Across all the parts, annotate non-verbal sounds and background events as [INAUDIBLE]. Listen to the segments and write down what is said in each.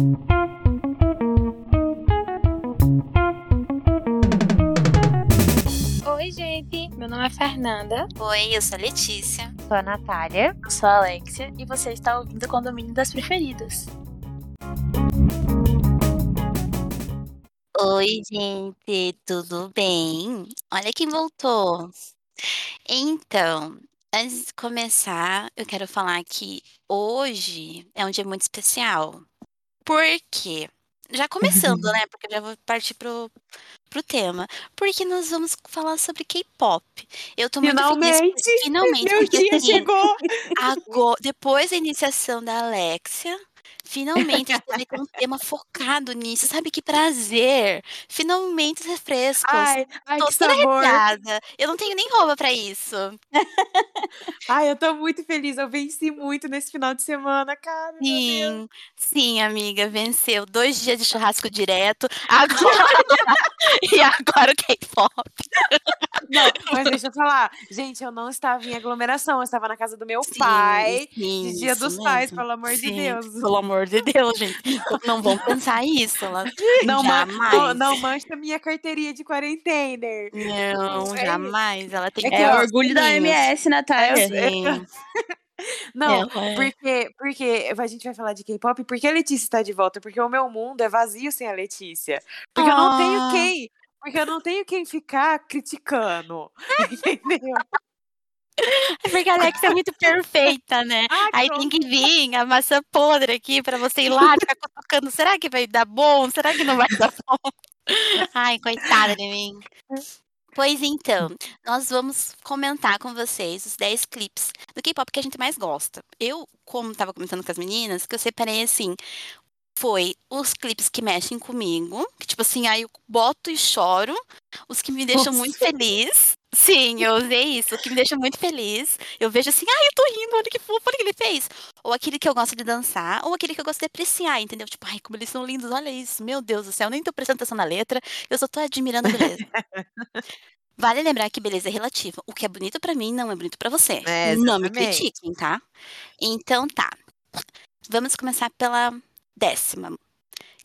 Oi, gente. Meu nome é Fernanda. Oi, eu sou a Letícia. Sou a Natália. Eu sou a Alexia e você está ouvindo o Condomínio das Preferidas. Oi, gente, tudo bem? Olha quem voltou. Então, antes de começar, eu quero falar que hoje é um dia muito especial. Por quê? Já começando, [LAUGHS] né? Porque eu já vou partir pro, pro tema. Porque nós vamos falar sobre K-pop. Eu tô muito feliz. Finalmente! Finalmente, Meu dia assim, chegou! Agora, depois da iniciação da Alexia, finalmente vai ter um tema focado nisso. Sabe que prazer! Finalmente os refrescos. Ai, ai Tô que sabor! arrepiada. Eu não tenho nem roupa pra isso. Ai, eu tô muito feliz. Eu venci muito nesse final de semana, cara. Sim, sim, amiga, venceu. Dois dias de churrasco direto. Agora. [LAUGHS] e agora o K-pop. Não, mas deixa eu falar. Gente, eu não estava em aglomeração. Eu estava na casa do meu Sim, pai. sim, De dia dos pais, mesmo. pelo amor de Sim, Deus. Pelo amor de Deus, gente. Não vão pensar isso. Ela... [LAUGHS] Não, ma- não, Jamais. não mancha minha carteirinha de quarentena. Não, É jamais. Ela tem É que É orgulho da. MS, Natália. Sim. [LAUGHS] Não, Ela é- porque, porque a gente vai falar de K-pop porque a Letícia está de volta, porque o meu mundo é vazio sem a Letícia. Porque eu não tenho Ah. quem, porque eu não tenho quem ficar criticando. [LAUGHS] Entendeu? É [LAUGHS] porque a Alex é muito perfeita, né? [LAUGHS] Ai, Aí tem que vir a maçã podre aqui pra você ir lá ficar cutucando. Será que vai dar bom? Será que não vai dar bom? [LAUGHS] Ai, coitada de mim. Pois então, nós vamos comentar com vocês os 10 clipes do K-pop que a gente mais gosta. Eu, como tava comentando com as meninas, que eu separei assim, foi os clipes que mexem comigo, que tipo assim, aí eu boto e choro, os que me deixam muito feliz. Sim, eu usei isso, que me deixa muito feliz. Eu vejo assim, ai, eu tô rindo, olha que fofo, olha que ele fez. Ou aquele que eu gosto de dançar, ou aquele que eu gosto de apreciar, entendeu? Tipo, ai, como eles são lindos, olha isso, meu Deus do céu, nem tô prestando atenção na letra, eu só tô admirando a beleza. [LAUGHS] Vale lembrar que beleza é relativa. O que é bonito pra mim não é bonito pra você. É, não me critiquem, tá? Então tá. Vamos começar pela décima.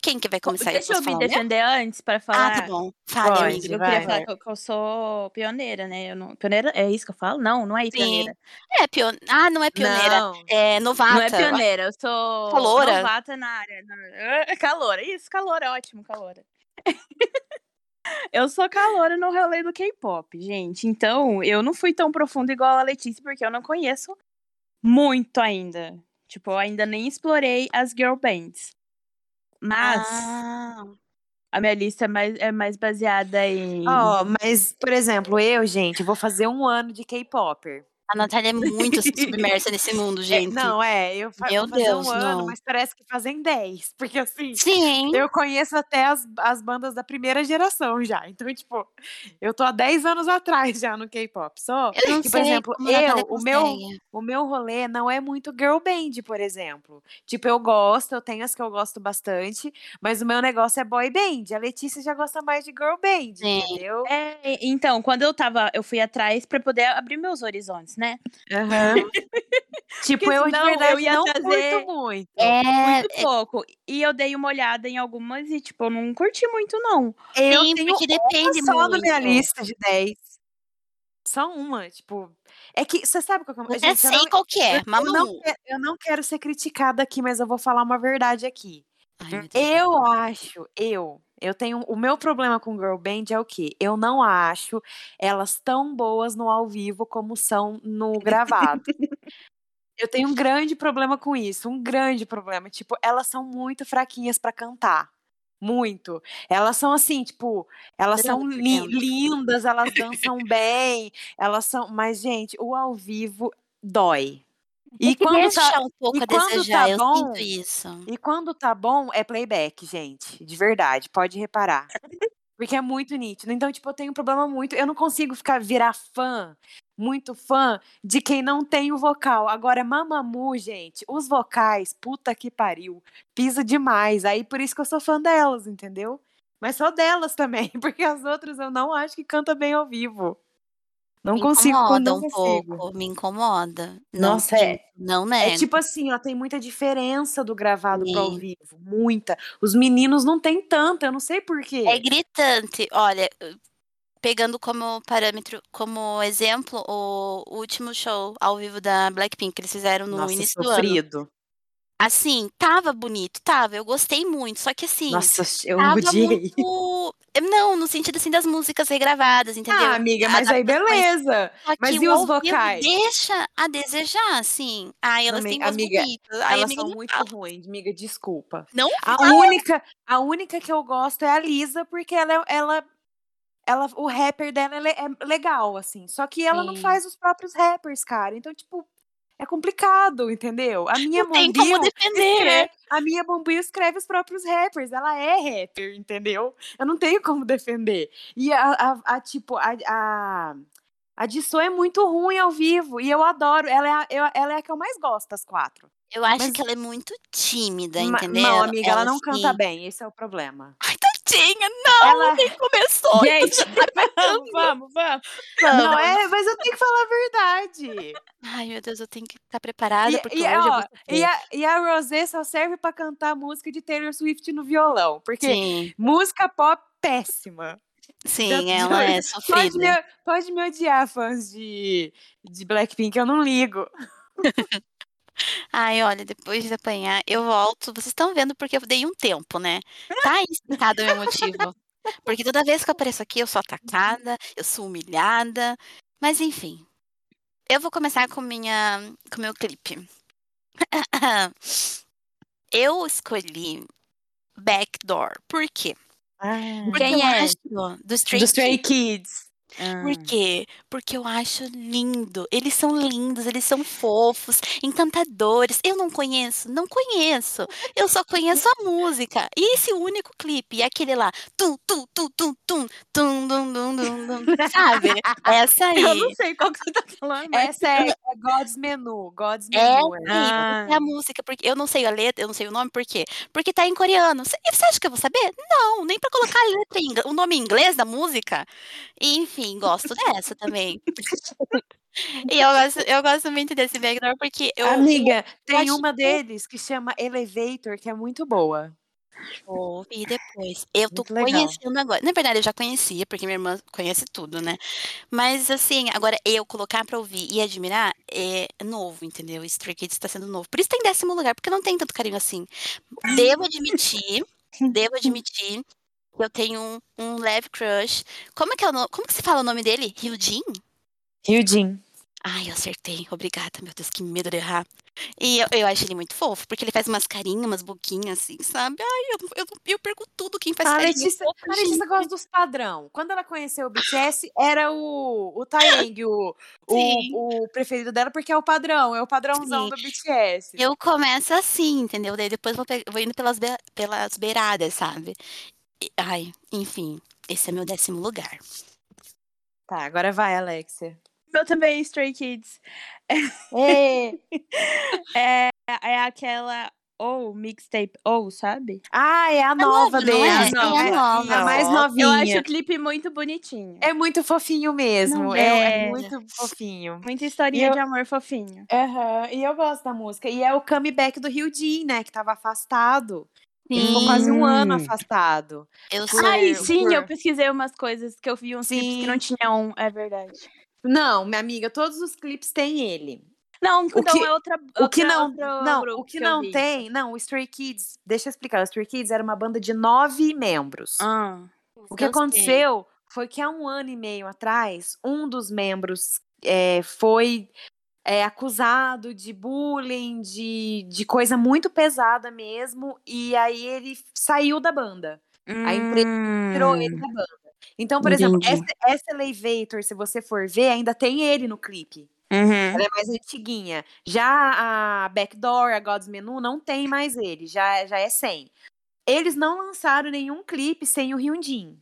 Quem que vai começar? Deixa eu posso me defender antes para falar. Ah, tá bom. Fale, Pode, amiga. Eu vai. queria falar que eu, eu sou pioneira, né? Eu não... Pioneira é isso que eu falo? Não, não é Sim. pioneira. É, pion... Ah, não é pioneira. Não. É novata. Não é pioneira, eu sou Caloura? novata na área. na- [LAUGHS] Caloura, isso, caloura, ótimo, caloura. [LAUGHS] eu sou caloura no rolê do K-pop, gente. Então, eu não fui tão profundo igual a Letícia, porque eu não conheço muito ainda. Tipo, eu ainda nem explorei as girl bands. Mas Ah, a minha lista é mais, é mais baseada em. Ó, mas, por exemplo, eu, gente, vou fazer um ano de K-Popper. A Natália é muito submersa nesse mundo, [LAUGHS] É, gente. não, é, eu fa- Meu Deus, um ano, não. mas parece que fazem 10. Porque assim, Sim. eu conheço até as, as bandas da primeira geração já. Então, tipo, eu tô há 10 anos atrás já no K-pop. Só Eu não que, sei por exemplo, eu, o meu, o meu rolê não é muito girl band, por exemplo. Tipo, eu gosto, eu tenho as que eu gosto bastante, mas o meu negócio é boy band. A Letícia já gosta mais de girl band, Sim. entendeu? É, então, quando eu tava, eu fui atrás pra poder abrir meus horizontes, né? Aham. [LAUGHS] tipo, eu senão verdade eu ia não trazer- curto muito. É, Muito pouco. E eu dei uma olhada em algumas e, tipo, eu não curti muito, não. Eu sim, tenho porque depende uma só na minha muito. lista de 10. Só uma, tipo. É que você sabe qual que é? Gente, eu sei não, qual que é, eu, eu não, Mamamoo. que- eu não quero ser criticada aqui, mas eu vou falar uma verdade aqui. Ai. Eu acho, eu, eu tenho. O meu problema com girl band é o quê? Eu não acho elas tão boas no ao vivo como são no gravado. Eu tenho um grande problema com isso, um grande problema. Tipo, elas são muito fraquinhas pra cantar. Muito. Elas são assim, tipo, elas são li- lindas, elas dançam bem, elas são. Mas, gente, o ao vivo dói. E quando tá, um pouco e quando desejar, tá bom, e quando tá bom, é playback, gente. De verdade, pode reparar. Porque é muito nítido. Então, tipo, eu tenho um problema muito. Eu não consigo ficar virar fã, muito fã, de quem não tem o vocal. Agora, Mamamoo, gente, os vocais, puta que pariu. Pisa demais. Aí por isso que eu sou fã delas, entendeu? Mas só delas também, [LAUGHS] porque as outras eu não acho que canta bem ao vivo. Não Me consigo, incomoda não um consigo. pouco, me incomoda. Não Nossa, é. nego, não É nego. tipo assim, ó, tem muita diferença do gravado pro ao vivo, muita. Os meninos não tem tanta, eu não sei por É quê. gritante. Olha, pegando como parâmetro, como exemplo, o último show ao vivo da Blackpink que eles fizeram no Nossa, início do ano. Assim, tava bonito, tava. Eu gostei muito. Só que assim, Nossa, eu tava odiei. muito. Não, no sentido assim das músicas regravadas, entendeu? Ah, amiga, mas aí beleza. Mas e os vocais? deixa a desejar, assim. Ai, elas têm voz amiga, bonita. Ai, Elas amiga, são não muito fala. ruins, amiga, desculpa. Não A fala. única, a única que eu gosto é a Lisa, porque ela, é- ela, ela, o rapper dela é é legal, assim. Só que ela não Sim. faz os próprios rappers, cara. Então, tipo, é complicado, entendeu? A minha Não tem como defender. escreve, a minha escreve os próprios rappers. Ela é rapper, entendeu? Eu não tenho como defender. E a, a, a, tipo, a, a, a Dissô é muito ruim ao vivo. E eu adoro. Ela é a, eu- ela é a que eu mais gosto das quatro. Eu acho Mas- que ela é muito tímida, Ma- entendeu? Não, amiga, ela, não assim- canta bem. Esse é o problema. Ai, tadinha, não, Ela- nem começou. então Gente, tá [LAUGHS] vamos, vamos, vamos. Não, é, mas eu tenho que falar a verdade. Ai, meu Deus, eu tenho que estar preparada, E, porque e, hoje eu ó, vou e, a, e a Rosé só serve pra cantar música de Taylor Swift no violão. Porque Sim, música pop péssima. sim, Tanto [LAUGHS] ela é Pode sofrida. me, pode me odiar, fãs de, de Blackpink, eu não ligo. [LAUGHS] Ai, olha, depois de apanhar, eu volto. Vocês estão vendo porque eu dei um tempo, né? Tá aí explicado o meu motivo. Porque toda vez que eu apareço aqui, eu sou atacada, eu sou humilhada. Mas enfim. Eu vou começar com minha com meu clipe. [COUGHS] Eu escolhi Backdoor. Por quê? Porque Quem eu é? acho do Stray, Do Stray Kids. Kids. Por quê? Porque eu acho lindo. Eles são lindos, eles são fofos, encantadores. Eu não conheço, não conheço. Eu só conheço a música. E esse único clipe, aquele lá, tum, tum, tum, tum, tum, tum, dum, dum, dum, dum, sabe? Essa [LAUGHS] aí. Eu não sei qual que você tá falando, mas... Essa é, é God's Menu. God's É, Menu. sim, é. é a música, porque eu não sei a letra, eu não sei o nome, por quê? Porque tá em coreano. Cê- Você acha que eu vou saber? Não, nem pra colocar a letra em o nome em inglês da música. E, enfim, gosto dessa também. [LAUGHS] e eu gosto, eu gosto muito desse backdoor porque eu Amiga, tem acho uma que- deles que chama Elevator, que é muito boa. ouvi depois. Eu tô Muito legal. conhecendo agora. Na verdade, eu já conhecia, porque minha irmã conhece tudo, né? Mas assim, agora eu colocar pra ouvir e admirar é novo, entendeu? Stray Kids tá sendo novo. Por isso tá em décimo lugar, porque não tem tanto carinho assim. [LAUGHS] Devo admitir, devo [LAUGHS] admitir eu tenho um, um leve crush. Como é que é o nome? Como que se fala o nome dele? Ryujin? Ryujin. Ai, eu acertei. Obrigada, meu Deus, que medo de errar. E eu, eu acho ele muito fofo, porque ele faz umas carinhas, umas boquinhas assim, sabe? Ai, eu, eu, eu perco tudo quem faz A carinha Letícia, a Letícia gosta dos padrão. Quando ela conheceu o BTS, era o, o Taeyang, o, o, o preferido dela, porque é o padrão, é o padrãozão Sim. do BTS. Eu começo assim, entendeu? Daí depois vou, vou indo pelas, be- pelas beiradas, sabe? Ai, enfim, esse é meu décimo lugar. Tá, agora vai, Alexia. Eu também, Stray Kids. Ê! [LAUGHS] É, é aquela ou mixtape ou, sabe? Ah, é a nova, nova não deles. é? É a nova. a mais Eu novinha. acho o clipe muito bonitinho. É muito fofinho mesmo. É, é é. muito fofinho. Muita historinha eu- de amor fofinho. Aham, E eu gosto da música. E é o comeback do Ryujin, né? Que tava afastado. Ele ficou Sim. quase um ano afastado. Eu Por- sou. Ai, sim, por- eu pesquisei umas coisas que eu vi uns clipes Sim. que não tinham, é verdade. Não, minha amiga, todos os clipes têm ele. Não, então que- é outra O que outra- não, outro não, o que eu não tem, não, o Stray Kids, deixa eu explicar, o Stray Kids era uma banda de nove membros. Ah, o que eu sei. aconteceu foi que há um ano e meio atrás, um dos membros é, foi é, acusado de bullying, de, de coisa muito pesada mesmo, e aí ele saiu da banda. A empresa tirou ele hum, da banda. Então, por exemplo, Entendi. essa, essa Elevator, se você for ver, ainda tem ele no clipe. uhum. Ela é mais antiguinha. Já a Backdoor, a God's Menu, não tem mais ele, já, já é sem. Eles não lançaram nenhum clipe sem o Hyundin.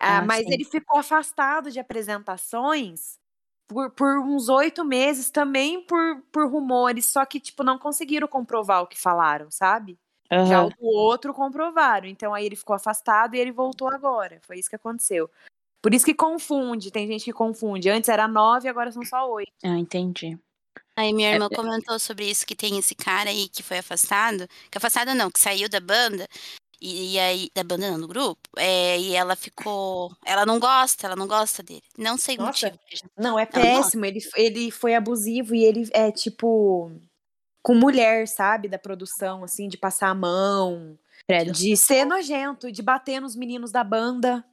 Ah, Ah, mas sim. ele ficou afastado de apresentações por, por uns oito meses, também por, por rumores, só que, tipo, não conseguiram comprovar o que falaram, sabe? Já Aham. o outro comprovaram. Então aí ele ficou afastado e ele voltou agora. Foi isso que aconteceu. Por isso que confunde, tem gente que confunde. Antes era nove, agora são só oito. Ah, entendi. Aí minha É, irmã é. comentou sobre isso, que tem esse cara aí que foi afastado. Que afastado não, que saiu da banda. E, e aí, da banda não, do grupo. É, e ela ficou. Ela não gosta, ela não gosta dele. Não sei o Nossa. motivo. Não, é não. péssimo. Ele, ele foi abusivo e ele é tipo. Com mulher, sabe? Da produção, assim, de passar a mão, Credo. de ser nojento, de bater nos meninos da banda.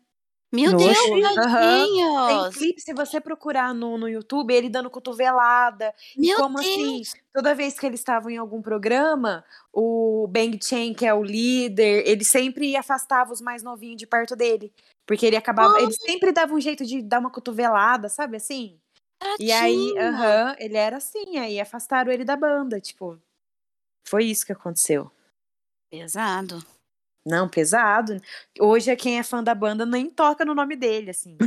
Meu Nossa. Deus, Aham. Tem clipe, se você procurar no, no YouTube, ele dando cotovelada. E Meu como Deus! assim, toda vez que eles estavam em algum programa, o Bang Chen, que é o líder, ele sempre afastava os mais novinhos de perto dele. Porque ele acabava. Ele sempre dava um jeito de dar uma cotovelada, sabe assim? E aí, aham, ele era assim, aí afastaram ele da banda, tipo. Foi isso que aconteceu. Pesado. Não, pesado. Hoje, quem é fã da banda nem toca no nome dele, assim.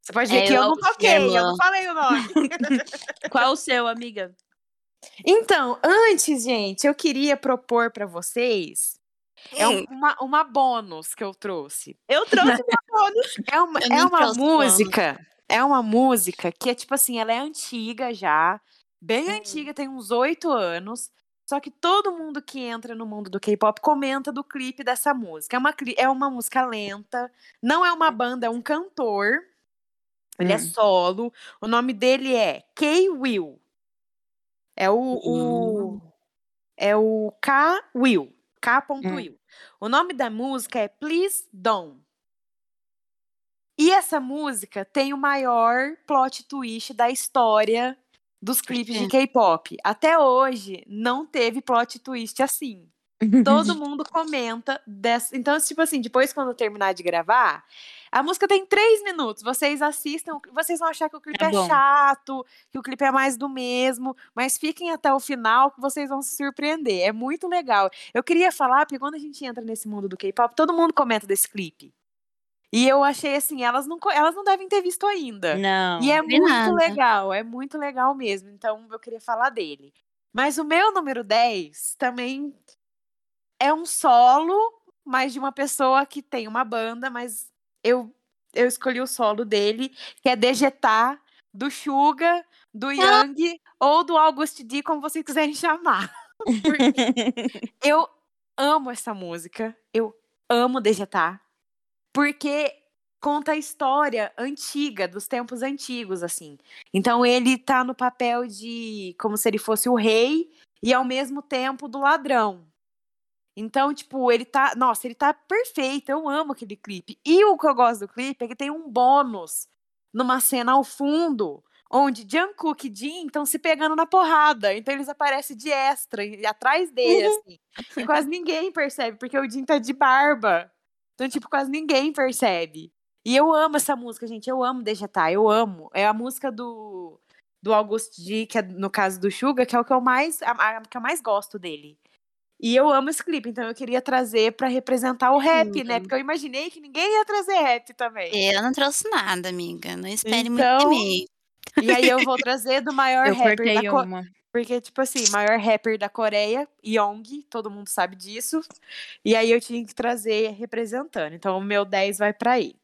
Você pode ver É, que eu eu não toquei, eu não falei o nome. [LAUGHS] Qual o seu, amiga? Então, antes, gente, eu queria propor pra vocês é um- uma, uma bônus que eu trouxe. Eu trouxe uma bônus. [LAUGHS] É uma, Eu é uma trouxe bônus. música, é uma música que é tipo assim, ela é antiga já, bem antiga, tem uns oito anos. Só que todo mundo que entra no mundo do K-pop comenta do clipe dessa música. É uma, é uma música lenta, não é uma banda, é um cantor. Ele é Hum. solo. O nome dele é K-Will. É o, o é o K Will, K.Will. O nome da música é Please Don't. E essa música tem o maior plot twist da história dos clipes de K-pop. Até hoje não teve plot twist assim. Todo [LAUGHS] mundo comenta dessa. Então, tipo assim, depois quando eu terminar de gravar, a música tem três minutos. Vocês assistam, vocês vão achar que o clipe é bom. chato, que o clipe é mais do mesmo, mas fiquem até o final que vocês vão se surpreender. É muito legal. Eu queria falar, porque quando a gente entra nesse mundo do K-pop, todo mundo comenta desse clipe. E eu achei assim, elas não, elas não devem ter visto ainda. Não. E é muito nada. legal, é muito legal mesmo. Então eu queria falar dele. Mas o meu número 10 também é um solo, mas de uma pessoa que tem uma banda, mas eu, eu escolhi o solo dele, que é Dejetar, do Suga, do Yang ou do August D, como vocês quiserem chamar. [LAUGHS] [LAUGHS] Eu amo essa música, eu amo Dejetar, porque conta a história antiga, dos tempos antigos, assim. Então ele tá no papel de como se ele fosse o rei e ao mesmo tempo do ladrão. Então, tipo, ele tá. Nossa, ele tá perfeito. Eu amo aquele clipe. E o que eu gosto do clipe é que tem um bônus numa cena ao fundo, onde Jungkook e Jin estão se pegando na porrada. Então eles aparecem de extra, e- atrás dele, assim. E quase ninguém percebe, porque o Jin tá de barba. Então, tipo, quase ninguém percebe. E eu amo essa música, gente. Eu amo Dejetar, eu amo. É a música do, do August D, que é no caso do Suga, que é o que eu mais, a, a que eu mais gosto dele. E eu amo esse clipe, então eu queria trazer pra representar o rap, né? Lindo. Porque eu imaginei que ninguém ia trazer rap também. Eu não trouxe nada, amiga. Não espere Então, muito de mim. E aí eu vou [LAUGHS] trazer do maior Eu rapper cortei da uma. Porque, tipo assim, maior rapper da Coreia, Young, todo mundo sabe disso. E aí eu tinha que trazer representando. Então o meu 10 vai pra ele.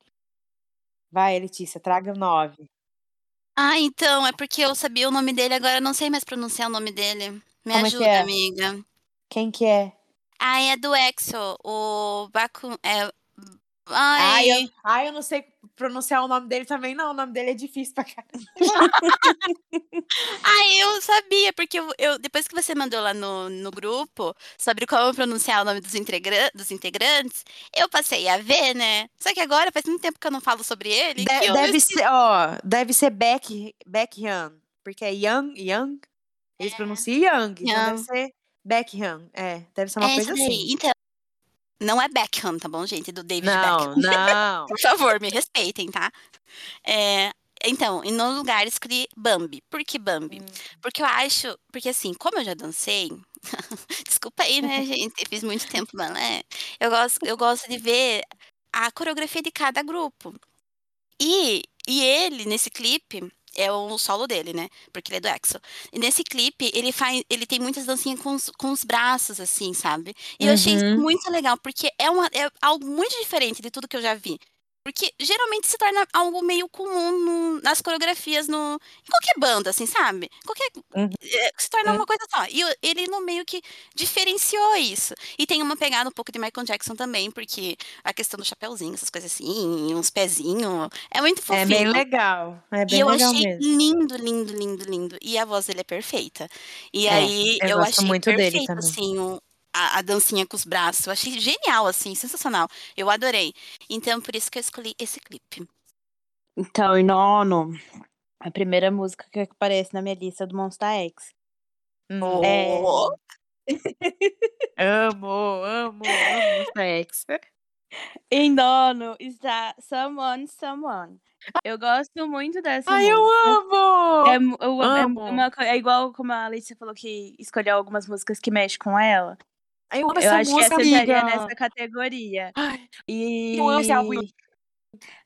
Vai, Letícia, traga o 9. Ah, então, é porque eu sabia o nome dele, agora eu não sei mais pronunciar o nome dele. Me Como é que ajuda, é? amiga. Quem que é? Ah, é do EXO, o Baku... É... Ai, Ai, eu, ai, eu não sei pronunciar o nome dele também, não. O nome dele é difícil pra caramba. [LAUGHS] ai, eu sabia, porque eu, eu- depois que você mandou lá no, no grupo sobre como pronunciar o nome dos, integra- dos integrantes, eu passei a ver, né? Só que agora faz muito tempo que eu não falo sobre ele. De- eu deve esqueci. ser, ó, deve ser Back, Baekhyun, porque é Young, Young. Eles pronunciam Young, então Young. deve ser Baekhyun. É, deve ser uma É coisa assim. Então, não é Beckham, tá bom, gente? Do David Não, Beckham. [LAUGHS] não. Por favor, me respeitem, tá? É, então, e no lugar escolhi Bambi. Por que Bambi? Hum. Porque eu acho. Porque assim, como eu já dancei. [LAUGHS] Desculpa aí, né, gente? Fiz muito tempo balé. Eu gosto, eu gosto de ver a coreografia de cada grupo. E, e ele, nesse clipe, é o solo dele, né? Porque ele é do EXO. E nesse clipe, ele faz, ele tem muitas dancinhas com os, com os braços, assim, sabe? E eu achei Uhum. muito legal, porque é, uma, é algo muito diferente de tudo que eu já vi. Porque geralmente se torna algo meio comum no- nas coreografias no, em qualquer banda, assim, sabe? Qualquer, Uhum. é, se torna Uhum. uma coisa só. E ele no meio que diferenciou isso. E tem uma pegada um pouco de Michael Jackson também, porque a questão do chapéuzinho, essas coisas assim, uns pezinhos, é muito fofinho. É bem legal. É E bem eu legal achei mesmo. lindo, lindo, lindo, lindo. E a voz dele é perfeita. E É, aí eu eu, gosto achei muito dele perfeito, também. assim, o- a, a dancinha com os braços. Eu achei genial, assim, sensacional. Eu adorei. Então, por isso que eu escolhi esse clipe. Então, em nono, a primeira música que aparece na minha lista é do Monsta X. Hum. É, Oh, [LAUGHS] Amo, amo, amo Monsta X. Em nono está Someone, Someone. Eu gosto muito dessa Ai, eu música. amo! É, eu- é Amo. uma co- é igual como a Alicia falou que escolheu algumas músicas que mexem com ela. Eu amo Eu essa acho música, que essa estaria amiga. nessa categoria. Ai, E. eu amo esse álbum.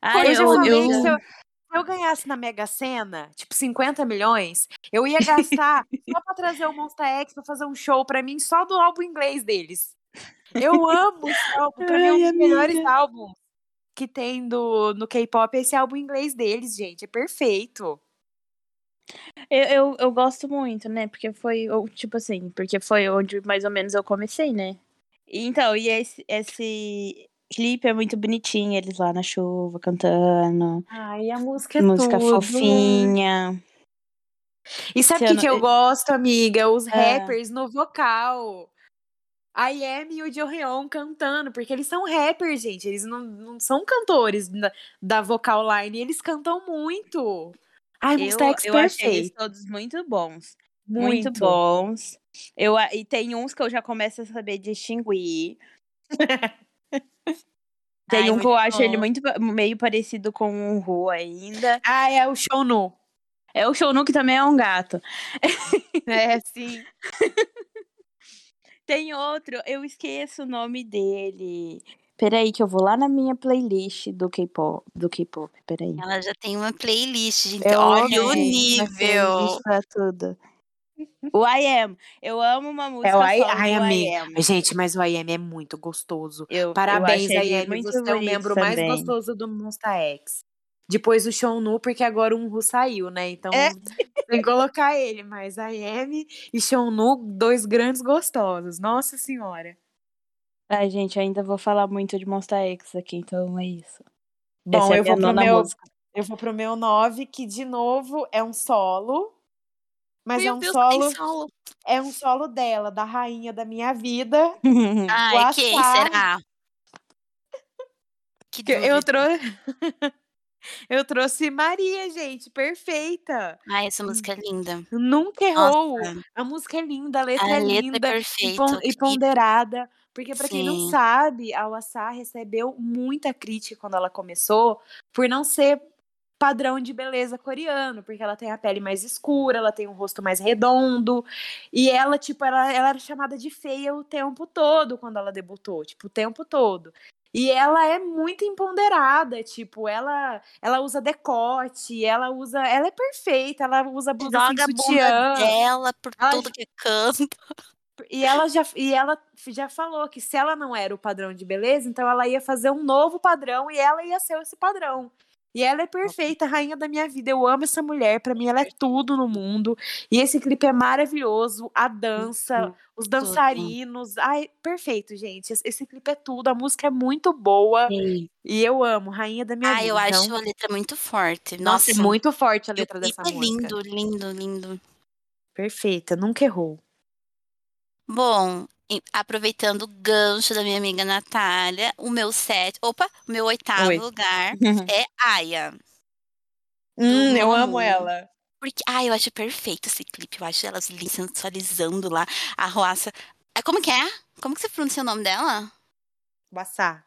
Ai, eu eu, falei eu- se eu, se eu ganhasse na Mega Sena, tipo 50 milhões, eu ia gastar só pra trazer o Monsta X pra fazer um show pra mim só do álbum inglês deles. Eu amo esse álbum, pra mim é um dos melhores álbuns que tem do, no K-pop, esse álbum inglês deles, gente, é perfeito. Eu, eu, eu gosto muito, né? Porque foi, o- tipo assim, porque foi onde mais ou menos eu comecei, né? Então, e esse, esse clipe é muito bonitinho, eles lá na chuva cantando, Ai, a música é música tudo. fofinha. E sabe o que, eu que não- eu gosto, amiga? Os Ah. rappers no vocal. A Yemi e o Joheon cantando, porque eles são rappers, gente. Eles não, não são cantores da, da vocal line, eles cantam muito. Ai, Eu, Monsta X eu achei eles todos muito bons. Muito, bons. Eu, e tem uns que eu já começo a saber distinguir. [LAUGHS] Tem Ai, um que eu muito acho ele bom. muito meio parecido com o Ru ainda. Ah, é o Shonu. É o Shonu, que também é um gato. É, sim. [LAUGHS] Tem outro, eu esqueço o nome dele. Peraí, que eu vou lá na minha playlist do K-pop. Do K-pop, peraí. Ela já tem uma playlist, gente. Eu Olha amo, o nível. pra tudo. O I Am. Eu amo uma música É o I, Ai, do I. Am. Gente, mas o IM é muito gostoso. Eu, Parabéns, eu Ayane. muito Você é o membro mais também. gostoso do Monsta X. Depois do Shonu, porque agora um Ru saiu, né? Então É. tem que colocar ele. Mas a Yemi e Shonu, dois grandes gostosos. Nossa senhora. Ai, gente, ainda vou falar muito de Monster X aqui, então é isso. Bom, Essa é eu, minha vou pro meu, música. eu vou pro meu 9, que de novo é um solo. Mas Meu é um Deus, solo, solo. é um solo dela, da rainha da minha vida. [LAUGHS] Ai, quem Assar. será? Que Que eu, trouxe. [LAUGHS] eu trouxe Maria, gente, perfeita. Ai, essa música é linda. Nunca errou. Nossa, A música é linda, a letra a é letra é linda e perfeita. pon- o e ponderada. Porque, pra quem não sabe, a Wassá recebeu muita crítica quando ela começou por não ser padrão de beleza coreano, porque ela tem a pele mais escura, ela tem um rosto mais redondo, e ela, tipo, ela, ela era chamada de feia o tempo todo quando ela debutou, tipo, o tempo todo. E ela é muito empoderada, tipo, ela ela usa decote, ela usa, ela é perfeita, ela usa blusa Joga a sem bunda sutiã. dela por Ela tudo que é canto. E ela já, e ela já falou que se ela não era o padrão de beleza, então ela ia fazer um novo padrão e ela ia ser esse padrão. E ela é perfeita, rainha da minha vida. Eu amo essa mulher, pra mim ela é tudo no mundo. E esse clipe é maravilhoso, a dança, os dançarinos. Ai, perfeito, gente. Esse, clipe é tudo, a música é muito boa Sim. e eu amo, rainha da minha vida. eu acho Então, a letra muito forte. nossa, Nossa, é muito forte a letra dessa é música. lindo, lindo, lindo. Perfeita, nunca errou. Bom, e- aproveitando o gancho da minha amiga Natália, o meu set, opa, o meu oitavo Oi. lugar [LAUGHS] é Aya. Hum, eu amo ela. Porque, ai, eu acho perfeito esse clipe. Eu acho elas ali sensualizando lá a roça. É, Como que é? Como que você pronuncia o nome dela? Wassá.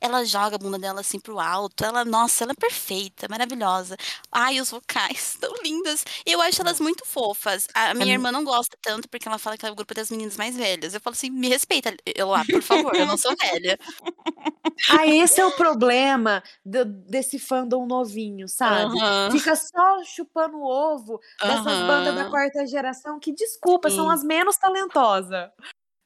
Ela joga a bunda dela assim pro alto. Ela, nossa, ela é perfeita, maravilhosa. Ai, os vocais [LAUGHS] tão lindas. Eu acho elas muito fofas. A minha É irmã não gosta tanto porque ela fala que é o grupo das meninas mais velhas. Eu falo assim, me respeita, eu lá, por favor, eu não sou velha. [LAUGHS] Ah, esse é o problema do- desse fandom novinho, sabe? Fica só chupando o ovo dessas bandas da quarta geração que, desculpa, são Sim. as menos talentosas.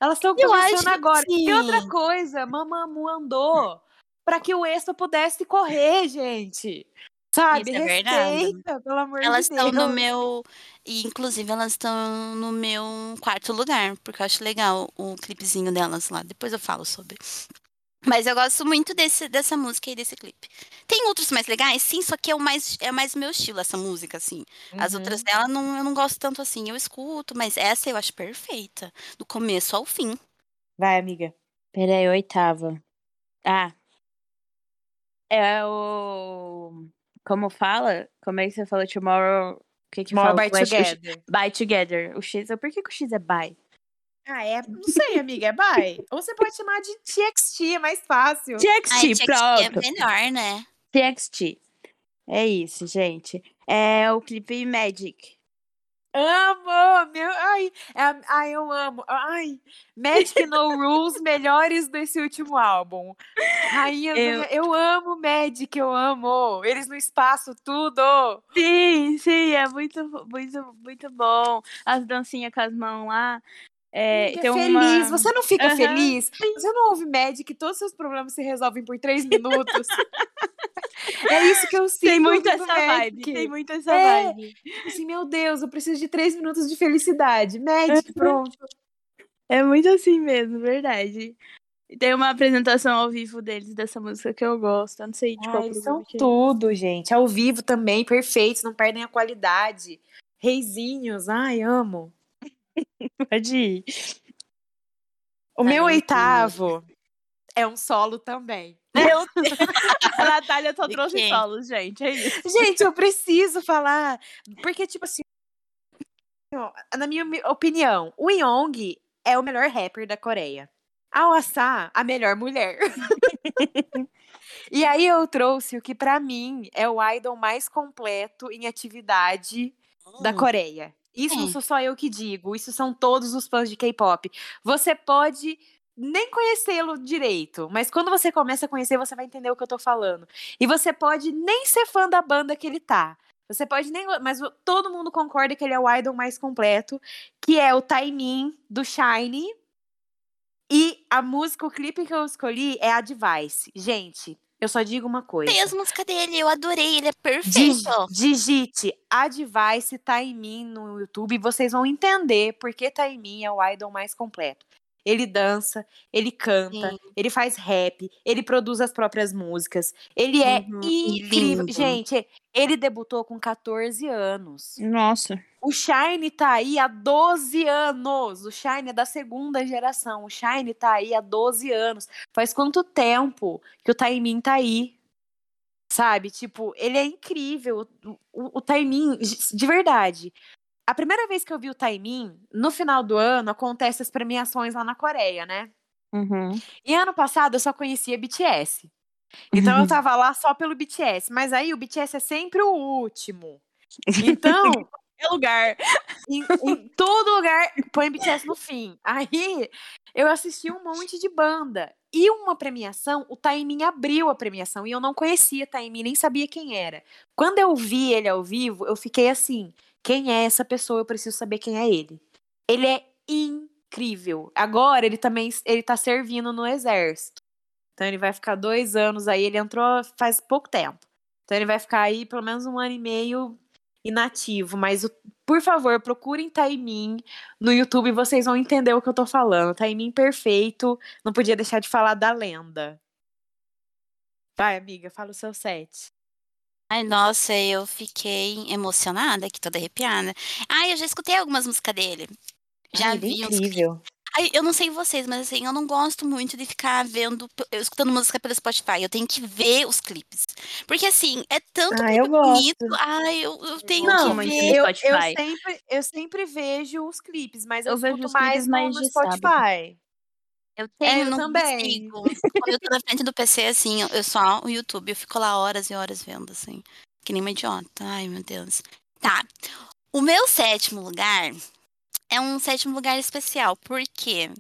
Elas estão acho agora. E outra sim. coisa, Mamamoo andou para que o Expa pudesse correr, gente. Sabe? Isso é verdade. Respeita, pelo amor Elas de Deus. estão no meu. E, inclusive, elas estão no meu quarto lugar, porque eu acho legal o clipezinho delas lá. Depois eu falo sobre. Mas eu gosto muito desse, dessa música e desse clipe. Tem outros mais legais, sim, só que é o mais é mais o meu estilo, essa música, assim. As Uhum. outras dela não, eu não gosto tanto assim. Eu escuto, mas essa eu acho perfeita. Do começo ao fim. Vai, amiga. Peraí, oitava. Ah. É o. Como fala? Como é que você falou? Tomorrow. O que que Tomorrow fala? by Together. By Together. O X. Por que, que o X é by? Ah, é? Não sei, amiga, é bye. Ou você pode chamar de TXT, é mais fácil. Ai, TXT, tinha que ser pronto. melhor, né? TXT. É isso, gente. É o clipe Magic. Amo! Meu, ai, é- ai, eu amo. Ai, Magic No [LAUGHS] Rules, melhores desse último álbum. Rainha, Eu- eu... eu amo Magic, eu amo. Eles no espaço, tudo. Sim, sim, é muito, muito, muito bom. As dancinhas com as mãos lá. É, tem feliz. uma... Você não fica Aham, feliz? Você não ouve Magic, todos os seus problemas se resolvem por três [LAUGHS] minutos. é isso que eu sinto. Tem muito essa vibe. Magic. Tem muito essa É. vibe. Assim, meu Deus, eu preciso de três minutos de felicidade. Magic, pronto. É muito assim mesmo, verdade. E Tem uma apresentação ao vivo deles dessa música que eu gosto. Eu não sei de qual Ai, programa são que é. tudo, gente. Ao vivo também, perfeitos, não perdem a qualidade. Reizinhos, ai, amo. [LAUGHS] Pode ir. O Ai, meu eu oitavo é um solo também. Meu Deus. A Natália só trouxe quem? solos, gente. É isso. Gente, eu preciso falar, porque, tipo assim, na minha mi- opinião, o Young é o melhor rapper da Coreia. A Ossa, a melhor mulher. [LAUGHS] e aí eu trouxe o que pra mim é o idol mais completo em atividade da Hum. Coreia. Isso não Quem? sou só eu que digo, isso são todos os fãs de K-pop. Você pode nem conhecê-lo direito, mas quando você começa a conhecer, você vai entender o que eu tô falando. E você pode nem ser fã da banda que ele tá. Você pode nem. Mas todo mundo concorda que ele é o idol mais completo, que é o Taimin do Shine. E a música, o clipe que eu escolhi é a Device. Gente, eu só digo uma coisa. Tem as músicas dele, eu adorei, ele é perfeito. digite a Device tá em mim no YouTube e vocês vão entender porque tá em mim é o idol mais completo. Ele dança, ele canta, Sim. ele faz rap, ele produz as próprias músicas. Ele é Uhum, e incrível. lindo. Gente, ele debutou com 14 anos. Nossa. O Shine tá aí há 12 anos. O Shine é da segunda geração. O Shine tá aí há 12 anos. Faz quanto tempo que o Taimin tá aí? Sabe? Tipo, ele é incrível. O, o, o Taimin, de verdade. A primeira vez que eu vi o Taimin, no final do ano, acontece as premiações lá na Coreia, né? Uhum. E ano passado eu só conhecia BTS. Então eu [LAUGHS] tava lá só pelo BTS. Mas aí o BTS é sempre o último. [LAUGHS] Então, É lugar. em, em [LAUGHS] todo lugar põe BTS no fim. Aí eu assisti um monte de banda. E uma premiação, o Taimin abriu a premiação e eu não conhecia Taimin, nem sabia quem era. Quando eu vi ele ao vivo, eu fiquei assim: quem é essa pessoa? Eu preciso saber quem é ele. Ele é incrível. Agora ele também ele tá servindo no exército. Então ele vai ficar dois anos aí. Ele entrou faz pouco tempo. Então ele vai ficar aí pelo menos um ano e meio inativo. Mas, por favor, procurem Taimin no YouTube vocês vão entender o que eu tô falando. Taimin perfeito. Não podia deixar de falar da lenda. Vai, amiga, fala o seu set. Ai, nossa, eu fiquei emocionada aqui, toda arrepiada. Ai, eu já escutei algumas músicas dele. Já Ai, é vi uns incrível. Ai, eu não sei vocês, mas assim, eu não gosto muito de ficar vendo, eu escutando música pelo Spotify. Eu tenho que ver os clipes. Porque assim, é tanto Ah, eu clipe gosto. bonito. Ai, eu, eu tenho Não, que ver. eu- Eu, eu, Spotify. sempre, eu sempre vejo os clipes, mas eu, Eu vejo mais no, mais no sábado. Spotify. Eu tenho, eu não também. consigo. Quando eu tô na frente do PC, assim, eu, eu só o YouTube, eu fico lá horas e horas vendo, assim. Que nem uma idiota. Ai, meu Deus. Tá. O meu sétimo lugar é um sétimo lugar especial. Por quê?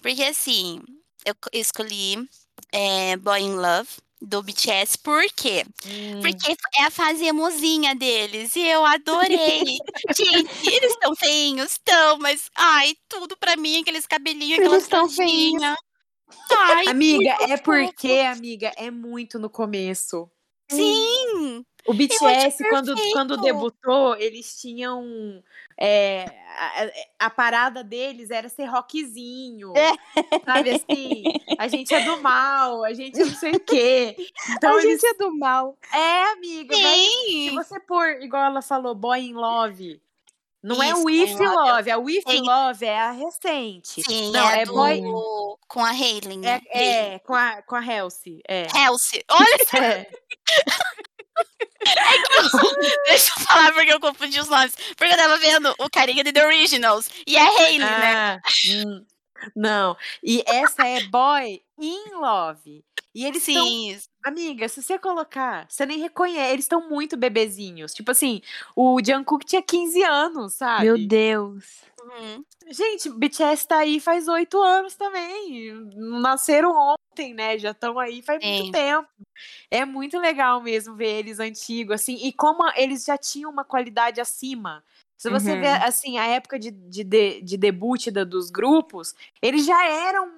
Porque, assim, eu, escolhi é, Boy in Love, do BTS. Por quê? Hum. Porque é a fase emozinha deles. E eu adorei. [LAUGHS] Gente, eles estão feinhos? Estão, mas ai, tudo pra mim, aqueles cabelinhos, aquelas Eles tão feinhos. Ai, Amiga, é porque, amiga, é muito no começo. Sim! O BTS, quando, quando debutou, eles tinham. É, a, a parada deles era ser rockzinho. É. Sabe assim? A gente é do mal, a gente é não sei o [LAUGHS] quê. Então a eles. gente é do mal. É, amiga, mas se Sim! você pôr, igual ela falou, Boy in Love. Não é Isso, o If Boy in Love. Love, a With Tem- Love é a recente. Sim, Não, é, é do... Boy. com a Hailey, né? É, é, com a, com a Halsey. É. Elsie. Olha, [LAUGHS] É. [LAUGHS] deixa eu falar porque eu confundi os nomes. Porque eu tava vendo o carinha de The Originals. E é Hailey, né? Ah, hum, não. E essa é Boy in Love. E eles estão. Sim. Amiga, se você colocar, você nem reconhece. Eles estão muito bebezinhos. Tipo assim, o Jungkook tinha 15 anos, sabe? Meu Deus. Uhum. Gente, BTS tá aí faz oito anos também. Nasceram ontem, né? Já estão aí faz Sim. muito tempo. É muito legal mesmo ver eles antigos, assim. E como eles já tinham uma qualidade acima. Se você Uhum. vê, assim, a época de, de, de, de debut da- dos grupos, eles já eram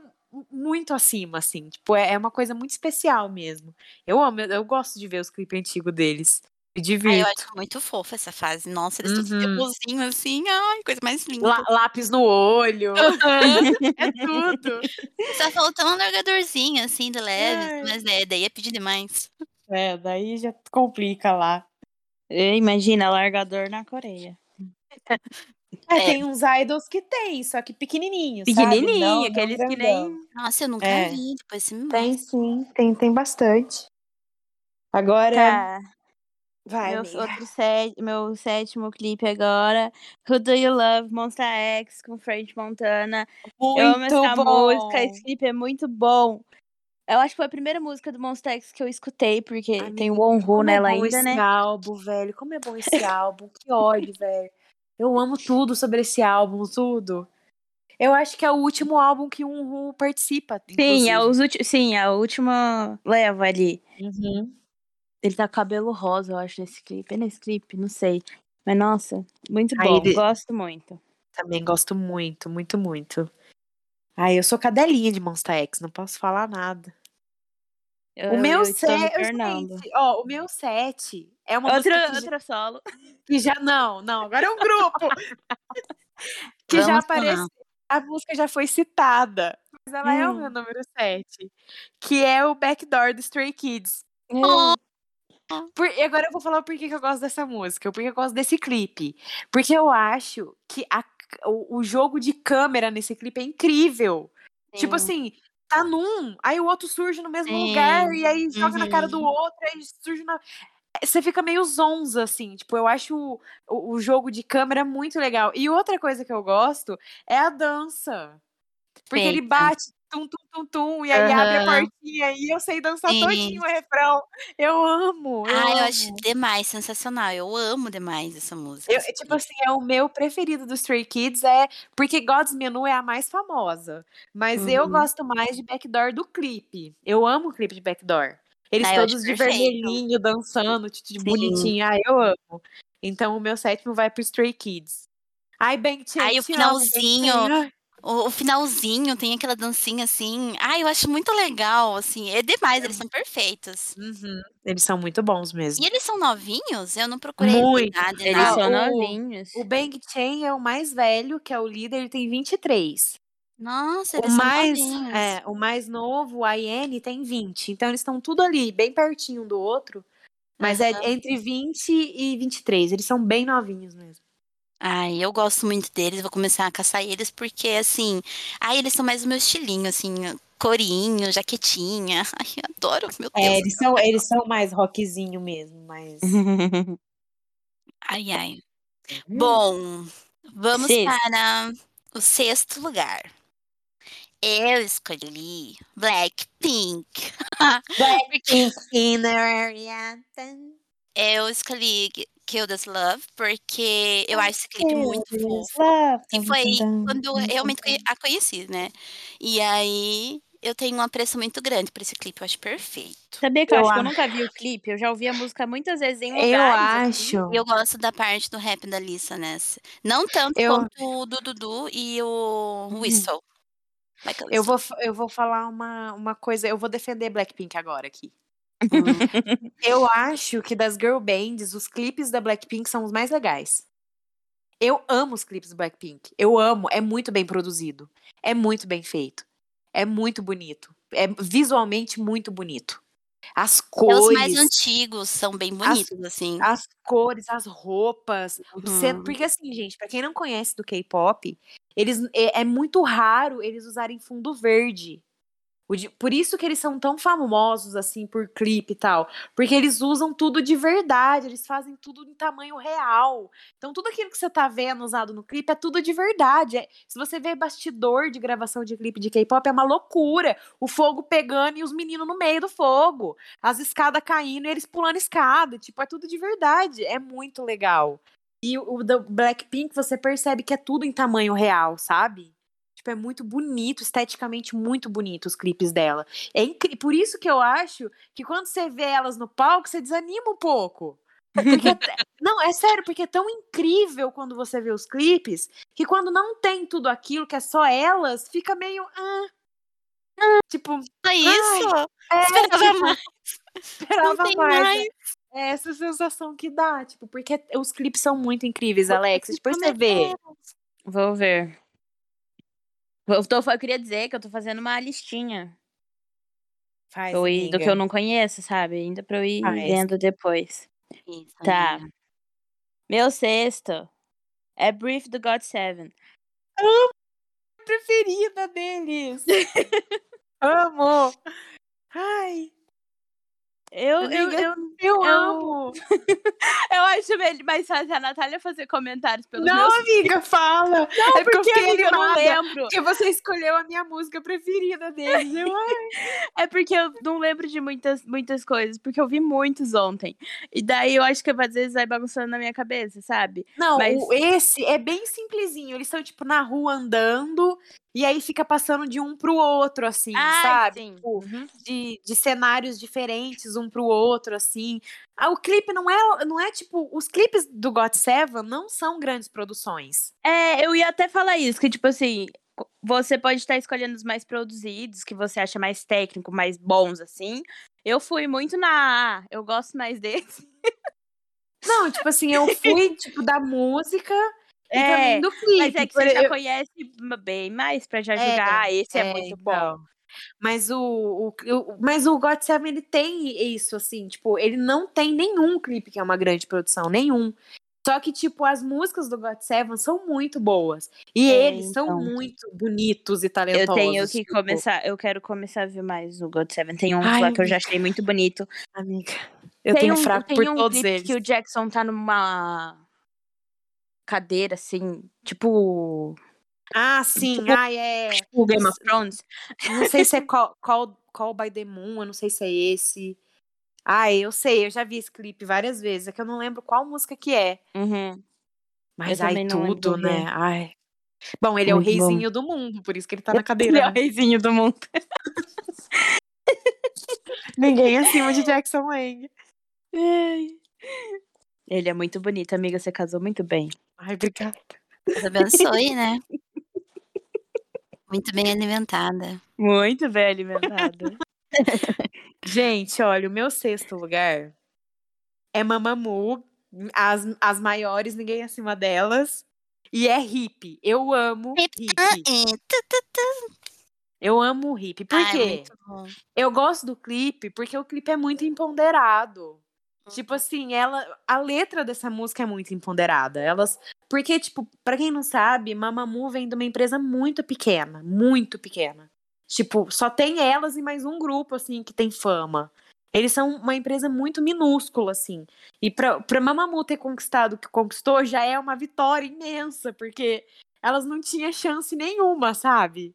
muito acima, assim. Tipo, é, é uma coisa muito especial mesmo. Eu amo, eu, eu gosto de ver os clipes antigos deles. Me Ai, eu divirto. acho muito fofa essa fase. Nossa, eles todos Uhum. debuzinhos assim. Ai, coisa mais linda. Lá- lápis no olho. é tudo. [LAUGHS] Só faltou um largadorzinho, assim, de leve. Ai. Mas é, daí é pedir demais. É, daí já complica lá. Imagina, largador na Coreia. É, É. tem uns idols que tem, só que pequenininhos, Pequenininho, sabe? Não- não aqueles que grandão. nem. Nossa, eu nunca É. vi. Depois você me Tem sim, tem, tem bastante. Agora, Tá. Vai, Meu, amiga. outro sé- meu sétimo clipe agora. Who Do You Love? Monsta X com French Montana. eu amo Muito essa bom. música. Esse clipe é muito bom. Eu acho que foi a primeira música do Monsta X que eu escutei, porque tem o Wonhu Como nela é bom ainda, esse né? álbum, velho. Como é bom esse álbum. Que ódio, velho. Eu amo tudo sobre esse álbum, tudo. Eu acho que é o último álbum que um Ru participa. Sim, é os ulti... Sim, a última leva ali. Uhum. Ele tá com cabelo rosa, eu acho, nesse clipe. É nesse clipe? Não sei. Mas, nossa, muito Aí bom. ele- Gosto muito. Também gosto muito, muito, muito. Ai, eu sou cadelinha de Monster X, não posso falar nada. Eu, o meu set, ó, o meu set é uma Outra, música que, já- outra solo. que já não, não, agora é um grupo [LAUGHS] que já Vamos falar. apareceu, a música já foi citada, mas ela é o Hum. meu número 7, que é o Backdoor do Stray Kids. Oh, Por, e agora eu vou falar por que que eu gosto dessa música, por que eu gosto desse clipe. Porque eu acho que a- o, o jogo de câmera nesse clipe é incrível. Tipo sim. assim, tá num, aí o outro surge no mesmo Sim. lugar, e aí joga na cara do Uhum. outro, aí surge na. Você fica meio zonza, assim. Tipo, eu acho o, o, o jogo de câmera muito legal. E outra coisa que eu gosto é a dança. Porque ele Perfeita. bate, tum, tum, tum, tum, e aí abre a portinha e eu sei dançar Sim. todinho o refrão. Eu amo, eu eu amo. acho demais, sensacional. Eu amo demais essa música. Eu, assim. tipo assim, é o meu preferido dos Stray Kids, é porque God's Menu é a mais famosa. Mas eu Uhum. gosto mais de Backdoor do clipe. Eu amo o clipe de Backdoor. Eles Ah, eu todos de vermelhinho, dançando, de, bonitinho. Ah, eu amo. Então o meu sétimo vai pro Stray Kids. Ai, Bang Chan, Ai, o amo, O, o finalzinho tem aquela dancinha assim. Ai, eu acho muito legal, assim. É demais, eles são perfeitos. uhum, Eles são muito bons E mesmo. eles são novinhos? Eu não procurei Muito. nada, Eles Ah, nada. são o- novinhos. O Bang Chan é o mais velho, que é o líder, ele tem 23. Nossa, O eles são mais, novinhos. é, o mais novo, a Iene, tem 20. Então eles estão tudo ali, bem pertinho um do outro. Mas Aham. é entre 20 e 23. Eles são bem novinhos mesmo. Ai, eu gosto muito deles, vou começar a caçar eles, porque assim. Ai, eles são mais o meu estilinho, assim, corinho, jaquetinha. [LAUGHS] Ai, eu adoro, meu Deus. É, eles são, eles são mais rockzinho mesmo, mas. [LAUGHS] Ai, ai. Bom, vamos Sexto. para o sexto lugar. Eu escolhi Blackpink. [LAUGHS] Blackpink in the area. Eu escolhi Kill This Love porque eu acho esse clipe muito fofo. E foi quando eu realmente a conheci, né? E aí eu tenho uma apreço muito grande por esse clipe, eu acho perfeito. Sabia que eu, Eu acho que eu nunca vi o clipe? Eu já ouvi a música muitas vezes em lugares. Eu assim. acho. E eu gosto da parte do rap da Lisa nessa. Não tanto Eu- quanto o do Dudu e o Whistle. Vai, Eu vou, eu vou falar uma, uma coisa, eu vou defender Blackpink agora aqui. Hum, Eu acho que das girl bands, os clipes da Blackpink são os mais legais. Eu amo os clipes do Blackpink. Eu amo, é muito bem produzido. É muito bem feito. É muito bonito. É visualmente muito bonito. As até os mais cores, antigos são bem bonitos, assim. as cores, as roupas. Uhum. Porque assim, gente, pra quem não conhece do K-pop, eles é, é muito raro eles usarem fundo verde. Por isso que eles são tão famosos assim por clipe e tal, porque eles usam tudo de verdade, eles fazem tudo em tamanho real. Então tudo aquilo que você tá vendo usado no clipe é tudo de verdade. É- se você vê bastidor de gravação de clipe de K-pop é uma loucura. O fogo pegando e os meninos no meio do fogo, as escadas caindo e eles pulando escada, tipo, é tudo de verdade. É muito legal. E o do Blackpink você percebe que é tudo em tamanho real, sabe? Tipo, é muito bonito, esteticamente muito bonito os clipes dela. É incri... Por isso que eu acho que quando você vê elas no palco, você desanima um pouco. Porque é [LAUGHS] não, é sério, porque é tão incrível quando você vê os clipes que quando não tem tudo aquilo, que é só elas, fica meio. ah, ah, tipo, É isso? é, Esperava tipo, mais. esperava Não tem mais. mais. É essa sensação que dá, tipo, porque os clipes são muito incríveis, Alex. Depois você vê. Vou ver. Eu, tô, eu queria dizer que eu tô fazendo uma listinha Faz, eu ir, do que eu não conheço, sabe? Ainda pra eu ir Faz. vendo depois. Isso, Tá. amiga. Meu sexto é Brief do God Seven. preferida deles. [LAUGHS] Amo. Ai, Eu, eu, eu, eu, amo. [LAUGHS] eu acho mais fácil a Natália fazer comentários pelos Não, amiga, fala. [LAUGHS] Não, é porque eu amiga, eu não lembro. Porque você escolheu a minha música preferida deles. [LAUGHS] É porque eu não lembro de muitas, muitas coisas, porque eu vi muitos ontem. E daí eu acho que às vezes vai bagunçando na minha cabeça, sabe? Não, esse é bem simplesinho. Eles estão, tipo, na rua andando. E aí fica passando de um pro outro, assim, sabe? sim. Tipo, Uhum. de, de cenários diferentes um pro outro, assim. Ah, o clipe não é, não é tipo, os clipes do God Seven não são grandes produções. É, eu ia até falar isso, que tipo assim, você pode estar escolhendo os mais produzidos, que você acha mais técnico, mais bons, assim. Eu fui muito na eu gosto mais [LAUGHS] desse. Não, tipo assim, eu fui, tipo, da música É, do clipe. Mas é que você já eu- conhece m- bem mais pra já É, julgar. Ah, esse é, é, muito bom. então. Mas o, o, o- mas o God Seven, ele tem isso, assim, tipo, ele não tem nenhum clipe que é uma grande produção, nenhum. Só que, tipo, as músicas do God Seven são muito boas. E É, eles são então. muito bonitos e Eu talentosos. tenho que tipo, começar, eu quero começar a ver mais o God Seven. Tem uns Ai, lá que eu já achei muito bonito. Amiga, eu tem tenho um, fraco por um todos eles. que o Jackson tá numa cadeira, assim, tipo, Ah, sim, tipo- ai, é. tipo Game of Thrones. Não sei se é Call, Call, Call by the Moon, eu não sei se é esse. Ai, eu sei, eu já vi esse clipe várias vezes, é que eu não lembro qual música que é. Uhum. Mas Eu ai, lembro tudo, do né? quê. Ai. Bom, ele é o Muito bom. reizinho do mundo, por isso que ele tá na Ele cadeira. é o né? reizinho do mundo. [LAUGHS] Ninguém acima de Jackson Wang. Ele é muito bonito, amiga. Você casou muito bem. Ai, obrigada. Deus abençoe, né? Muito bem alimentada. Muito bem alimentado. [LAUGHS] Gente, olha, o meu sexto lugar é Mamamoo. As, as maiores, ninguém acima delas. E é hippie. Eu amo tu. Eu amo o hippie. Por Ai, quê? bom. Eu gosto do clipe porque o clipe é muito empoderado. Tipo assim, ela, a letra dessa música é muito empoderada. Elas, porque tipo, para quem não sabe, Mamamoo vem de uma empresa muito pequena, muito pequena. Tipo, só tem elas e mais um grupo assim que tem fama. Eles são uma empresa muito minúscula assim. E pra, pra Mamamoo ter conquistado o que conquistou já é uma vitória imensa, porque elas não tinham chance nenhuma, sabe?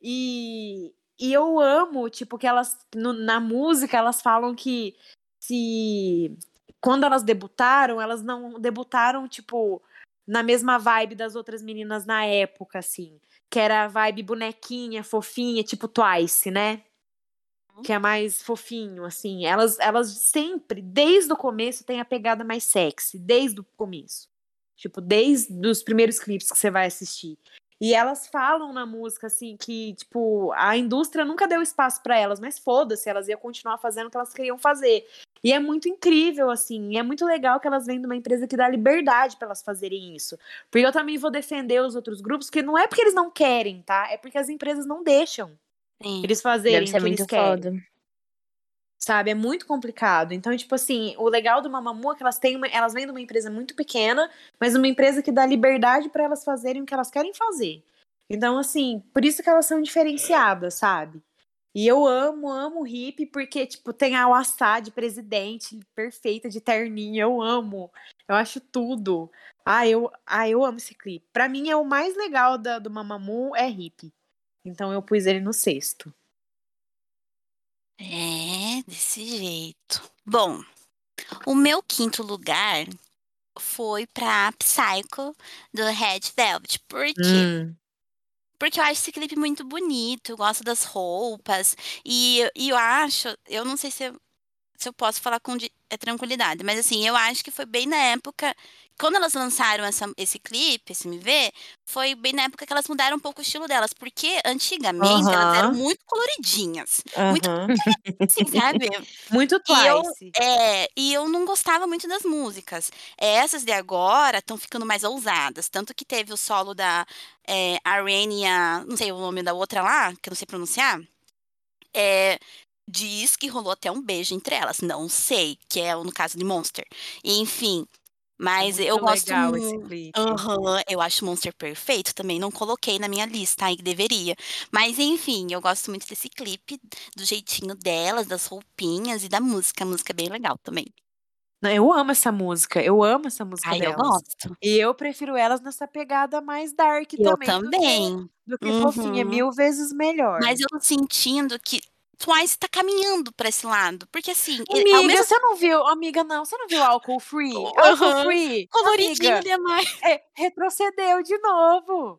E, e eu amo, tipo, que elas, no- na música, elas falam que se. Quando elas debutaram, elas não debutaram, tipo, na mesma vibe das outras meninas na época, assim. Que era a vibe bonequinha, fofinha, tipo Twice, né? Que é mais fofinho, assim. Elas, elas sempre, desde o começo, têm a pegada mais sexy. Desde o começo. Tipo, desde os primeiros clipes que você vai assistir. E elas falam na música, assim, que, tipo, a indústria nunca deu espaço para elas, mas foda-se, elas iam continuar fazendo o que elas queriam fazer. E é muito incrível, assim, e é muito legal que elas vêm de uma empresa que dá liberdade para elas fazerem isso. Porque eu também vou defender os outros grupos, que não é porque eles não querem, tá? É porque as empresas não deixam Sim. eles fazerem o que muito eles querem. foda. Sabe, é muito complicado. Então, tipo assim, o legal do Mamamoo é que elas têm uma, elas vêm de uma empresa muito pequena, mas uma empresa que dá liberdade para elas fazerem o que elas querem fazer. Então, assim, por isso que elas são diferenciadas, sabe? E eu amo, amo o hip, porque, tipo, tem a Wassá de presidente, perfeita, de terninho, eu amo. Eu acho tudo. Ah, eu, ah, eu amo esse clipe. Pra mim, é o mais legal da, do Mamamoo é hip. Então, eu pus ele no sexto. É, desse jeito. Bom, o meu quinto lugar foi pra Psycho do Red Velvet. Por quê? Hum. Porque eu acho esse clipe muito bonito, eu gosto das roupas. E, e eu acho, eu não sei se se eu posso falar com é, tranquilidade, mas assim, eu acho que foi bem na época. Quando elas lançaram essa- esse clipe, esse MV, foi bem na época que elas mudaram um pouco o estilo delas. Porque antigamente elas eram muito coloridinhas. Muito [LAUGHS] assim, sabe? Muito E eu, Twice. é, e eu não gostava muito das músicas. Essas de agora estão ficando mais ousadas. Tanto que teve o solo da é, Arenia, não sei o nome da outra lá, que eu não sei pronunciar. É, diz que rolou até um beijo entre elas. Não sei, que é no caso de Monster. Enfim, mas É eu muito gosto legal esse muito. clipe. Aham, eu acho Monster perfeito também. Não coloquei na minha lista, aí que deveria. Mas enfim, eu gosto muito desse clipe, do jeitinho delas, das roupinhas e da música. A música é bem legal também. Eu amo essa música, eu amo essa música Ai, eu delas. gosto. E eu prefiro elas nessa pegada mais dark Eu também, do que, também. do que fofinha, Uhum. mil vezes melhor. Mas eu tô sentindo que Twice tá caminhando pra esse lado. Porque assim, ele- ao Amiga, mesmo você não viu, amiga, não, você não viu álcool free? [LAUGHS] Aham. Álcool free, coloridinho amiga, demais. é, retrocedeu de novo.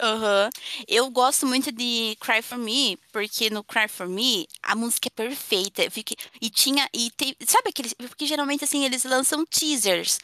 Aham. Eu gosto muito de Cry For Me, porque no Cry For Me a música é perfeita. Fiquei- E tinha. E tem, sabe aqueles. Porque geralmente assim eles lançam teasers.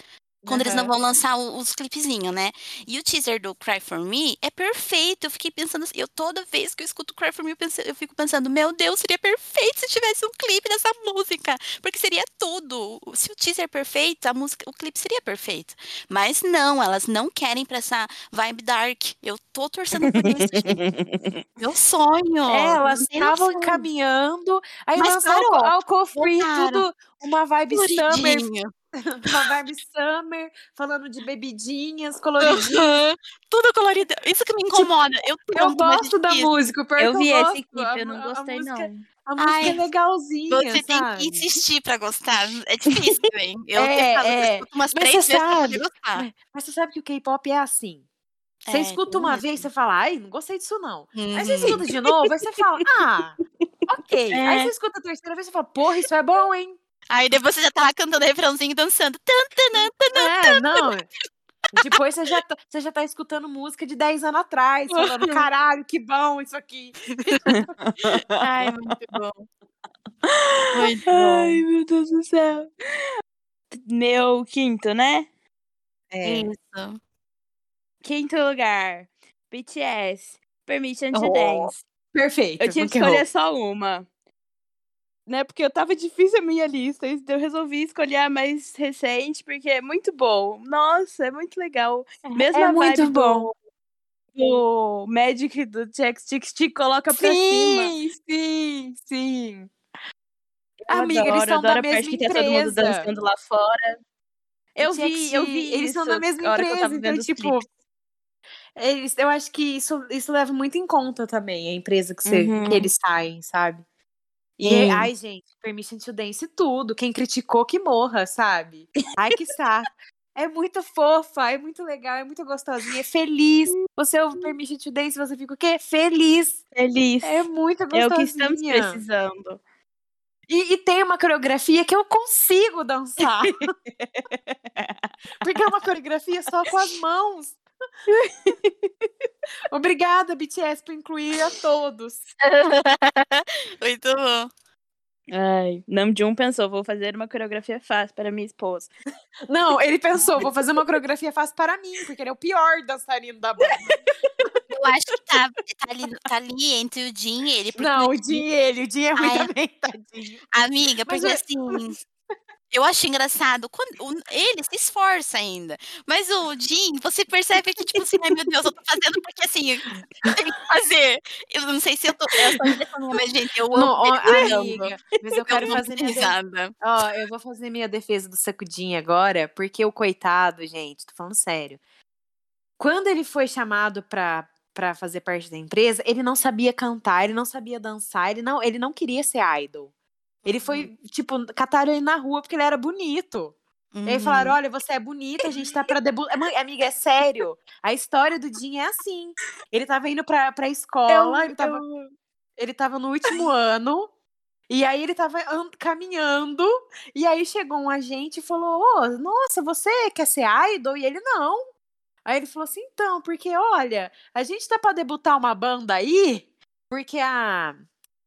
Quando eles não vão lançar os clipezinhos, né? E o teaser do Cry For Me é perfeito. Eu fiquei pensando assim, eu toda vez que eu escuto Cry For Me, eu, penso- eu fico pensando, meu Deus, seria perfeito se tivesse um clipe dessa música. Porque seria tudo. Se o teaser é perfeito, a música, o clipe seria perfeito. Mas não, elas não querem pra essa vibe dark. Eu tô torcendo por isso. [LAUGHS] Meu sonho. É, elas estavam encaminhando, aí Mas lançaram álcool free, tudo uma vibe summer, Coloridinho. [LAUGHS] uma vibe summer, falando de bebidinhas, coloridinhas. Aham. Tudo colorido. Isso que me incomoda. Eu, Tipo, Eu gosto da música, Eu que vi eu esse clipe, a, eu não a gostei, música, não. a música Ai, é legalzinha, Você tem sabe? que insistir pra gostar. [LAUGHS] É difícil, hein? Eu, É, eu falo, eu é. escuto umas Mas três você vezes pra sabe, gostar. mas, mas você sabe que o K-pop é assim. Você É, escuta tem uma mesmo. vez, você fala, ai, não gostei disso não. Aí você Uhum. escuta de novo, aí você fala, ah, [LAUGHS] ok. Aí É. você escuta a terceira vez, você fala, porra, isso é bom, hein? Aí depois você já tá lá cantando refrãozinho e dançando. É, não. Depois você já, tá, você já tá escutando música de 10 anos atrás, falando, [LAUGHS] caralho, que bom isso aqui. [LAUGHS] Ai, muito bom. Muito Ai, bom. meu Deus do céu. Meu quinto, né? É. Isso. Quinto lugar. BTS. Permission to Oh, Dance. Perfeito. Eu tive que escolher só uma. Né? Porque eu tava difícil a minha lista. então Eu resolvi escolher a mais recente, porque é muito bom. Nossa, é muito legal. Mesma É muito vibe bom. do, do Magic do Jack Stick Stick coloca pra cima. Sim, sim, sim. Eu Amiga, eles adoro, são da adoro a parte mesma que tá todo mundo empresa. dançando lá fora. Eu Jack vi, eu vi eles isso são da mesma empresa, então, tipo, eles, eu acho que isso, isso leva muito em conta também, a empresa que, você, Uhum. que eles saem, sabe? E, Sim. ai, gente, Permission to Dance tudo. Quem criticou que morra, sabe? Ai, que saco. É muito fofa, é muito legal, é muito gostosinha, é feliz. Você ouve Permission to Dance, você fica o quê? Feliz. Feliz. É muito É o que estamos gostosinha. precisando. E, e tem uma coreografia que eu consigo dançar. [LAUGHS] Porque é uma coreografia só com as mãos. [LAUGHS] Obrigada, BTS, por incluir a todos. [LAUGHS] Muito bom. Ai, Namjoon pensou, vou fazer uma coreografia fácil para minha esposa. Não, ele pensou, vou fazer uma coreografia fácil para mim, porque ele é o pior dançarino da banda. Eu acho que tá, tá, ali, tá ali entre o Jin e ele. Não, o Jin e ele, o Jin é ruim Ai, também, [LAUGHS] tadinho. Amiga, Mas porque é- assim. Eu acho engraçado. Quando, o- ele se esforça ainda. Mas o Jim, você percebe que, tipo assim, ai meu Deus, eu tô fazendo porque assim, tem que fazer. Eu não sei se eu tô. Eu sou impressão minha, mas, gente, eu amo Não, ó, amiga, mas eu Eu quero fazer minha defesa. Ó, eu vou fazer minha defesa do Sacudinho agora, porque o coitado, gente, tô falando sério. Quando ele foi chamado pra, pra fazer parte da empresa, ele não sabia cantar, ele não sabia dançar, ele não, ele não queria ser idol. Ele foi, tipo, cataram ele na rua porque ele era bonito. E aí falaram: olha, você é bonita, a gente tá pra debutar. Amiga, é sério. A história do Jim é assim. Ele tava indo pra, pra escola, ele tava ele tava no último ano. E aí ele tava an- caminhando. E aí chegou um agente e falou: Ô, nossa, você quer ser idol? E ele não. Aí ele falou assim: então, porque olha, a gente tá pra debutar uma banda aí, porque a,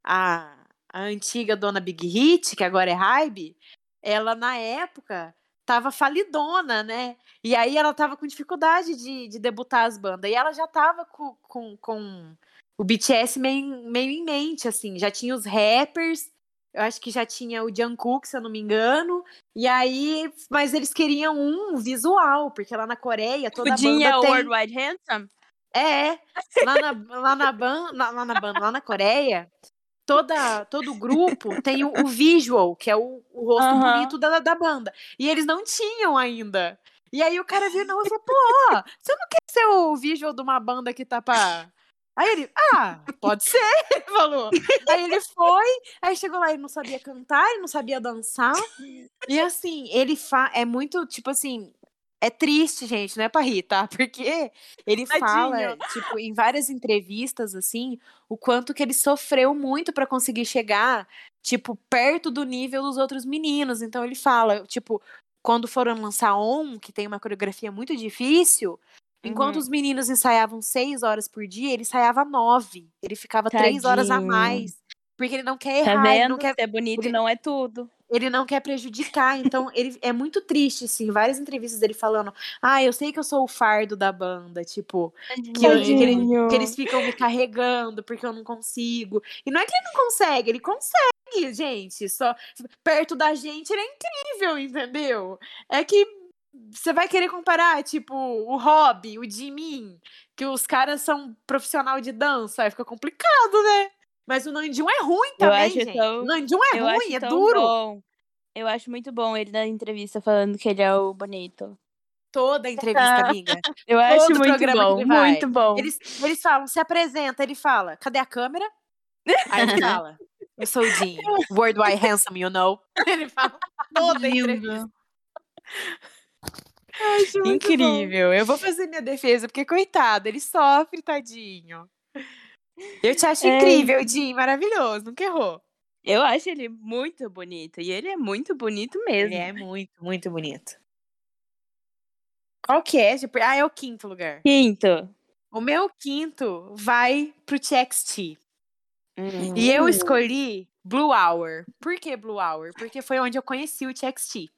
a, a antiga dona Big Hit, que agora é Hybe, ela na época tava falidona, né? E aí ela tava com dificuldade de, de debutar as bandas. E ela já tava com, com, com o BTS meio, meio em mente, assim. Já tinha os rappers, eu acho que já tinha o Jungkook, se eu não me engano. E aí, mas eles queriam um visual, porque lá na Coreia toda o Jin banda o tem... Worldwide Handsome? É, lá na, lá na ban, lá, lá na banda, lá na Coreia, toda, todo grupo tem o, o visual, que é o, o rosto Aham. bonito da, da banda. E eles não tinham ainda. E aí o cara viu e falou, pô, você não quer ser o visual de uma banda que tá pra. Aí ele, ah, pode ser, [LAUGHS] ele falou. Aí ele foi, aí chegou lá, ele não sabia cantar, ele não sabia dançar. E assim, ele fa é muito, tipo assim, é triste, gente, não é pra rir, tá? [LAUGHS] Porque ele fala, Tadinho. tipo, em várias entrevistas, assim, o quanto que ele sofreu muito pra conseguir chegar, tipo, perto do nível dos outros meninos. Então ele fala, tipo, quando foram lançar On, que tem uma coreografia muito difícil, enquanto Uhum. os meninos ensaiavam seis horas por dia, ele ensaiava nove. Ele ficava três horas a Tadinho. mais. Porque ele não quer Tá errar, ele vendo? não quer Ser bonito ele- não é tudo. ele não quer prejudicar. Então, [LAUGHS] ele é muito triste, assim, várias entrevistas dele falando: Ah, eu sei que eu sou o fardo da banda, tipo, que, eu- que ele- que eles ficam me carregando porque eu não consigo. E não é que ele não consegue, ele consegue, gente. Só perto da gente ele é incrível, entendeu? É que você vai querer comparar, tipo, o Hobby, o Jimin, que os caras são profissional de dança, aí fica complicado, né? Mas o Nandium é ruim também, acho gente. tão- O Nandium é eu ruim, acho é duro. bom. Eu acho muito bom ele na entrevista falando que ele é o bonito. Toda a entrevista, [LAUGHS] amiga. Eu acho Todo muito programa que bom, muito bom. Eles, eles falam, se apresenta, ele fala, cadê a câmera? Aí ele fala, eu sou o Jim, worldwide handsome, you know. [LAUGHS] Ele fala toda a entrevista. [LAUGHS] Acho muito Incrível. Eu vou fazer minha defesa, porque coitado, ele sofre, tadinho. Eu te acho É. incrível, Jim, maravilhoso, nunca errou. Eu acho ele muito bonito. E ele é muito bonito mesmo. Ele é muito, muito bonito. Qual que é? Tipo, Ah, é o quinto lugar. Quinto. O meu quinto vai pro TXT. Hum. E eu escolhi Blue Hour. Por que Blue Hour? Porque foi onde eu conheci o TXT.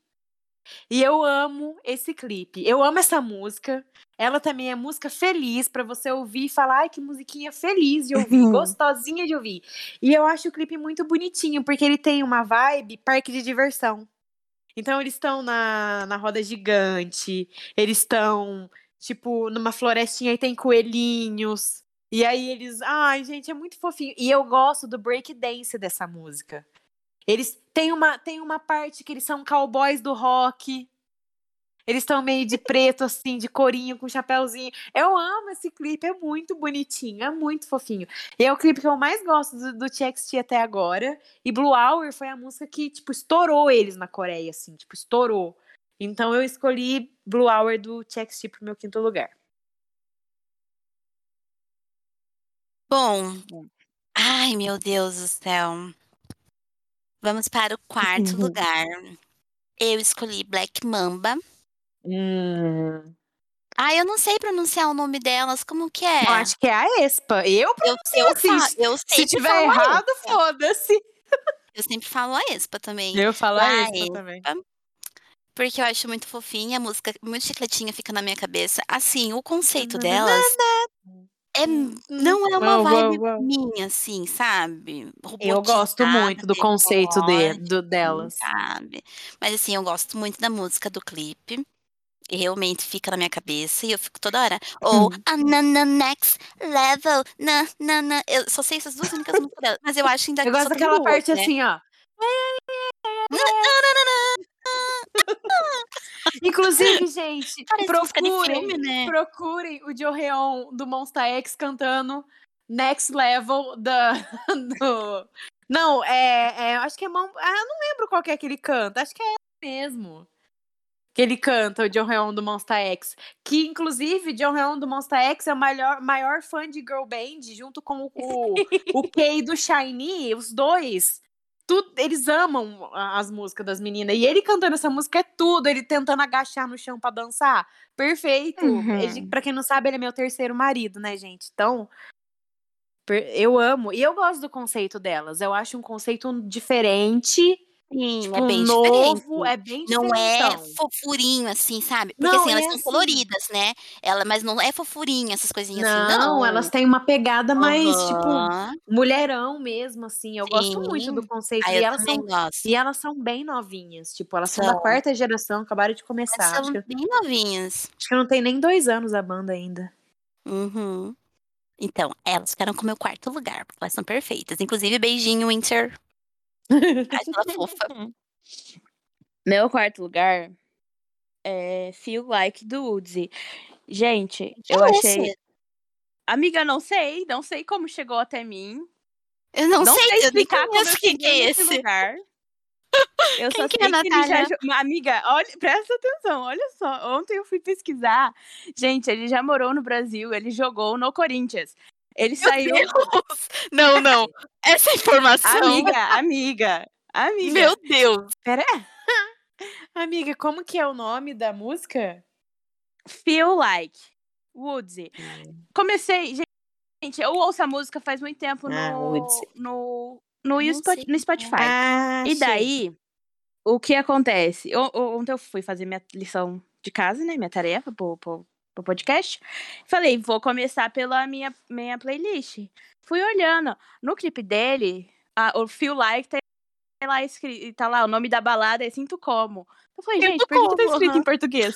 E eu amo esse clipe. Eu amo essa música. Ela também é música feliz pra você ouvir e falar, ai, que musiquinha feliz de ouvir, [LAUGHS] gostosinha de ouvir. E eu acho o clipe muito bonitinho, porque ele tem uma vibe parque de diversão. Então eles estão na, na roda gigante, eles estão, tipo, numa florestinha e tem coelhinhos. E aí eles, ai, gente, é muito fofinho. E eu gosto do break dance dessa música. Eles têm uma, tem uma parte que eles são cowboys do rock. Eles estão meio de preto, assim, de corinho, com chapéuzinho. Eu amo esse clipe, é muito bonitinho, é muito fofinho. E é o clipe que eu mais gosto do, do TXT até agora. E Blue Hour foi a música que, tipo, estourou eles na Coreia, assim, tipo, estourou. Então eu escolhi Blue Hour do TXT pro meu quinto lugar. Bom. Ai, meu Deus do céu. Vamos para o quarto Uhum. lugar. Eu escolhi Black Mamba. Hum, Ai, eu não sei pronunciar o nome delas. Como que é? Eu acho que é a Espa. Eu, Eu, eu, assim, eu sei se tiver errado, Espa. foda-se. Eu sempre falo a Expa também. Eu falo Ah, a é. Expa também. Porque eu acho muito fofinha, a música, muito chicletinha fica na minha cabeça. Assim, o conceito delas é, não é uma vibe minha, assim, sabe? Eu gosto muito do conceito de, do, delas. sabe? Mas assim, eu gosto muito da música do clipe. E realmente fica na minha cabeça e eu fico toda hora. Ou Hum. a na, na next level. Na, na, na. Eu só sei essas duas únicas músicas dela. Mas eu acho ainda Eu gosto daquela parte né? assim, ó. [LAUGHS] Inclusive, [LAUGHS] gente, Parece procurem, filme, né? procurem o Joheon do Monsta X cantando Next Level da. [LAUGHS] Do... Não, é, é. Acho que é. Mon... Ah, eu não lembro qual que é que ele canta. Acho que é mesmo. Que ele canta, o Joheon do Monsta X. Que, inclusive, Joheon do Monsta X é o maior, maior fã de girl band, junto com o, o, o [LAUGHS] Kei do Shiny, os dois. Tudo, eles amam as músicas das meninas. E ele cantando essa música é tudo. Ele tentando agachar no chão pra dançar. Perfeito. Uhum. Pra quem não sabe, ele é meu terceiro marido, né, gente? Então, eu amo. E eu gosto do conceito delas. Eu acho um conceito diferente. Sim, Tipo, é bem novo. diferente. É bem Não é diferentão. fofurinho, assim, sabe? Porque Não, assim, elas é são assim. coloridas, né? Ela, mas não é fofurinha, essas coisinhas assim, Não, não. elas têm uma pegada mais, tipo, mulherão mesmo, assim. Eu gosto muito do Sim. conceito. Ah, e elas são gosto. E elas são bem novinhas. Tipo, elas são, da São. quarta geração, acabaram de Elas começar. Acho são bem novinhas. acho que não tem nem dois anos a banda ainda. Uhum. Então, elas ficaram com o meu quarto lugar, porque elas são perfeitas. Inclusive, beijinho, Winter. Ela fofa. [LAUGHS] Meu quarto lugar é Feel Like do Woodsy. Gente, eu é achei. Amiga, não sei, não sei como chegou até mim. Eu não, Não, sei, sei eu explicar como eu que cheguei é esse. lugar. [LAUGHS] Eu Quem só que sei é, que ele já. Natália? Amiga, olha, presta atenção, olha só. Ontem eu fui pesquisar. Gente, ele já morou no Brasil, ele jogou no Corinthians. Ele saiu. Deus! Não, não. Essa informação. Amiga, amiga, amiga. Meu Deus. Pera. [LAUGHS] Amiga, como que é o nome da música? Feel Like. Woodsy. Comecei. Gente, eu ouço a música faz muito tempo Ah, no, Woodsy. no, no, no Spotify. Ah, E daí, o que acontece? Ontem eu fui fazer minha lição de casa, né? Minha tarefa pro, pro, pro podcast. Falei, vou começar pela minha, minha playlist. Fui olhando. No clipe dele, a- o Feel Like tá lá escrito, tá lá, o nome da balada é Sinto Como. Eu falei, gente, por que, que tá escrito aham. em português?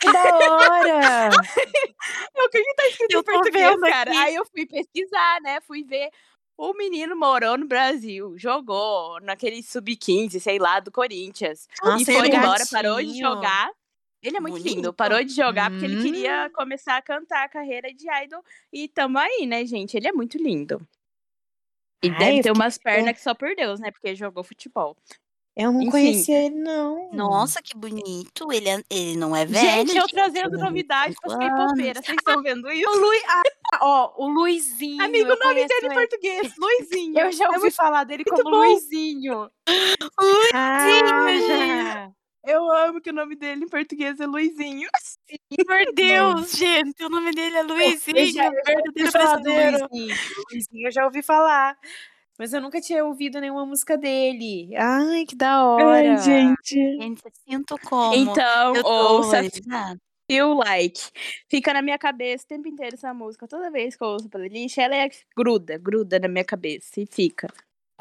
Que da hora! [LAUGHS] Eu, o que, tá escrito Eu em português, cara? aqui. Aí eu fui pesquisar, né? Fui ver. O menino morou no Brasil, jogou naquele sub-15, sei lá, do Corinthians. Nossa, e que foi embora, parou de gatinho. jogar. Ele é muito lindo. Parou de jogar porque ele queria Hum. começar a cantar a carreira de idol. E tamo aí, né, gente? Ele é muito lindo. E Ai, deve ter fiquei- umas pernas que só por Deus, né? Porque jogou futebol. Eu não Enfim. conhecia ele, não. Nossa, que bonito. Ele, é- ele não é velho. gente, eu gente. trazendo novidades pras 25 anos. K-popeiras. Vocês estão vendo isso? O Luiz. Ah, ó, o Luizinho. Amigo, o nome dele em ele. português, Luizinho. Eu já É ouvi muito- falar dele como bom. Luizinho. Ah, Eu amo que o nome dele em português é Luizinho. Por [LAUGHS] Deus, gente. O nome dele é Luizinho. eu já- eu já verdadeiro ouvi falar do brasileiro. Luizinho. Luizinho eu já ouvi falar. Mas eu nunca tinha ouvido nenhuma música dele. Ai, que da hora. gente. Gente, eu sinto como. Então, eu ouça. Feel Like. Fica na minha cabeça o tempo inteiro essa música. Toda vez que eu ouço a playlist, ela é gruda, gruda na minha cabeça e fica.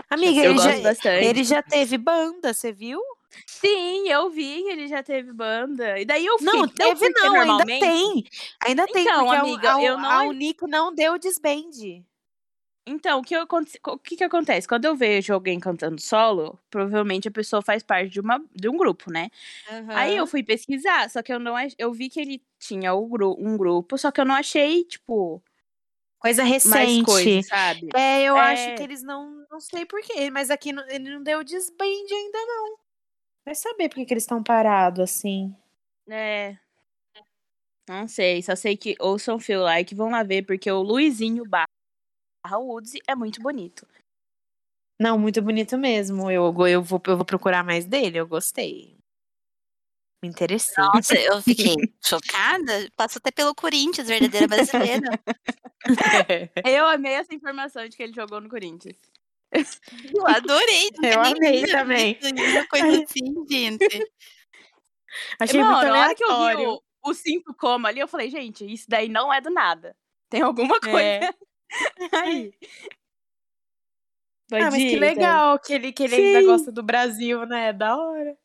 Amiga, eu ele gosto já, bastante. ele já teve banda, você viu? Sim, eu vi que ele já teve banda. E daí eu fiquei, Não, teve porque não, ainda normalmente- tem. Ainda tem, Então, porque a- amiga, a, eu não- a Unico não deu desband. Então, o que, eu o que que acontece? Quando eu vejo alguém cantando solo, provavelmente a pessoa faz parte de, uma, de um grupo, né? Aí eu fui pesquisar, só que eu não eu vi que ele tinha um grupo, só que eu não achei, tipo, Coisa mais recente. coisa, sabe? É, eu É. acho que eles não. Não sei porquê, mas aqui não- ele não deu desband ainda, não. Vai saber por que que eles estão parados assim. É. Não sei, só sei que ouçam Feel Like, vão lá ver, porque o Luizinho barra Woods é muito bonito. Não, muito bonito mesmo. Eu, eu, vou, eu vou procurar mais dele, eu gostei. Me interessei. Nossa, eu fiquei [LAUGHS] chocada. Passou até pelo Corinthians, verdadeira brasileira. [LAUGHS] Eu amei essa informação de que ele jogou no Corinthians. [LAUGHS] Eu adorei. Eu amei também. Uma coisa [LAUGHS] assim, gente. Achei Mano, muito na hora que eu vi aleatório. o, o cinto como ali, eu falei, gente, isso daí não é do nada. Tem alguma coisa É. [LAUGHS] aí. Ah, mas que legal que ele, que ele ainda gosta do Brasil, né? Da hora.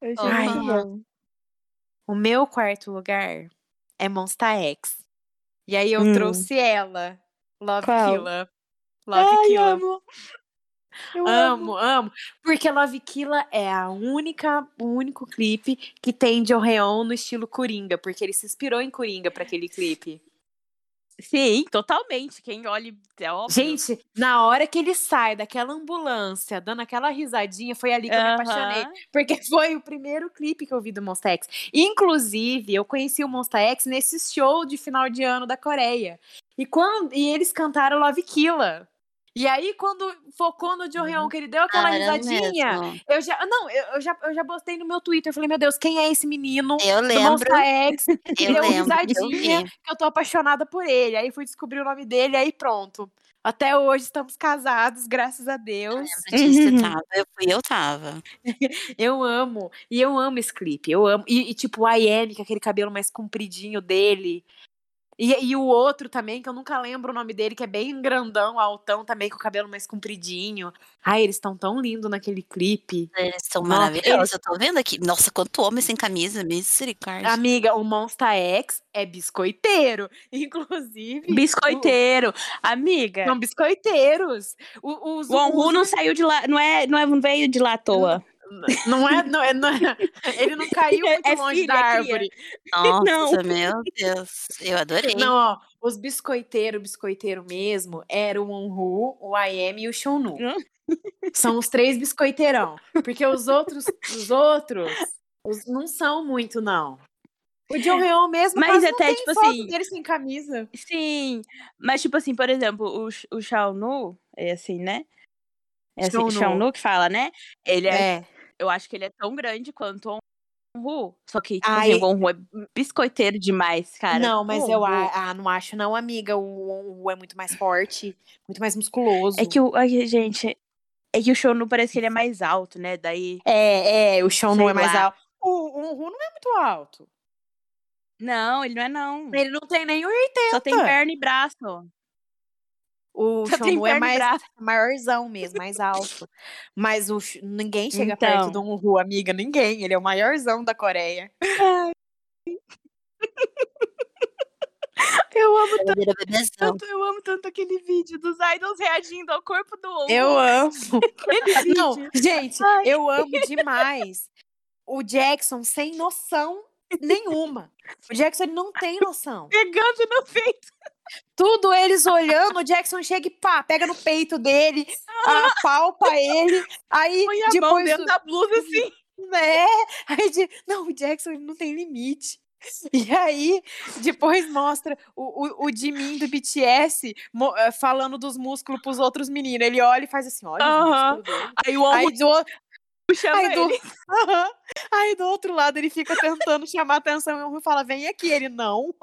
Eu achei Ai. bom. O meu quarto lugar é Monsta X. E aí eu Hum. trouxe ela. Love Qual? Killa. Love Ai, Killa. amo. Eu Amo, amo. Porque Love Killa é a única, o único clipe que tem de Orreon no estilo Coringa, porque ele se inspirou em Coringa pra aquele clipe. Sim, totalmente. Quem olha, é óbvio. Gente, na hora que ele sai daquela ambulância, dando aquela risadinha, foi ali que eu me apaixonei. Porque [LAUGHS] foi o primeiro clipe que eu vi do Monsta X. Inclusive, eu conheci o Monsta X nesse show de final de ano da Coreia. E, quando, e eles cantaram Love Killa. E aí, quando focou no Joheon, que ele deu aquela Ah, risadinha, mesmo. eu já. Não, eu, eu já, eu já postei no meu Twitter. Eu falei, meu Deus, quem é esse menino? Eu lembro. X, Eu deu lembro. Eu risadinha, vi. que eu tô apaixonada por ele. Aí fui descobrir o nome dele, aí pronto. Até hoje estamos casados, graças a Deus. Lembro disso, Uhum. você tava. Eu fui, eu tava. [LAUGHS] Eu amo. E eu amo esse clipe. Eu amo. E, e, tipo, o IM, com aquele cabelo mais compridinho dele. E, e o outro também, que eu nunca lembro o nome dele, que é bem grandão, altão também, com o cabelo mais compridinho. Ai, eles estão tão lindos naquele clipe. Eles são Nossa, maravilhosos. Eu tô vendo aqui. Nossa, quanto homem sem camisa, misericórdia. Amiga, o Monsta X é biscoiteiro. [LAUGHS] Inclusive. Biscoiteiro. Amiga, São biscoiteiros. O, os, o os- não saiu de lá, não é, não é, não veio de lá à toa. Não é, não é, não é- Ele não caiu É- muito é longe filha, da é árvore. Nossa, Não. meu Deus. Eu adorei. Não, ó, os biscoiteiros, biscoiteiro mesmo, era o Onru, o IM e o Shonu. Hã? São os três biscoiteirão. Porque os outros, os outros, os- não são muito, não. O John Reon mesmo, Mas até, não tem tipo foto assim- dele sem camisa. Sim, mas tipo assim, por exemplo, o, o Xiaonu, é assim, né? É assim. Xiaonu que fala, né? Ele é, É. eu acho que ele é tão grande quanto o Onru. Só que, tipo Ai. assim, o Onru é biscoiteiro demais, cara. não, O mas eu Onru- a- ah, não acho, não, amiga. O Onru é muito mais forte, muito mais musculoso. É que o. Ai, gente. É que o Xiaonu parece que ele é mais alto, né? Daí. É, é, o Shonu é mais lá. alto. O, o Onru não é muito alto. Não, ele não é, não. Ele não tem nem 80. Só tem perna e braço. O [LAUGHS] Shonu é mais [LAUGHS] maiorzão mesmo, mais alto. Mas o, ninguém chega perto Então. do Unru, amiga. Ninguém. Ele é o maiorzão da Coreia. [LAUGHS] Eu amo bebezão. tanto, eu amo tanto aquele vídeo dos idols reagindo ao corpo do Onru. Eu amo. Não, gente, Ai. eu amo demais o Jackson sem noção nenhuma. O Jackson ele não tem noção. Pegando no peito. Tudo eles olhando, o Jackson chega e pá, pega no peito dele, apalpa ele. Aí Põe a mão depois dentro da blusa assim. né? Aí de... não, o Jackson ele não tem limite. E aí, depois mostra o, o, o Jimin do BTS eh, falando dos músculos pros outros meninos. Ele olha e faz assim: olha músculos dele. Aí o Aí do, aí, do, aí do outro lado ele fica tentando chamar a atenção e o fala: vem aqui. Ele não.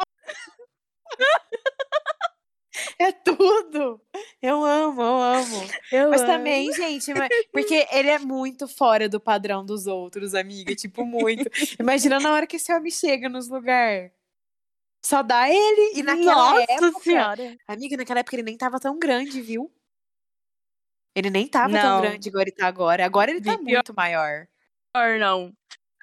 [LAUGHS] É tudo. Eu amo, eu amo. Eu Mas amo. também, gente, [LAUGHS] porque ele é muito fora do padrão dos outros, amiga. Tipo, muito. Imagina na hora que esse homem chega nos lugares. Só dá ele. E naquela Nossa época. senhora. Amiga, naquela época ele nem tava tão grande, viu? Ele nem tava tão Não. grande igual ele tá agora. Agora ele tá pior. muito maior. Or não.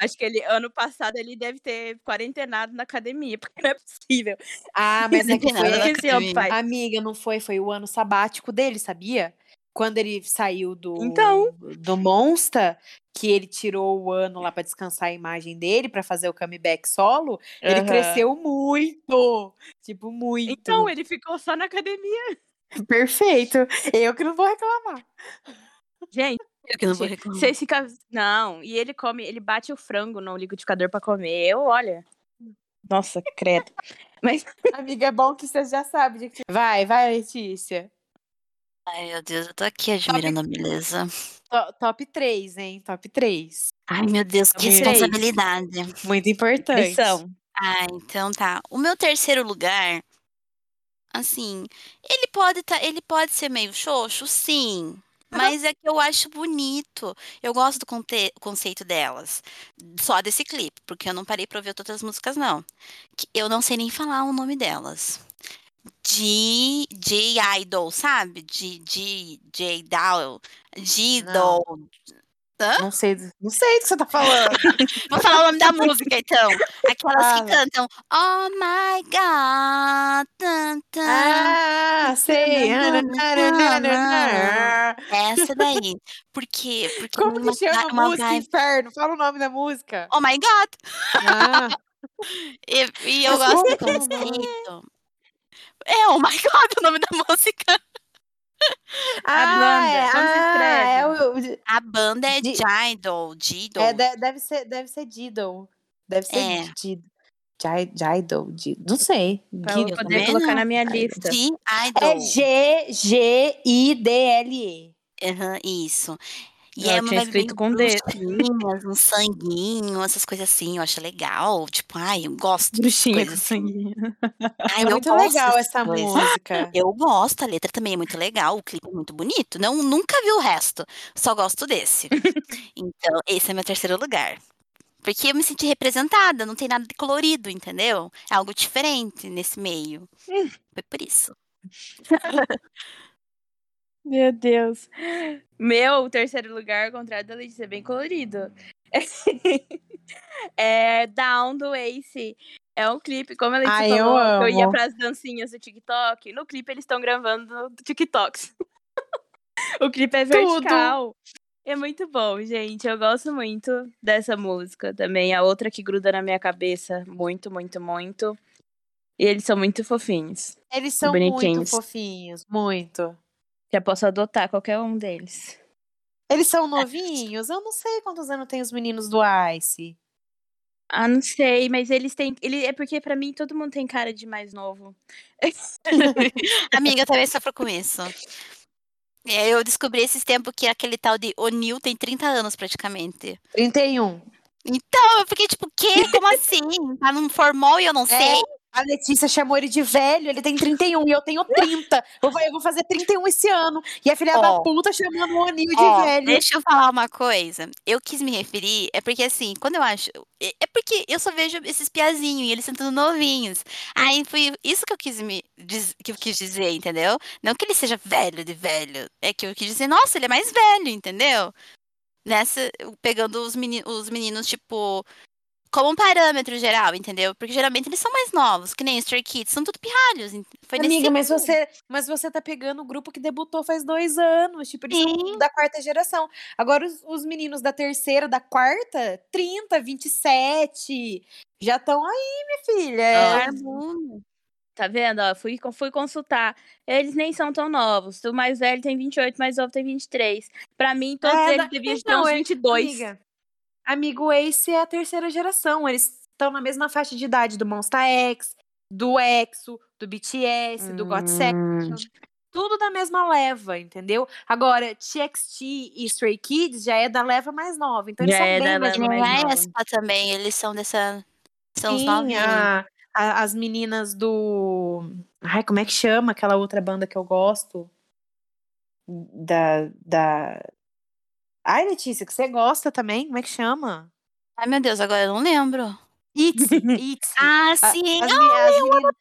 Acho que ele, ano passado, ele deve ter quarentenado na academia, [LAUGHS] porque não é possível. Ah, mas é que foi. na Esse homem academia. faz. Amiga, não foi? Foi o ano sabático dele, sabia? Quando ele saiu do, Então. do Monster, que ele tirou o ano lá pra descansar a imagem dele, pra fazer o comeback solo, ele Aham. cresceu muito. Tipo, muito. Então, ele ficou só na academia. Perfeito. Eu que não vou reclamar. Gente, Eu que não vou reclamar. vocês ficam. Não, e ele come, ele bate o frango no liquidificador pra comer. Eu, olha. Nossa, credo. Mas [LAUGHS] Amiga, é bom que você já sabe. de que- Vai, vai, Letícia. Ai, meu Deus, eu tô aqui admirando a beleza. To- top 3, hein? Top 3. Ai, meu Deus, que responsabilidade. Muito importante. pressão. Ah, então tá. O meu terceiro lugar. Assim, ele pode tá, ele pode ser meio xoxo, sim. Mas é que eu acho bonito. Eu gosto do conceito delas. Só desse clipe, porque eu não parei pra ouvir todas as músicas, não. Eu não sei nem falar o nome delas. G, G Idol, sabe? G, G, J Doll. G Doll. Não sei, não sei do que você tá falando. [LAUGHS] Vou falar o nome da música, então. Aquelas que Fala. cantam Oh my God. Tan, tan. ah, sei. Essa daí. Por quê? Porque Como uma, que chama a uma música, vibe- inferno? Fala o nome da música. Oh my God. Ah, [LAUGHS] E, e eu Mas gosto do como? conceito. É, oh my God, o nome da música. Ah, é, como se ah, é o, A banda é Jidol. Jidol. é, de- deve ser, deve ser Diddle. Deve ser É. Diddle. Diddle, não sei. Pra eu poder também colocar não. na minha lista. De É. G-G-I-D-L-E. Aham, isso. E Eu é uma tinha escrito com bruxinhas, um sanguinho, essas coisas assim, eu acho legal. Tipo, ai, eu gosto de Bruxinha coisas com assim. sanguinho. Ai, É muito legal essa coisas. música. Eu gosto, a letra também é muito legal, o clipe é muito bonito. Não, nunca vi o resto, só gosto desse. [LAUGHS] Então, esse é meu terceiro lugar. Porque eu me senti representada, não tem nada de colorido, entendeu? É algo diferente nesse meio. [LAUGHS] Foi por isso. [LAUGHS] Meu Deus. Meu terceiro lugar, ao contrário da Letícia, é bem colorido. [LAUGHS] é Down do Ace. É um clipe, como a Letícia Ai, eu falou, que eu ia pras dancinhas do TikTok. No clipe eles estão gravando TikToks. [LAUGHS] o clipe é vertical. É muito bom, gente. Eu gosto muito dessa música também. A outra que gruda na minha cabeça, muito, muito, muito. E eles são muito fofinhos. Eles são muito fofinhos, muito. Já posso adotar qualquer um deles. Eles são novinhos? Eu não sei quantos anos tem os meninos do Ice. Ah, não sei, mas eles têm. Ele, é porque pra mim todo mundo tem cara de mais novo. [LAUGHS] Amiga, eu também sofro com isso. É, eu descobri esses tempos que aquele tal de O'Neill tem 30 anos praticamente. 31. Então, eu fiquei tipo, quê? Como assim? Tá num formal e eu não sei? A Letícia chamou ele de velho, ele tem 31 e eu tenho 30. Eu vou, eu vou fazer 31 esse ano. E a filha da Ó. puta chamando o Anil de Ó, velho. deixa eu falar uma coisa. Eu quis me referir, é porque assim, quando eu acho. É é porque eu só vejo esses piazinhos e eles são tudo novinhos. Aí foi isso que eu quis me que eu quis dizer, entendeu? Não que ele seja velho de velho. É que eu quis dizer, nossa, ele é mais velho, entendeu? Nessa, pegando os meninos, os meninos, tipo, como um parâmetro geral, entendeu? Porque geralmente eles são mais novos, que nem os Stray Kids, são tudo pirralhos. Foi nesse Amiga, mas sentido. você, mas você tá pegando o grupo que debutou faz dois anos. Tipo, eles são Sim. da quarta geração. Agora, os, os meninos da terceira, da quarta, 30, 27. Já estão aí, minha filha. É, Barbudo. Tá vendo? Ó, fui, fui consultar. Eles nem são tão novos. O mais velho tem 28, o mais novo tem 23. Pra mim, todos É, eles deviam ter então, uns é- 22. Amiga, amigo Ace é a terceira geração. Eles estão na mesma faixa de idade do Monsta X, do EXO, do BTS, do GOT Hum. Section. Tudo da mesma leva, entendeu? Agora, TXT e Stray Kids já é da leva mais nova. Então eles Já são é bem da mais mais nova. Espa também, eles são dessa. São os Sim, novinhos. a- a- as meninas do. Ai, como é que chama aquela outra banda que eu gosto? Da. da... Ai, Letícia, que você gosta também? Como é que chama? Ai, meu Deus, agora eu não lembro. Itzy, [LAUGHS] Itzy. Ah, A- sim. As, Ah, meni- as meninas,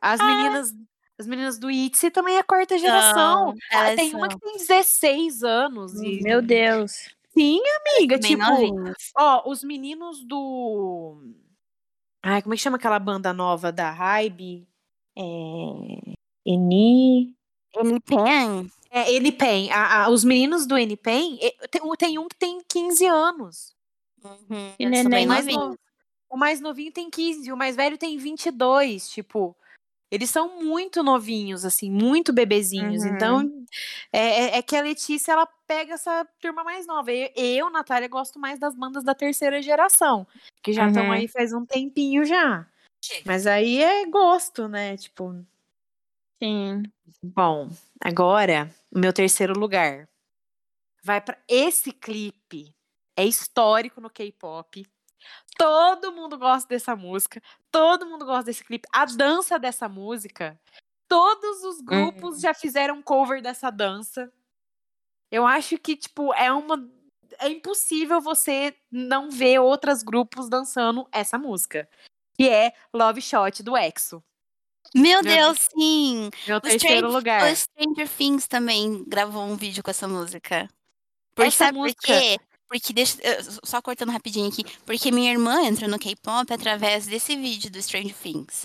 as meninas, as meninas do Itzy também é quarta geração. Ah, elas tem uma são que tem 16 anos. E... Meu Deus. Sim, amiga, tipo, ó, os meninos do. Ai, como é que chama aquela banda nova da Hybe? É. Eni. N-Pen. É, N-Pen. A- a- os meninos do N-Pen, tem, um- tem um que tem 15 anos. Uhum, bem neném. O mais, novinhos. no- o mais novinho tem 15, o mais velho tem 22. Tipo, eles são muito novinhos, assim, muito bebezinhos. Uhum. Então, é, é- é que a Letícia, ela pega essa turma mais nova. Eu, eu, Natália, gosto mais das bandas da terceira geração, que já estão Uhum. aí faz um tempinho já. Mas aí é gosto, né? Tipo, Sim. Bom, agora o meu terceiro lugar vai para esse clipe. É histórico no K-pop. Todo mundo gosta dessa música, todo mundo gosta desse clipe. A dança dessa música, todos os grupos Hum. já fizeram cover dessa dança. Eu acho que, tipo, é uma. É impossível você não ver outros grupos dançando essa música. Que é Love Shot do EXO. Meu Meu Deus, sim! Meu O terceiro Stranger, lugar. o Stranger Things também gravou um vídeo com essa música. Por, Essa sabe música- por quê? Porque, deixa, só cortando rapidinho aqui, porque minha irmã entrou no K-pop através desse vídeo do Stranger Things,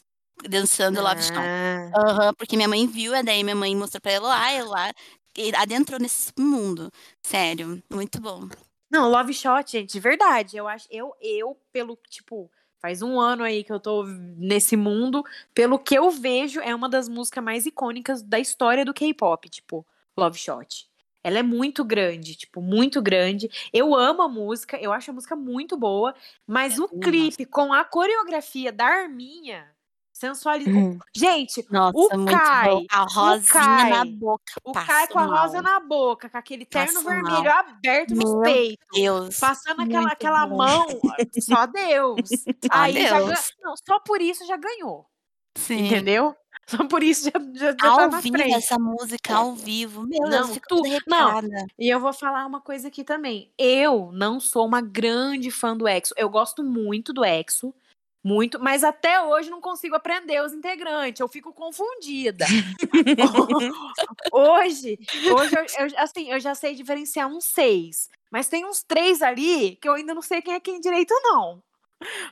dançando Love Shot. Ah. Aham, porque minha mãe viu, e daí minha mãe mostrou pra ela lá, e lá e adentrou nesse mundo. Sério, muito bom. Não, Love Shot, gente, de verdade. Eu acho, eu, eu, pelo, tipo, faz um ano aí que eu tô nesse mundo, pelo que eu vejo, é uma das músicas mais icônicas da história do K-pop, tipo, Love Shot. Ela é muito grande, tipo, muito grande. Eu amo a música, eu acho a música muito boa, mas o também clipe com a coreografia da Arminha sensualiza. Hum. Gente, Nossa, O Kai, bom. A rosinha na Kai, boca. o Kai com a mal. rosa na boca, com aquele terno Passo vermelho mal. aberto peitos. Deus. Passando aquela, muito aquela bom. mão, só Deus. [LAUGHS] Aí já Deus. ganha- não, só por isso já ganhou, Sim. entendeu? [LAUGHS] Só por isso já, já, já tá Ao na vivo, frente. essa música ao vivo. Meu Deus, Não, eu fico tu- não. E eu vou falar uma coisa aqui também. Eu não sou uma grande fã do EXO. Eu gosto muito do EXO. Muito, mas até hoje não consigo aprender os integrantes. Eu fico confundida. [LAUGHS] hoje, hoje eu, eu- assim, eu já sei diferenciar uns seis. Mas tem uns três ali que eu ainda não sei quem é quem direito, não.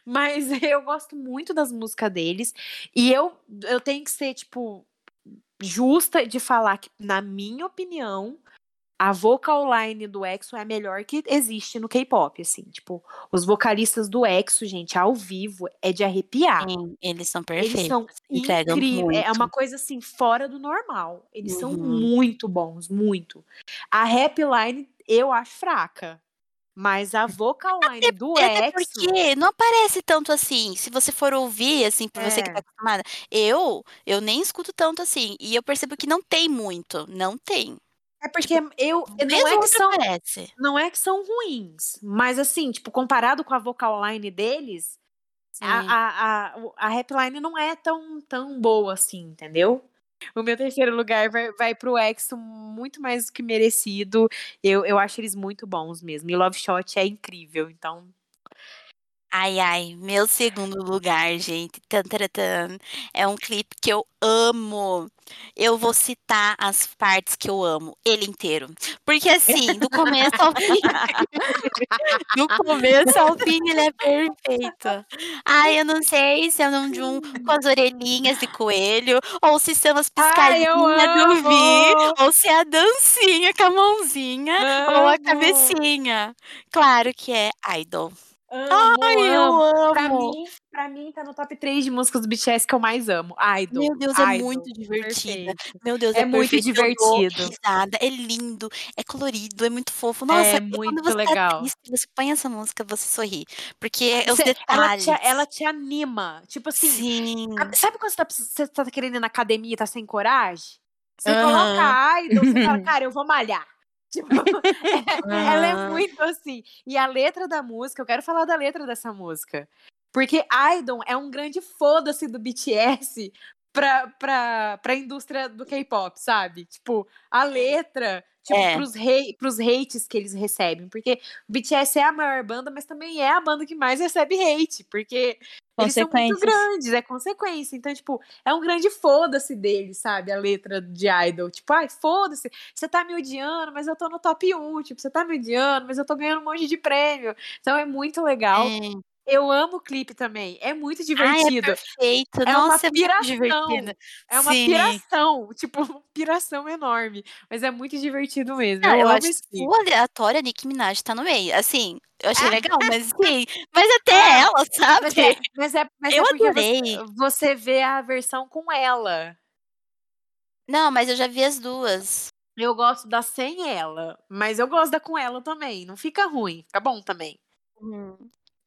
Mas [LAUGHS] eu gosto muito das músicas deles. E eu, eu tenho que ser, tipo, justa de falar que, na minha opinião, a vocal line do EXO é a melhor que existe no K-pop, assim. Tipo, os vocalistas do EXO, gente, ao vivo, é de arrepiar. Sim, eles são Eles perfeitos. são entregam incríveis. É uma coisa assim, fora do normal. Eles são Uhum. muito bons, muito. A rap line eu acho fraca. Mas a vocal line do Até EXO. porque não aparece tanto assim. Se você for ouvir, assim, pra você que É. tá acostumada, eu, eu nem escuto tanto assim. E eu percebo que não tem muito. Não tem. É porque eu. Não é, que são, não é que são ruins. Mas assim, tipo, comparado com a vocal line deles, a, a, a, a rap line não é tão, tão boa assim, entendeu? O meu terceiro lugar vai, vai pro EXO muito mais do que merecido. Eu, eu acho eles muito bons mesmo. E Love Shot é incrível, então. Ai, ai, meu segundo lugar, gente. Tan, taran, tan. É um clipe que eu amo. Eu vou citar as partes que eu amo, ele inteiro. Porque assim, do começo ao fim. [LAUGHS] do começo ao fim, ele é perfeito. Ai, eu não sei se é um de um com as orelhinhas de coelho, ou se são as Ai, piscadinhas do Vi, amo! ou se é a dancinha com a mãozinha, ou a Amo! cabecinha. Claro que é Idol. Amo, Ai, eu amo. Pra amo. mim, pra mim, tá no top 3 de músicas do BTS que eu mais amo. Idol. Meu Deus, é Idol. muito divertida. Perfeito. Meu Deus, É é, muito perfeito. Divertido. risada, é lindo, é colorido, é muito fofo. Nossa, É muito você legal. tá triste, você põe essa música, você sorri. Porque é os Cê- ela, detalhes. te, ela te anima. Tipo assim, Sim. sabe quando você tá, você tá querendo ir na academia e tá sem coragem? Você Aham. coloca Idol, você fala, [LAUGHS] cara, eu vou malhar. Tipo, [LAUGHS] ela é Aham. muito assim. E a letra da música, eu quero falar da letra dessa música. Porque Idol é um grande foda-se do BTS pra, pra, pra indústria do K-pop, sabe? Tipo, a letra, tipo, É. pros, hei, pros hates que eles recebem. Porque o BTS é a maior banda, mas também é a banda que mais recebe hate. Porque eles são muito grandes, é consequência. Então, tipo, é um grande foda-se deles, sabe? A letra de Idol. Tipo, ai, foda-se, você tá me odiando, mas eu tô no top 1. Tipo, você tá me odiando, mas eu tô ganhando um monte de prêmio. Então é muito legal. É. Eu amo o clipe também. É muito Ai, é divertido. perfeito. É uma Nossa, é muito piração. divertido. É uma Sim. piração. [LAUGHS] Tipo, uma piração enorme. Mas é muito divertido mesmo. Ah, eu, eu acho esse clipe. full aleatória a Nicki Minaj tá no meio. Assim, eu achei [LAUGHS] legal, mas sim. Mas Ah, até ela, sabe? Mas é, mas é, mas é Eu porque adorei. você, você vê a versão com ela. Não, mas eu já vi as duas. Eu gosto da sem ela, mas eu gosto da com ela também. Não fica ruim, fica bom também.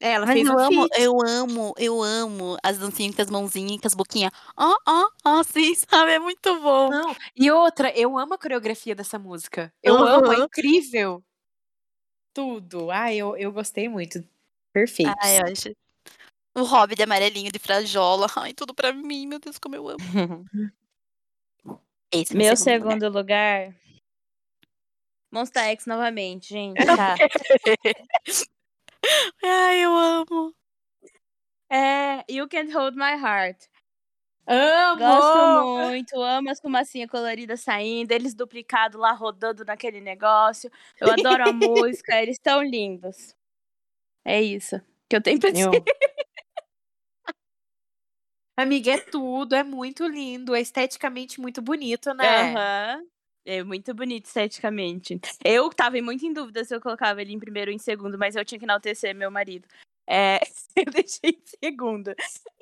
É, ela Mas fez eu um amo, feat. eu amo, eu amo as dancinhas com as mãozinhas, com as boquinhas. Ó, ó, ó, assim, [LAUGHS] sabe? É muito bom. Não, e outra, eu amo a coreografia dessa música. Eu amo, é incrível. Tudo. Ai, eu, eu gostei muito. Perfeito. Ai, eu acho. O hobby de amarelinho de frajola. Ai, tudo pra mim, meu Deus, como eu amo. [LAUGHS] Esse é Meu segundo segundo lugar. Monster X novamente, gente. Tá. [LAUGHS] Ai, eu amo. É, You Can't Hold My Heart. Amo! Gosto muito, amo as fumacinhas coloridas saindo, eles duplicados lá rodando naquele negócio. Eu adoro a [LAUGHS] música, eles estão lindos. É isso que eu tenho pra dizer. Amiga, é tudo, é muito lindo, é esteticamente muito bonito, né? Aham. É muito bonito esteticamente. Eu tava muito em dúvida se eu colocava ele em primeiro ou em segundo, mas eu tinha que enaltecer meu marido. É, [LAUGHS] eu deixei em segundo.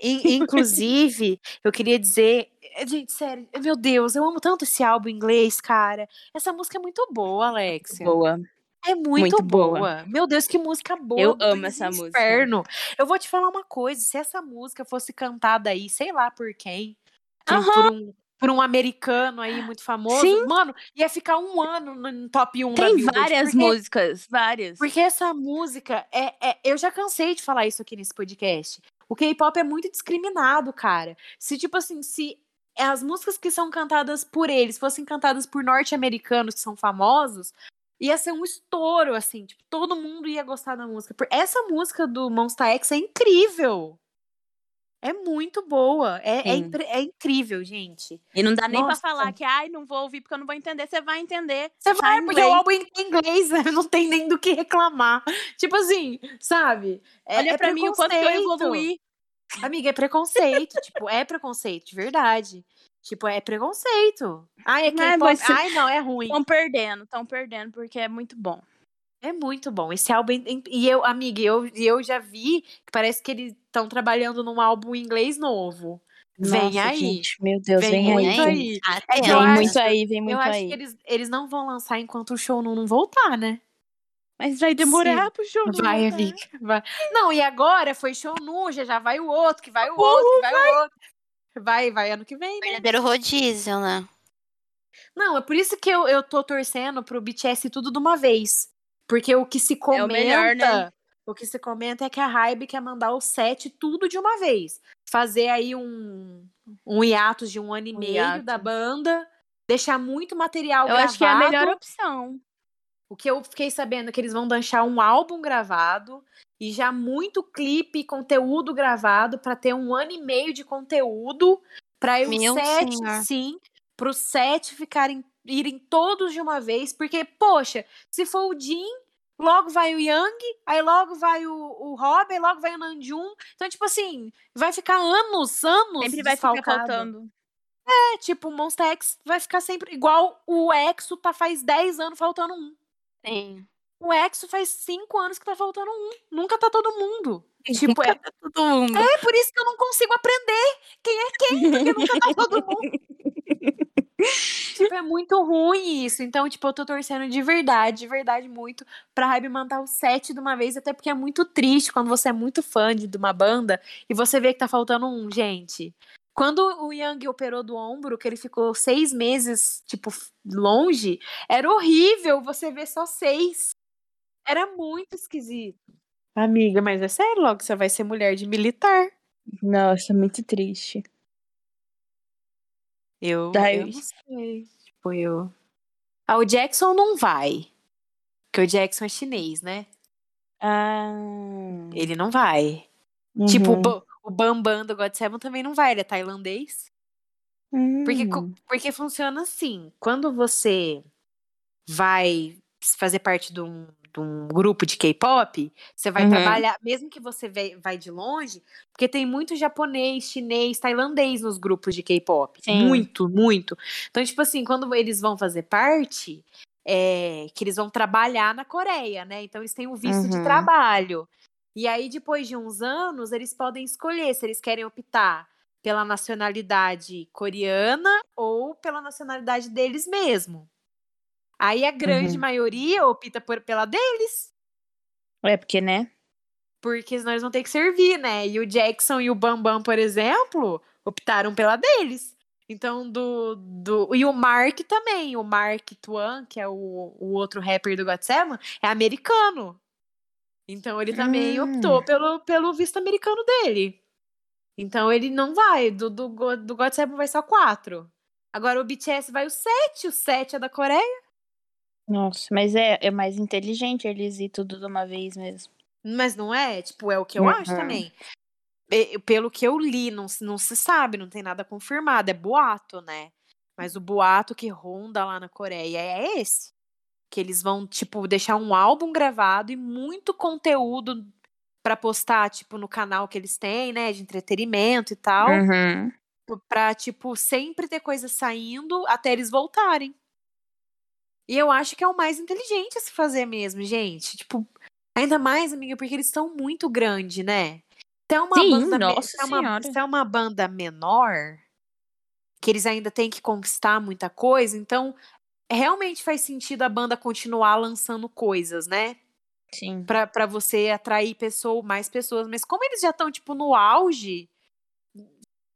In- inclusive, eu queria dizer, eh, gente, sério, meu Deus, eu amo tanto esse álbum em inglês, cara. Essa música é muito boa, Alexia. Boa. É muito, Muito boa. boa. Meu Deus, que música boa. Eu amo essa do música. Inferno. Eu vou te falar uma coisa, se essa música fosse cantada aí, sei lá por quem, por, um- Aham. por um por um americano aí muito famoso, Sim. mano, ia ficar um ano no top 1 da Tem Billboard, várias porque- músicas, várias. Porque essa música é, é- Eu já cansei de falar isso aqui nesse podcast. O K-pop é muito discriminado, cara. Se, tipo assim, se as músicas que são cantadas por eles fossem cantadas por norte-americanos que são famosos, ia ser um estouro, assim. Tipo, todo mundo ia gostar da música. Essa música do Monsta X é incrível. É muito boa. É, é, impre- é incrível, gente. E não dá nem Nossa. pra falar que, ai, não vou ouvir porque eu não vou entender. Você vai entender. Você vai, porque o álbum é em inglês, né? [LAUGHS] não tem nem do que reclamar. Tipo assim, sabe? É- Olha é pra mim o quanto eu evoluí. Amiga, é preconceito. tipo, é preconceito, de verdade. Tipo, é preconceito. Ai, é K-pop. você- Ai, não, é ruim. Estão perdendo, estão perdendo, porque é muito bom. É muito bom. Esse álbum. E eu, amiga, eu, e eu já vi que parece que eles estão trabalhando num álbum em inglês novo. Vem Nossa, aí. gente, meu Deus, Vem vem, muito aí. aí. É Vem acho- muito aí, vem muito eu acho aí. que eles, eles não vão lançar enquanto o show não, não voltar, né? Mas vai demorar Sim. pro show. não Vai, voltar. amiga. Vai. Não, e agora foi show nu, já, já vai o outro, que vai o outro, que vai o outro. Vai, vai ano que vem, né? Verdadeiro rodízio, né? Não, é por isso que eu, eu tô torcendo pro BTS tudo de uma vez. Porque o que se comenta. o melhor, né? O que se comenta é que a Hybe quer mandar o set tudo de uma vez. Fazer aí um, um hiatus de um ano e Um meio hiato. da banda. Deixar muito material Eu acho que é a gravado. melhor opção. O que eu fiquei sabendo é que eles vão deixar um álbum gravado e já muito clipe e conteúdo gravado para ter um ano e meio de conteúdo para o set, senhor. sim, para o set ficarem irem todos de uma vez, porque poxa, se for o Jin, logo vai o Yang, aí logo vai o, o Rob, aí logo vai o Namjoon. Então tipo assim, vai ficar anos, anos Sempre vai ficar faltando. É, tipo, o Monster X vai ficar sempre igual o Exo tá faz 10 anos faltando um. Sim. O Exo faz cinco anos que tá faltando um. Nunca tá todo mundo. [LAUGHS] Tipo, é, Todo mundo. é por isso que eu não consigo aprender quem é quem, porque nunca tá todo [LAUGHS] mundo. Tipo, é muito ruim isso. Então, tipo, eu tô torcendo de verdade, de verdade muito, pra Hybe mandar o set de uma vez, até porque é muito triste quando você é muito fã de, de uma banda e você vê que tá faltando um, gente. Quando o Yang operou do ombro, que ele ficou seis meses, tipo, longe, era horrível você ver só seis. Era muito esquisito. Amiga, mas é sério, logo você vai ser mulher de militar. Nossa, muito triste. Eu, Daí- eu não sei. Tipo, eu. Ah, o Jackson não vai. Porque o Jackson é chinês, né? Ah. Ele não vai. Tipo, o, uhum. Ba- o Bambam do God Seven também não vai, ele é tailandês. Porque, co- Hum. porque funciona assim. Quando você vai fazer parte de um, de um grupo de K-pop, você vai Uhum. trabalhar, mesmo que você vai de longe, porque tem muito japonês, chinês, tailandês nos grupos de K-pop. Muito, muito. Então, tipo assim, quando eles vão fazer parte, é, que eles vão trabalhar na Coreia, né? Então eles têm o visto de Uhum. trabalho. E aí, depois de uns anos, eles podem escolher se eles querem optar pela nacionalidade coreana ou pela nacionalidade deles mesmo. Aí a grande Uhum. maioria opta por, pela deles, É porque, né? porque senão eles vão ter que servir, né? E o Jackson e o Bambam, por exemplo, optaram pela deles. Então, do, do. E o Mark também. O Mark Tuan, que é o, o outro rapper do God Seven, é americano. Então ele também Hum. optou pelo, pelo visto americano dele. Então ele não vai. Do, do, do God Seven vai só quatro. Agora o BTS vai o sete. O sete é da Coreia. Nossa, mas é, é mais inteligente eles ir tudo de uma vez mesmo. Mas não é? Tipo, é o que eu acho Uhum. também. E- Pelo que eu li, não, se- não se sabe, não tem nada confirmado. É boato, né? Mas o boato que ronda lá na Coreia é esse. Que eles vão, tipo, deixar um álbum gravado e muito conteúdo pra postar, tipo, no canal que eles têm, né? De entretenimento e tal. Uhum. Pra, tipo, sempre ter coisa saindo até eles voltarem. E eu acho que é o mais inteligente a se fazer mesmo, gente. Tipo, ainda mais, amiga, porque eles são muito grandes, né? Se é uma Sim, banda, me- nossa se é uma, se é uma banda menor, que eles ainda têm que conquistar muita coisa, então realmente faz sentido a banda continuar lançando coisas, né? Sim. Pra, pra você atrair pessoa, mais pessoas. Mas como eles já estão, tipo, no auge,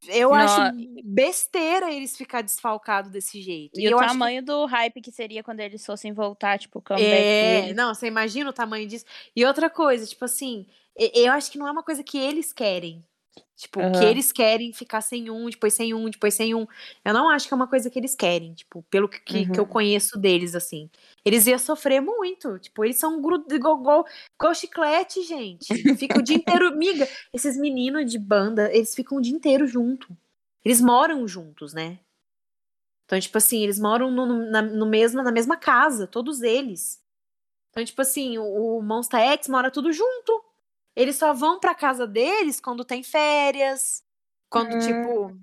eu No- acho besteira eles ficar desfalcados desse jeito. E, eu o acho que- tamanho do hype que seria quando eles fossem voltar, tipo, o comeback É, não, você imagina o tamanho disso. E outra coisa, tipo assim, e- eu acho que não é uma coisa que eles querem. Tipo, que Aham. eles querem ficar sem um, depois sem um, depois sem um. Eu não acho que é uma coisa que eles querem, tipo, pelo que, que, que eu Uhum. conheço deles, assim. Eles iam sofrer muito. Tipo, eles são grudos igual, igual, chiclete, gente. Fica o dia inteiro. [LAUGHS] Miga, esses meninos de banda, eles ficam o dia inteiro junto. Eles moram juntos, né? Então, tipo assim, eles moram no, no- na, no mesmo, na mesma casa, todos eles. Então, tipo assim, o, o Monsta X mora tudo junto. Eles só vão pra casa deles quando tem férias. Quando, tipo,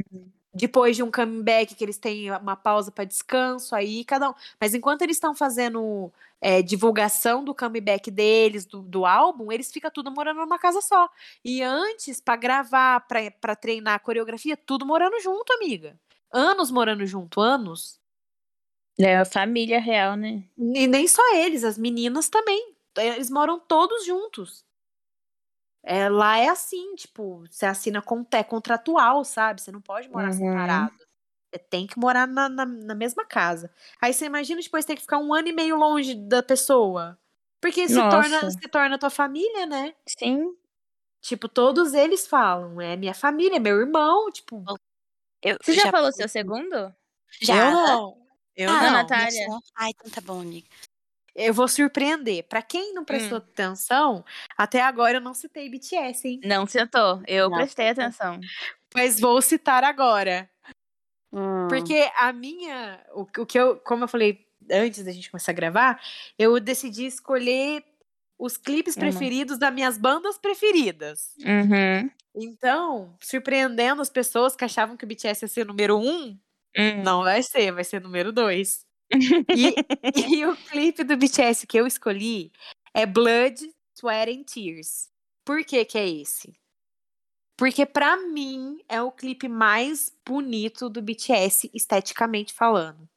depois de um comeback que eles têm uma pausa pra descanso, aí cada um. Mas enquanto eles estão fazendo é, divulgação do comeback deles, do, do álbum, eles ficam tudo morando numa casa só. E antes, pra gravar, pra, pra treinar a coreografia, tudo morando junto, amiga. Anos morando junto, anos. É a família real, né? E nem só eles, as meninas também. Eles moram todos juntos. É, lá é assim, tipo, você assina con- é contratual, sabe? Você não pode morar Uhum. separado. Você tem que morar na, na, na mesma casa. Aí você imagina depois ter que ficar um ano e meio longe da pessoa. Porque se torna, se torna tua família, né? Sim. Tipo, todos eles falam, é minha família, é meu irmão, tipo. Eu, Você já, falou seu segundo? Já? Eu não. Eu ah, não. Natália. deixa- Ai, então tá bom, amiga. Eu vou surpreender. Pra quem não prestou Hum. atenção, até agora eu não citei BTS, hein? Não sentou. Eu Não prestei atenção. Mas vou citar agora. Hum. Porque a minha. O, o que eu. Como eu falei antes da gente começar a gravar, eu decidi escolher os clipes Uhum. preferidos das minhas bandas preferidas. Uhum. Então, surpreendendo as pessoas que achavam que o BTS ia ser número um, Hum. não vai ser, vai ser número dois. E, [LAUGHS] e o clipe do BTS que eu escolhi é Blood, Sweat and Tears. Por que que é esse? Porque pra mim é o clipe mais bonito do BTS esteticamente falando.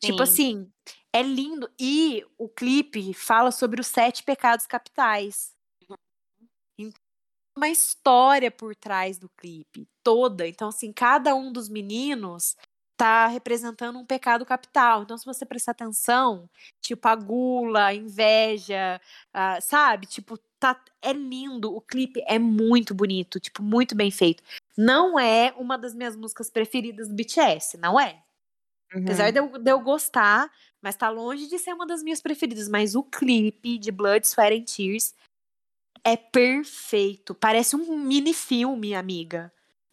Tipo Sim. assim, é lindo e o clipe fala sobre os sete pecados capitais. Então, uma história por trás do clipe toda. Então assim, cada um dos meninos tá representando um pecado capital. Então, se você prestar atenção, tipo a gula, a inveja, sabe? Tipo, tá, é lindo. O clipe é muito bonito, tipo, muito bem feito. Não é uma das minhas músicas preferidas do BTS, não é. Uhum. Apesar de eu, de eu gostar, mas tá longe de ser uma das minhas preferidas. Mas o clipe de Blood, Sweat and Tears é perfeito. Parece um mini filme, amiga.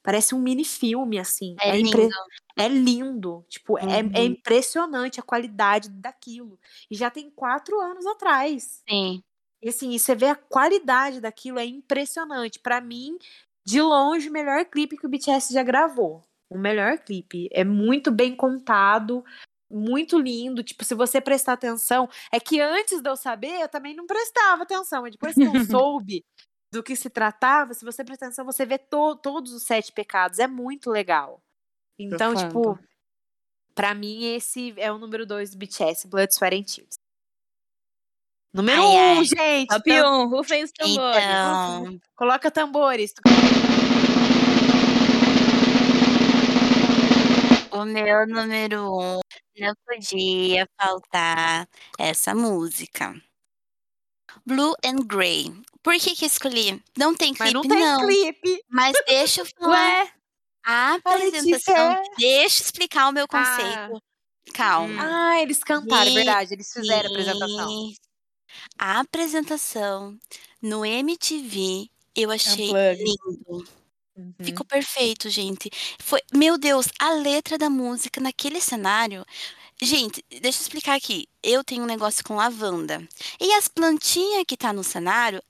Parece um mini filme, assim. É impre- lindo. é lindo. Tipo, é, é Uhum. impressionante a qualidade daquilo. E já tem quatro anos atrás. Sim. E assim, e você vê a qualidade daquilo, é impressionante. Pra mim, de longe, o melhor clipe que o BTS já gravou. O melhor clipe. É muito bem contado, muito lindo. Tipo, se você prestar atenção. É que antes de eu saber, eu também não prestava atenção. Mas depois que eu [LAUGHS] soube do que se tratava, se você prestar atenção, você vê to- todos os sete pecados. É muito legal. Então, tipo, pra mim, esse é o número dois do BTS, Blood, Sweat and Tears. Número Ai, um, ai. gente! Top tam- 1, rufem os tambores. Então, Coloca tambores. o meu número um não podia faltar essa música. Blue and Grey. Por que que escolhi? Não tem clipe, não tem clipe. Mas deixa eu [LAUGHS] falar. Ué, A apresentação. é- Deixa eu explicar o meu conceito. Calma. Ah, eles cantaram, Sim, verdade. Eles fizeram a apresentação. A apresentação no MTV eu achei Unplugged. lindo. Uhum. Ficou perfeito, gente. Foi, meu Deus, a letra da música naquele cenário. Gente, deixa eu explicar aqui. Eu tenho um negócio com lavanda. E as plantinhas que tá no cenário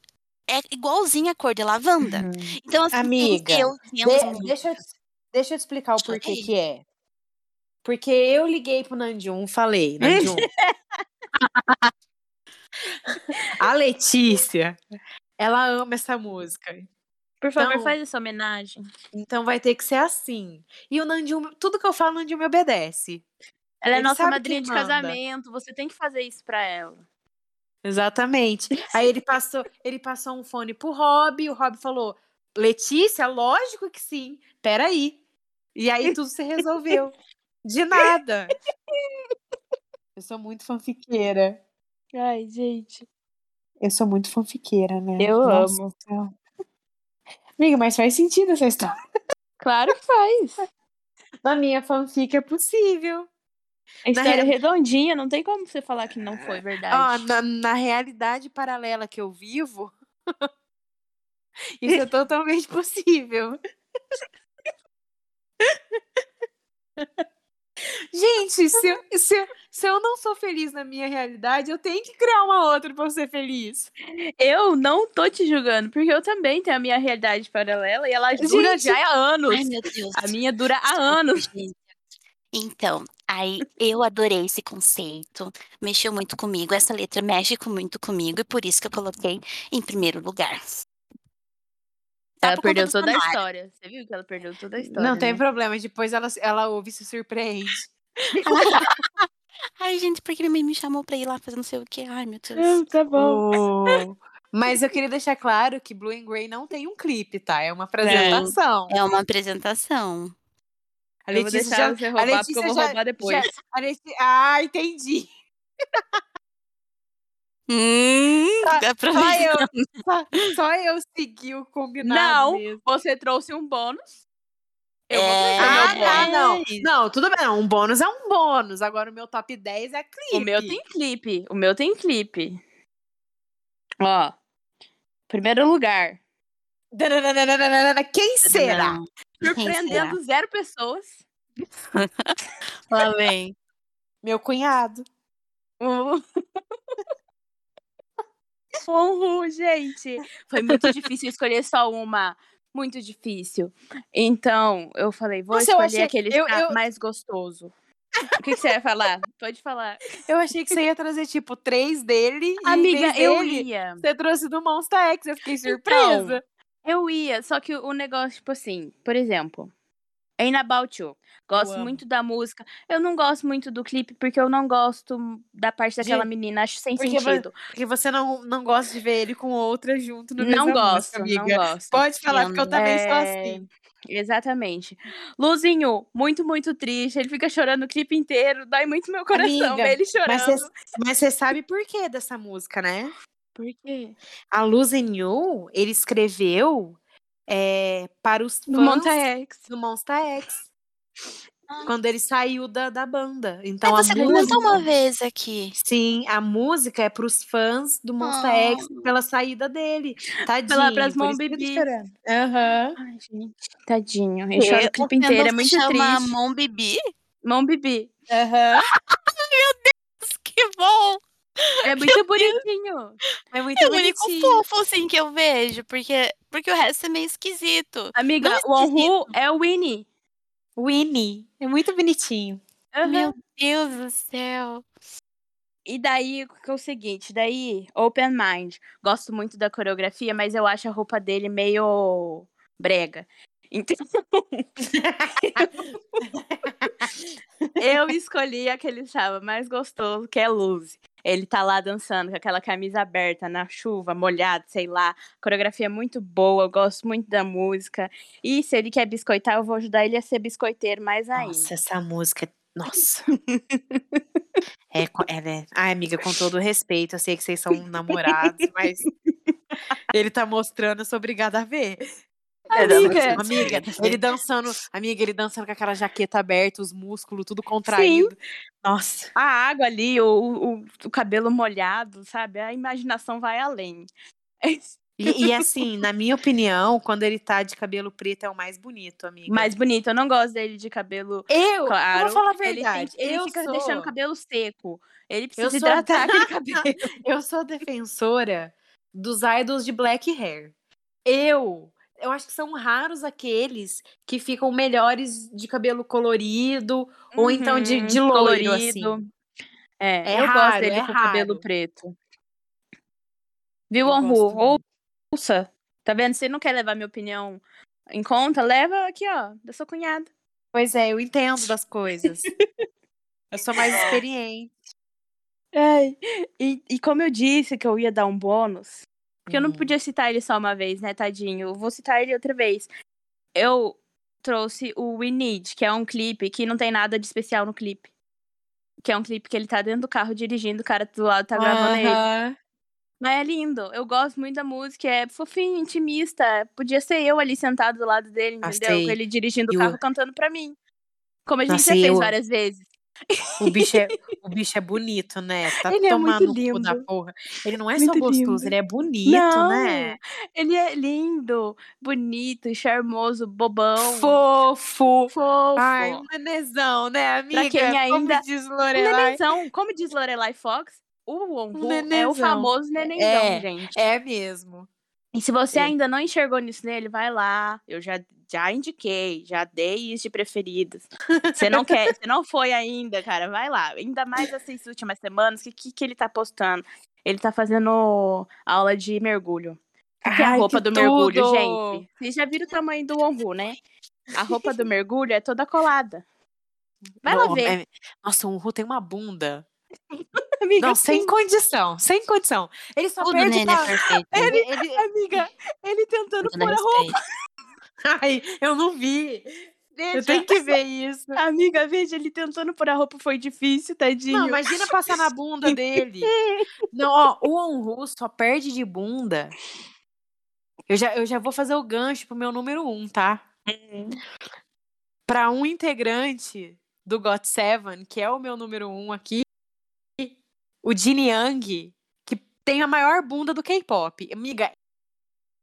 é igualzinha a cor de lavanda. Então, assim, Amiga, eu De- deixa, eu, deixa eu te explicar o porquê que é. Porque eu liguei pro Nandium, falei, Nandium. [LAUGHS] a Letícia, ela ama essa música. por favor, Então- faz essa homenagem. Então vai ter que ser assim. E o Nandium, tudo que eu falo, o Nandium me obedece. Ela é Ele nossa madrinha de casamento, você tem que fazer isso pra ela. Exatamente. Aí ele passou, ele passou um fone pro Rob, o Rob falou: Letícia, lógico que sim. Peraí. E aí tudo se resolveu. De nada. Eu sou muito fanfiqueira. Ai, gente. Eu sou muito fanfiqueira, né? Eu Nossa amo. Senhora. Amiga, mas faz sentido essa história. Claro que faz. Na minha fanfic é possível. A história real- é redondinha, não tem como você falar que não foi verdade. Na, na realidade paralela que eu vivo, [LAUGHS] isso é [LAUGHS] totalmente possível. Gente, se eu, se, eu- se eu não sou feliz na minha realidade, eu tenho que criar uma outra pra eu ser feliz. Eu não tô te julgando, porque eu também tenho a minha realidade paralela e ela dura Gente. já há anos. Ai, meu Deus. A minha dura há anos. gente. Então, aí eu adorei esse conceito. Mexeu muito comigo. Essa letra mexe com- muito comigo e por isso que eu coloquei em primeiro lugar. Tá Ela por conta perdeu do toda a cenário. história. Você viu que ela perdeu toda a história? não tem né? problema, depois ela, ela ouve e se surpreende. [LAUGHS] Ai, gente, porque ele me chamou pra ir lá fazer não sei o que. Ai, meu Deus. Não, tá bom. Oh. Mas eu queria deixar claro que Blue and Grey não tem um clipe, tá? É uma apresentação. É uma apresentação. A Eu vou Letícia deixar já- você roubar, porque eu Letícia vou já- roubar depois. já- Letícia- Ah, entendi. [LAUGHS] Hum, Só aproveita. eu, só, só eu segui o combinado Não, mesmo. Você trouxe um bônus. Eu É. Ah, tá, não. Não, tudo bem. Um bônus é um bônus. Agora o meu top 10 é clipe. O meu tem clipe. O meu tem clipe. Ó. Primeiro lugar. Quem será? Não. Quem Surpreendendo zero pessoas. [LAUGHS] Lá vem. Meu cunhado. [LAUGHS] O Honru, gente. Foi muito difícil escolher só uma. Muito difícil. Então, eu falei, vou Nossa, escolher achei- aquele eu- que eu- mais gostoso. O que, que você vai falar? Pode falar. Eu achei que você ia trazer, tipo, três dele. e Amiga, vez eu dele, ia. Você trouxe do Monster X. Eu fiquei surpresa. Eu ia, só que o negócio, tipo assim, por exemplo, Ain't About You. Gosto amo. muito da música. Eu não gosto muito do clipe porque eu não gosto da parte daquela De- menina, acho sem porque sentido. Porque você não, não gosta de ver ele com outra junto no Não gosto, música, não gosto. Pode falar, porque eu também sou É, assim. Exatamente. Luzinho, muito, muito triste. Ele fica chorando o clipe inteiro. Dói muito meu coração Amiga, ver ele chorando. Mas você mas você sabe por que dessa música, né? Por quê? A Losing You, ele escreveu é, para os fãs Monta X. do Monster X. Ah. Quando ele saiu da, da banda. Então Mas a você música. comentou uma vez aqui. Sim, a música é pros fãs do Monster Ah. X pela saída dele. Tadinho. Mom que ele Bibi. Aham. Ai, gente, tadinho. Ele chora o clipe inteiro, é muito chama triste. Mon Bibi? Mão Bibi. Aham. [LAUGHS] Que bom! É [LAUGHS] muito bonitinho. É muito É o único bonitinho. fofo, assim, que eu vejo. Porque, porque o resto é meio esquisito. Amiga, Não o Onru é o Winnie. Winnie. É muito bonitinho. Aham. Meu Deus do céu. E daí, que é o seguinte, daí, Open Mind. Gosto muito da coreografia, mas eu acho a roupa dele meio brega. Então, [LAUGHS] eu escolhi aquele chava mais gostoso, que é Luz. Ele tá lá dançando com aquela camisa aberta na chuva, molhado, sei lá. Coreografia é muito boa, eu gosto muito da música. E se ele quer biscoitar, eu vou ajudar ele a ser biscoiteiro mais ainda. Nossa, essa música. [LAUGHS] é- Nossa. é, ela é... Ai, amiga, com todo respeito, eu sei que vocês são namorados, mas [LAUGHS] ele tá mostrando, eu sou obrigada a ver. Amiga. Amiga, ele dançando, amiga, ele dançando com aquela jaqueta aberta, os músculos tudo contraído. Nossa. A água ali, o, o, o cabelo molhado, sabe? A imaginação vai além. [LAUGHS] E, e, assim, na minha opinião, quando ele tá de cabelo preto é o mais bonito, amiga. Mais bonito. Eu não gosto dele de cabelo eu, claro. Eu vou falar a Ele, verdade. tem- ele eu fica sou, deixando o cabelo seco. Ele eu precisa sou, hidratar aquele [LAUGHS] cabelo. eu sou defensora dos idols de black hair. Eu, eu acho que são raros aqueles que ficam melhores de cabelo colorido ou então de, Uhum, de loiro, assim. É, É eu raro, gosto dele é com cabelo raro. preto. Viu, gosto Ouça. Tá vendo? Você não quer levar minha opinião em conta? Leva aqui, ó, da sua cunhada. Pois é, eu entendo das coisas. eu sou mais [LAUGHS] experiente. Ai, e, e como eu disse que eu ia dar um bônus, porque eu não Hum. podia citar ele só uma vez, né, tadinho? Eu vou citar ele outra vez. Eu trouxe o We Need, que é um clipe que não tem nada de especial no clipe. Que é um clipe que ele tá dentro do carro dirigindo, o cara do lado tá gravando ele. Aham. Mas é lindo. Eu gosto muito da música, é fofinho, intimista. Podia ser eu ali sentado do lado dele, Ah, entendeu? Sei. ele dirigindo o Eu- carro cantando pra mim. Como a gente Nossa, já fez eu- várias vezes. O bicho, é, [LAUGHS] o bicho é bonito, né? Tá Ele é tomando muito no cu da lindo. porra. Ele não é só Muito gostoso, lindo. ele é bonito, não, né? ele é lindo, bonito, charmoso, bobão, Fofo. fofo. Ai, um nenezão, né, amiga? quem ainda- Como diz um Lorelai. nenenzão, como diz Lorelai Fox, o Wonhu é o famoso nenenzão, É. gente. É mesmo. E se você É. ainda não enxergou nisso nele, vai lá. Eu já, já indiquei, já dei isso de preferidos. Você não [LAUGHS] quer, você não foi ainda, cara, vai lá. Ainda mais essas últimas semanas, o que, que, que ele tá postando? Ele tá fazendo aula de mergulho. Que é a roupa que do mergulho, tudo! gente? Vocês já viram o tamanho do Onru, né? A roupa do mergulho é toda colada. Vai lá Não, ver. é- Nossa, o Ru tem uma bunda. [LAUGHS] Amiga, Não, sem sim. condição, sem condição. Ele só Tudo perde nele é pra... perfeito. [LAUGHS] Ele, ele... Amiga, ele tentando Tudo pôr a respeito. [LAUGHS] Ai, eu não vi. Eu Veja, tenho que ver isso. Amiga, veja, ele tentando pôr a roupa foi difícil, tadinho. Não, imagina passar na bunda [LAUGHS] dele. [LAUGHS] Não, ó, o Onru só perde de bunda. Eu já, eu já vou fazer o gancho pro meu número um, tá? Pra um integrante do Got Seven, que é o meu número um aqui, o Jin Yang, que tem a maior bunda do K-pop. Amiga,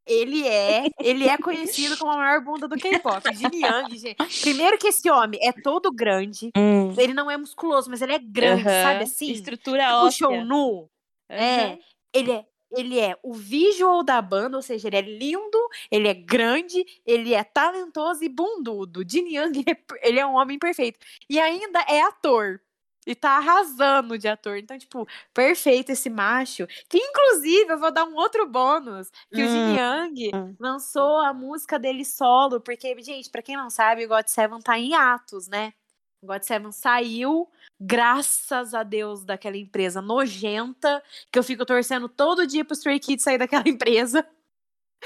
ele é, ele é conhecido [LAUGHS] como a maior bunda do K-pop. Jin Yang, gente. Primeiro que esse homem é todo grande. Hum. Ele não é musculoso, mas ele é grande, sabe assim? Estrutura Tipo óssea. nu. É, ele é, ele é o visual da banda, ou seja, ele é lindo, ele é grande, ele é talentoso e bundudo. Jin Young, ele é, ele é um homem perfeito. E ainda é ator. E tá arrasando de ator. Então, tipo, perfeito esse macho. Que, inclusive, eu vou dar um outro bônus. Que o Jin Hum. Young Hum. lançou a música dele solo. Porque, gente, pra quem não sabe, o God Seven tá em atos, né? O God Seven saiu, graças a Deus, daquela empresa nojenta, que eu fico torcendo todo dia pro Stray Kids sair daquela [LAUGHS] empresa.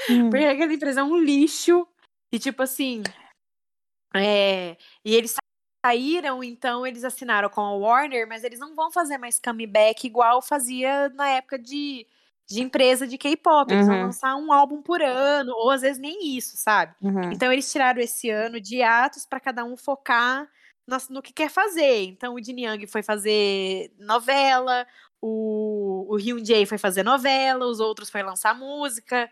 Hum. Porque aquela empresa é um lixo. E, tipo assim. É, e eles saíram, então eles assinaram com a Warner, mas eles não vão fazer mais comeback igual fazia na época de, de empresa de K-pop. Eles vão Uhum. lançar um álbum por ano, ou às vezes nem isso, sabe? Uhum. Então eles tiraram esse ano de atos para cada um focar nas- no que quer fazer. Então o Jin Young foi fazer novela, o, o Hyun Jae foi fazer novela, os outros foi lançar música.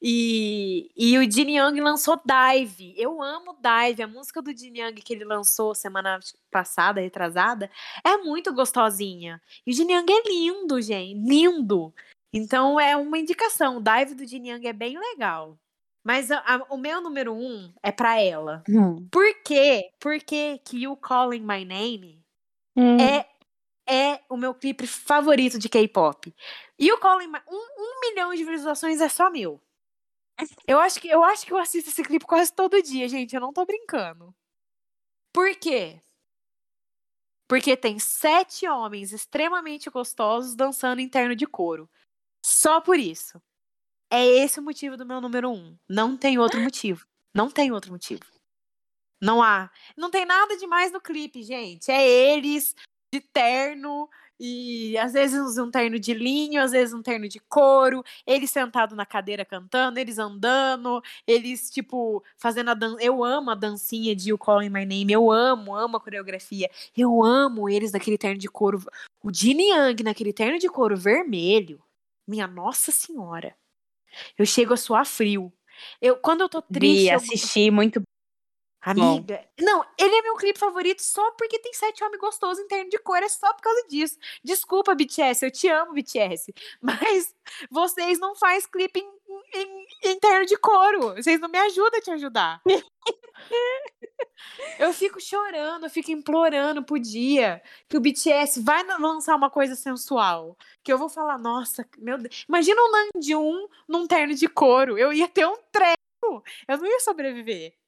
E, e o Jin Young lançou Dive. Eu amo Dive. A música do Jin Young que ele lançou semana passada, retrasada, é muito gostosinha. E o Jin Young é lindo, gente. Lindo. Então é uma indicação. O Dive do Jin Young é bem legal. Mas a- a- o meu número um é pra ela. Hum. Por quê? Porque que You Calling My Name Hum. é, é o meu clipe favorito de K-pop. E o My... Um, um milhão de visualizações é só meu. Eu acho, que, eu acho que eu assisto esse clipe quase todo dia, gente. Eu não tô brincando. Por quê? Porque tem sete homens extremamente gostosos dançando interno de couro. Só por isso. É esse o motivo do meu número um. Não tem outro [LAUGHS] motivo. Não tem outro motivo. Não há. Não tem nada demais no clipe, gente. É eles de terno E às vezes um terno de linho, às vezes um terno de couro, eles sentado na cadeira cantando, eles andando, eles, tipo, fazendo a dança. Eu amo a dancinha de You Calling My Name, eu amo, amo a coreografia. Eu amo eles naquele terno de couro. O Jin Yang naquele terno de couro vermelho. Minha Nossa Senhora. Eu chego a suar frio. Eu, quando eu tô triste. Vi, eu- assisti muito. Amiga. Não, ele é meu clipe favorito só porque tem sete homens gostosos em terno de cor. É só por causa disso. Desculpa, BTS. Eu te amo, BTS. [LAUGHS] Mas vocês não fazem clipe em, em, em terno de couro. Vocês não me ajudam a te ajudar. [LAUGHS] eu fico chorando, eu fico implorando pro dia que o BTS vai lançar uma coisa sensual. Que eu vou falar, nossa, meu Deus. Imagina um Nanjum num terno de couro. Eu ia ter um treco. Eu não ia sobreviver.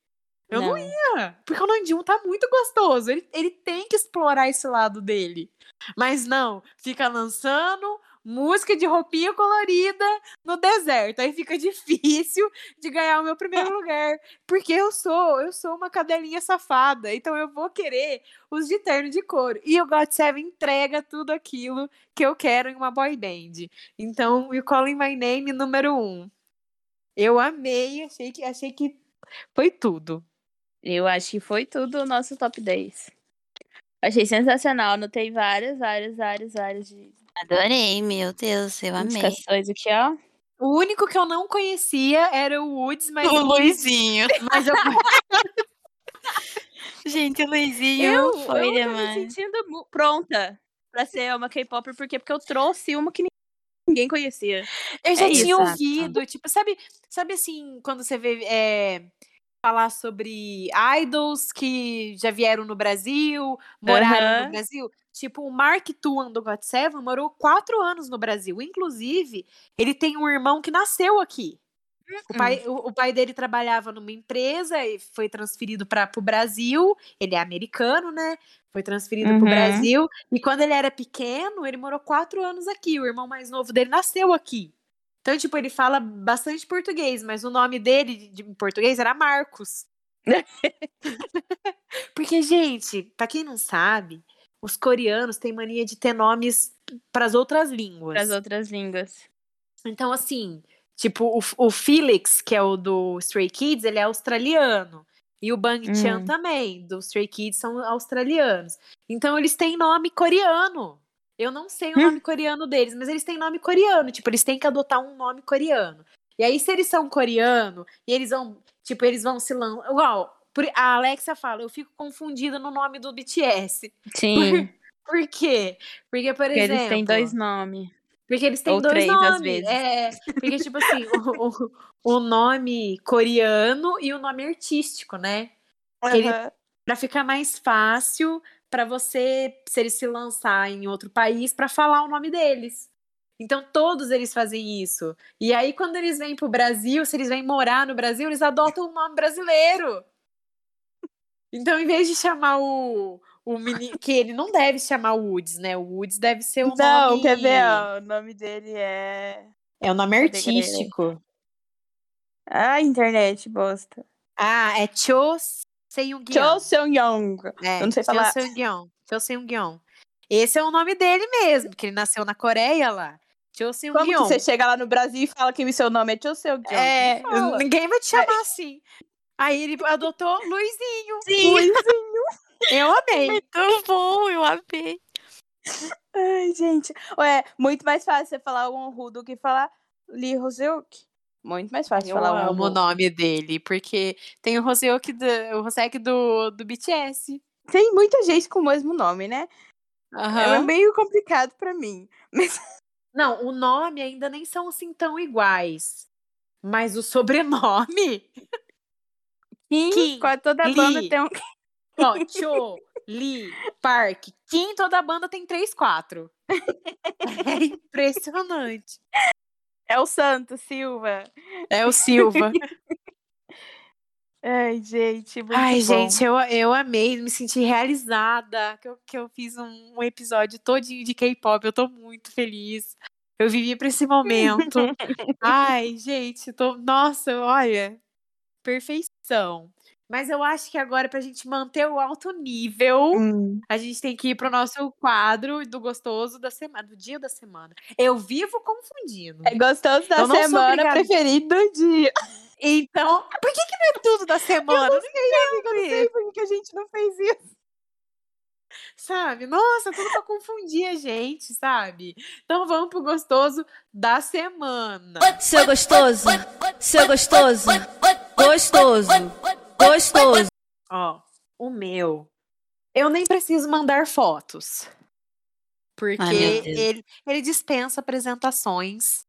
Eu não, ia. Porque o Nandinho tá muito gostoso. Ele, ele tem que explorar esse lado dele. Mas não, fica lançando música de roupinha colorida no deserto. Aí fica [LAUGHS] difícil de ganhar o meu primeiro [LAUGHS] lugar. Porque eu sou, eu sou uma cadelinha safada. Então eu vou querer os de terno de couro. E o God Seven entrega tudo aquilo que eu quero em uma boy band. Então, o Calling My Name número um. Eu amei, achei que, achei que foi tudo. Eu acho que foi tudo o nosso top 10. Achei sensacional. Anotei várias, várias, várias, várias de Adorei, meu Deus, eu amei. indicações aqui, ó. O único que eu não conhecia era o Woods, mas, O Luizinho. [LAUGHS] mas eu Gente, o Luizinho Eu, foi eu tô me demais. sentindo pronta pra ser uma K-pop, porque, porque eu trouxe uma que ninguém conhecia. Eu já É tinha isso. ouvido, tipo, sabe, sabe assim, quando você vê é, falar sobre idols que já vieram no Brasil, moraram Aham. no Brasil? Tipo, o Mark Tuan do God Seven morou quatro anos no Brasil. Inclusive, ele tem um irmão que nasceu aqui. O pai, o, o pai dele trabalhava numa empresa e foi transferido para o Brasil. Ele é americano, né? Foi transferido para Uhum. o Brasil. E quando ele era pequeno, ele morou quatro anos aqui. O irmão mais novo dele nasceu aqui. Então, tipo, ele fala bastante português, mas o nome dele de, em português era Marcos. [LAUGHS] Porque, gente, pra quem não sabe, os coreanos têm mania de ter nomes para as outras línguas. Para as outras línguas. Então, assim, tipo, o, o Felix, que é o do Stray Kids, ele é australiano. E o Bang Chan Hum. também, do Stray Kids, são australianos. Então, eles têm nome coreano. Eu não sei o nome [LAUGHS] coreano deles, mas eles têm nome coreano. Tipo, eles têm que adotar um nome coreano. E aí, se eles são coreano, e eles vão, tipo, eles vão se lançar. Igual, por- a Alexa fala, eu fico confundida no nome do BTS. Sim, Por quê? Porque, por porque exemplo. eles têm dois nomes. Porque eles têm Ou dois três, às nomes. vezes. É, porque, tipo assim, o, o, o nome coreano e o nome artístico, né? [LAUGHS] Ele- Pra ficar mais fácil pra você, se eles se lançar em outro país, pra falar o nome deles. Então, todos eles fazem isso. E aí, quando eles vêm pro Brasil, se eles vêm morar no Brasil, eles adotam um nome brasileiro. Então, em vez de chamar o, o menino. Que ele não deve chamar Woods, né? O Woods deve ser o Não, nome. quer ver? ó, o nome dele é. É o nome artístico. Ah, internet, bosta. Ah, é Cho Seung-yeon. Cho Seung-young. É, eu não sei Cho falar. Seung-yeon. Cho Seung-yeon. Esse é o nome dele mesmo, porque ele nasceu na Coreia lá. Cho Como que você chega lá no Brasil e fala que o seu nome é Cho Seung-young? É, Fala. ninguém vai te chamar assim. Aí ele adotou Luizinho. Sim, Eu amei. [LAUGHS] muito bom, eu amei. Ai, gente. Ué, muito mais fácil você falar o Onru do que falar Lee Hoseok. Muito mais fácil Eu falar o amo o nome dele, porque tem o Roseok do, o Rosek do, do BTS. Tem muita gente com o mesmo nome, né? É Aham. meio complicado pra mim. [LAUGHS] Não, o nome ainda nem são assim tão iguais. Mas o sobrenome [LAUGHS] Kim, Kim, quase toda Lee. banda tem um. Ó, Cho, Lee, Park, Kim, toda banda tem três, quatro. [LAUGHS] É impressionante. É o Santo Silva. É o Silva. [LAUGHS] Ai, gente. Muito Ai, bom. gente, eu, eu amei, me senti realizada que eu, que eu fiz um, um episódio todinho de K-pop. Eu tô muito feliz. Eu vivi pra esse momento. [LAUGHS] Ai, gente, tô, nossa, olha, perfeição. Mas eu acho que agora, pra gente manter o alto nível, Hum. a gente tem que ir pro nosso quadro do gostoso da semana, do dia da semana. Eu vivo confundindo. É gostoso da Eu não sou semana, obrigada. preferido do dia. Então, por que, que não é tudo da [LAUGHS] semana? Eu não sei por que que a gente não fez isso. sabe? Nossa, tudo pra confundir a gente, sabe? Então vamos pro gostoso da semana. Seu gostoso, seu gostoso, gostoso, gostoso. Ó, o meu. Eu nem preciso mandar fotos. Porque Ai, ele, ele dispensa apresentações,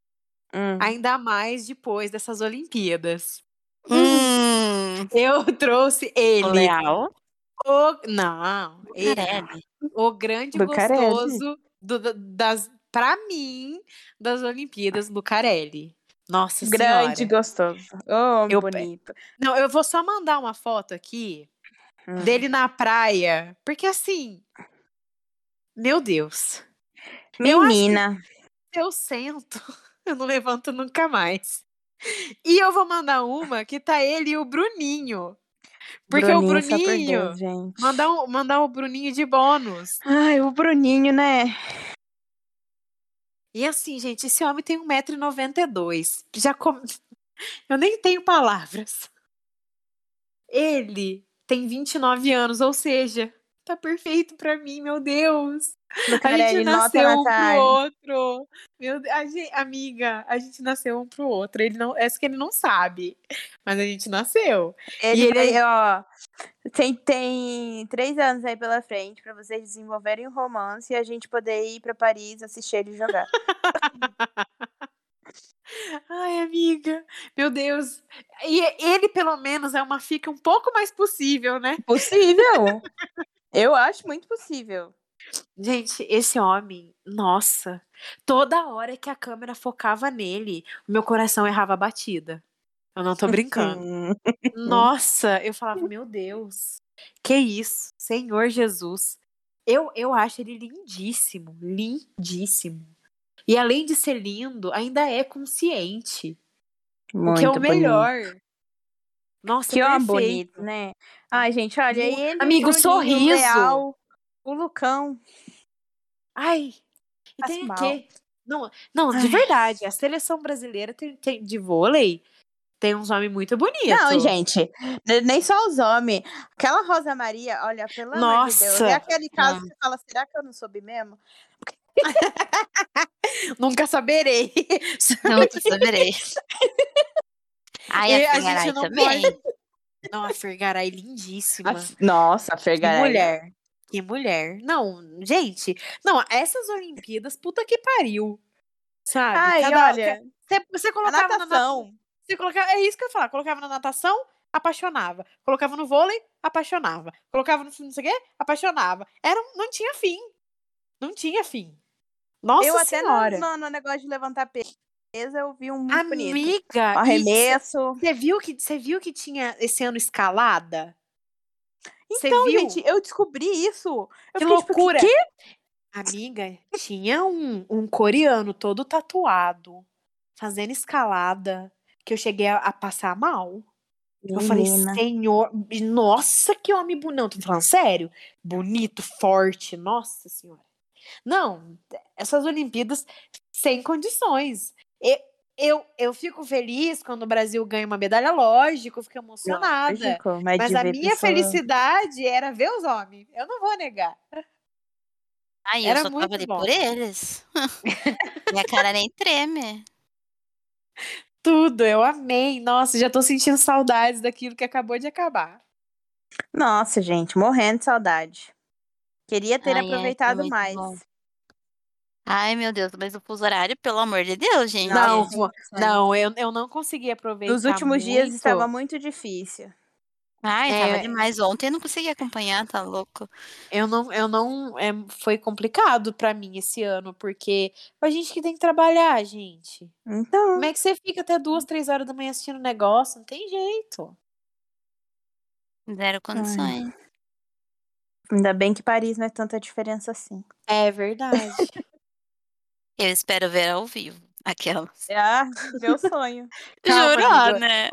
Hum. ainda mais depois dessas Olimpíadas. Hum, Eu trouxe ele. o Leal. O, não, ele, Carelli. o grande Lucarelli. gostoso do, da- das, pra mim, das Olimpíadas, Lucarelli. Nossa Grande, senhora. gostoso. Oh, Eu- bonito. Não, eu vou só mandar uma foto aqui Hum. dele na praia, porque assim, meu Deus, Eu Menina. eu sento, [LAUGHS] eu não levanto nunca mais. E eu vou mandar uma que tá ele e o Bruninho. Porque o Bruninho, por Bruninho, Deus, mandar, um, mandar o Bruninho de bônus. Ai, o Bruninho, né? E assim, gente, esse homem tem 1,92m. Já com... [LAUGHS] Eu nem tenho palavras. Ele tem 29 anos, ou seja, tá perfeito pra mim, meu Deus. A gente nasceu um pro outro. Meu Deus, a gente- amiga, a gente nasceu um pro outro. Ele não, é isso que ele não sabe. Mas a gente nasceu. Ele, E ele- ó, tem, tem três anos aí pela frente pra vocês desenvolverem um romance e a gente poder ir pra Paris assistir ele jogar. [LAUGHS] Ai, amiga, meu Deus. E ele, pelo menos, é uma fica um pouco mais possível, né? Possível? [LAUGHS] Eu acho muito possível. Gente, esse homem, nossa, toda hora que a câmera focava nele, o meu coração errava a batida. Eu não tô brincando. Nossa, eu falava, [LAUGHS] meu Deus, que isso, Senhor Jesus. Eu, eu acho ele lindíssimo, lindíssimo. E além de ser lindo, ainda é consciente. o que é o Muito bonito. Nossa, Que homem perfeito. bonito, né? Ai, gente, olha, e ele, Amigo, o Bruninho, sorriso. O Leal, o Lucão. Ai, e Faz tem o mal. quê? Não, não, de Ai. verdade, a seleção brasileira tem, tem- de vôlei tem uns homens muito bonitos. Não, gente, ne- nem só os homens. Aquela Rosa Maria, olha, pelo amor de Deus. Nossa. É aquele caso Não. que você fala, será que eu não soube mesmo? [LAUGHS] Nunca saberei. [LAUGHS] Te saberei. [LAUGHS] Ai, E a a Fergaray gente não também. [LAUGHS] Não, a Fergaray lindíssima. A Nossa, a Que Fergaray. mulher. Que mulher. Não, gente. Não, essas Olimpíadas, puta que pariu. Sabe? Ai, Cada- olha, Você, você a colocava na natação. Você colocava, é isso que eu ia falar. Colocava na natação, apaixonava. Colocava no vôlei, apaixonava. Colocava no não sei o quê, apaixonava. Era, não tinha fim. Não tinha fim. Nossa eu até no, senhora. no, no negócio de levantar peso, eu vi um muito bonito. Amiga, e Arremesso. Você viu que você viu que tinha esse ano escalada? Então, gente, eu descobri isso. Eu que fiquei, tipo, loucura! quê? Amiga, tinha um, um coreano todo tatuado, fazendo escalada, que eu cheguei a, a passar mal. Eu falei, Menina. senhor, nossa, que homem bonito. Não, tô falando sério. Bonito, forte, nossa senhora. Não, essas Olimpíadas sem condições. Eu, eu, eu fico feliz quando o Brasil ganha uma medalha, lógico, eu fico emocionada. Lógico, mas, Mas a minha pessoa- felicidade era ver os homens. Eu não vou negar. Ai, eu Era só muito tava ali bom. por eles. [LAUGHS] Minha cara nem treme. Tudo, eu amei. Nossa, já tô sentindo saudades daquilo que acabou de acabar. Nossa, gente, morrendo de saudade. Queria ter Ai, é, aproveitado muito mais. bom. Ai, meu Deus, mas o fuso horário, pelo amor de Deus, gente. Não, vo- não, eu, eu não consegui aproveitar. Nos últimos dias muito. estava muito difícil. Ai, É. tava demais. Ontem eu não consegui acompanhar, tá louco. Eu não, eu não. É, foi complicado pra mim esse ano, porque a gente que tem que trabalhar, gente. Então, Como é que você fica até duas, três horas da manhã assistindo negócio? Não tem jeito. Zero condições. ainda bem que Paris não é tanta diferença assim. É verdade. Eu espero ver ao vivo. Aquela. Ah, meu sonho. [LAUGHS] Calma, Juro, né?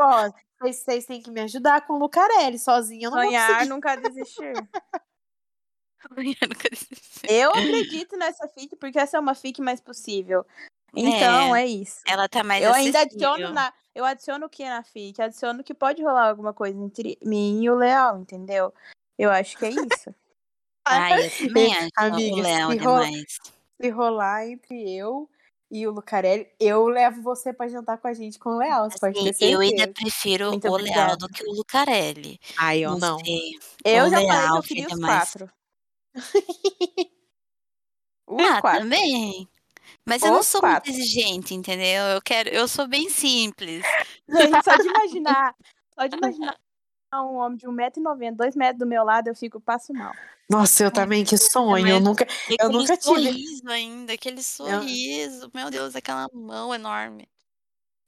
Vocês, vocês têm que me ajudar com o Lucarelli. Sozinha eu não vou Sonhar conseguir. nunca desistir. [LAUGHS] Eu nunca desisti. Eu acredito nessa fic porque essa é uma fic mais possível. Então, é, isso. Ela tá mais Eu ainda adiciono na. Eu adiciono o que na fic? Adiciono que pode rolar alguma coisa entre mim e o Leal, entendeu? Eu acho que é isso. Ai, eu [LAUGHS] também acho Amiga, o rola- demais. Se rolar entre eu e o Lucarelli, eu levo você pra jantar com a gente com o Leal. Você pode ter Assim, eu ainda prefiro Muito o obrigada. do que o Lucarelli. Ai, eu não. sei. Eu O já falei que Leal eu queria fica os mais- quatro. [LAUGHS] Os ah, quatro. também. Mas eu não sou quatro. muito exigente, entendeu? Eu quero, eu sou bem simples. [LAUGHS] Gente, só de imaginar. Só de imaginar um homem de 1,90m, 2 metros do meu lado, eu fico passo mal. Nossa, eu também, que sonho. Eu nunca. E Eu aquele nunca tive- sorriso ainda, aquele sorriso. Meu Deus, aquela mão enorme.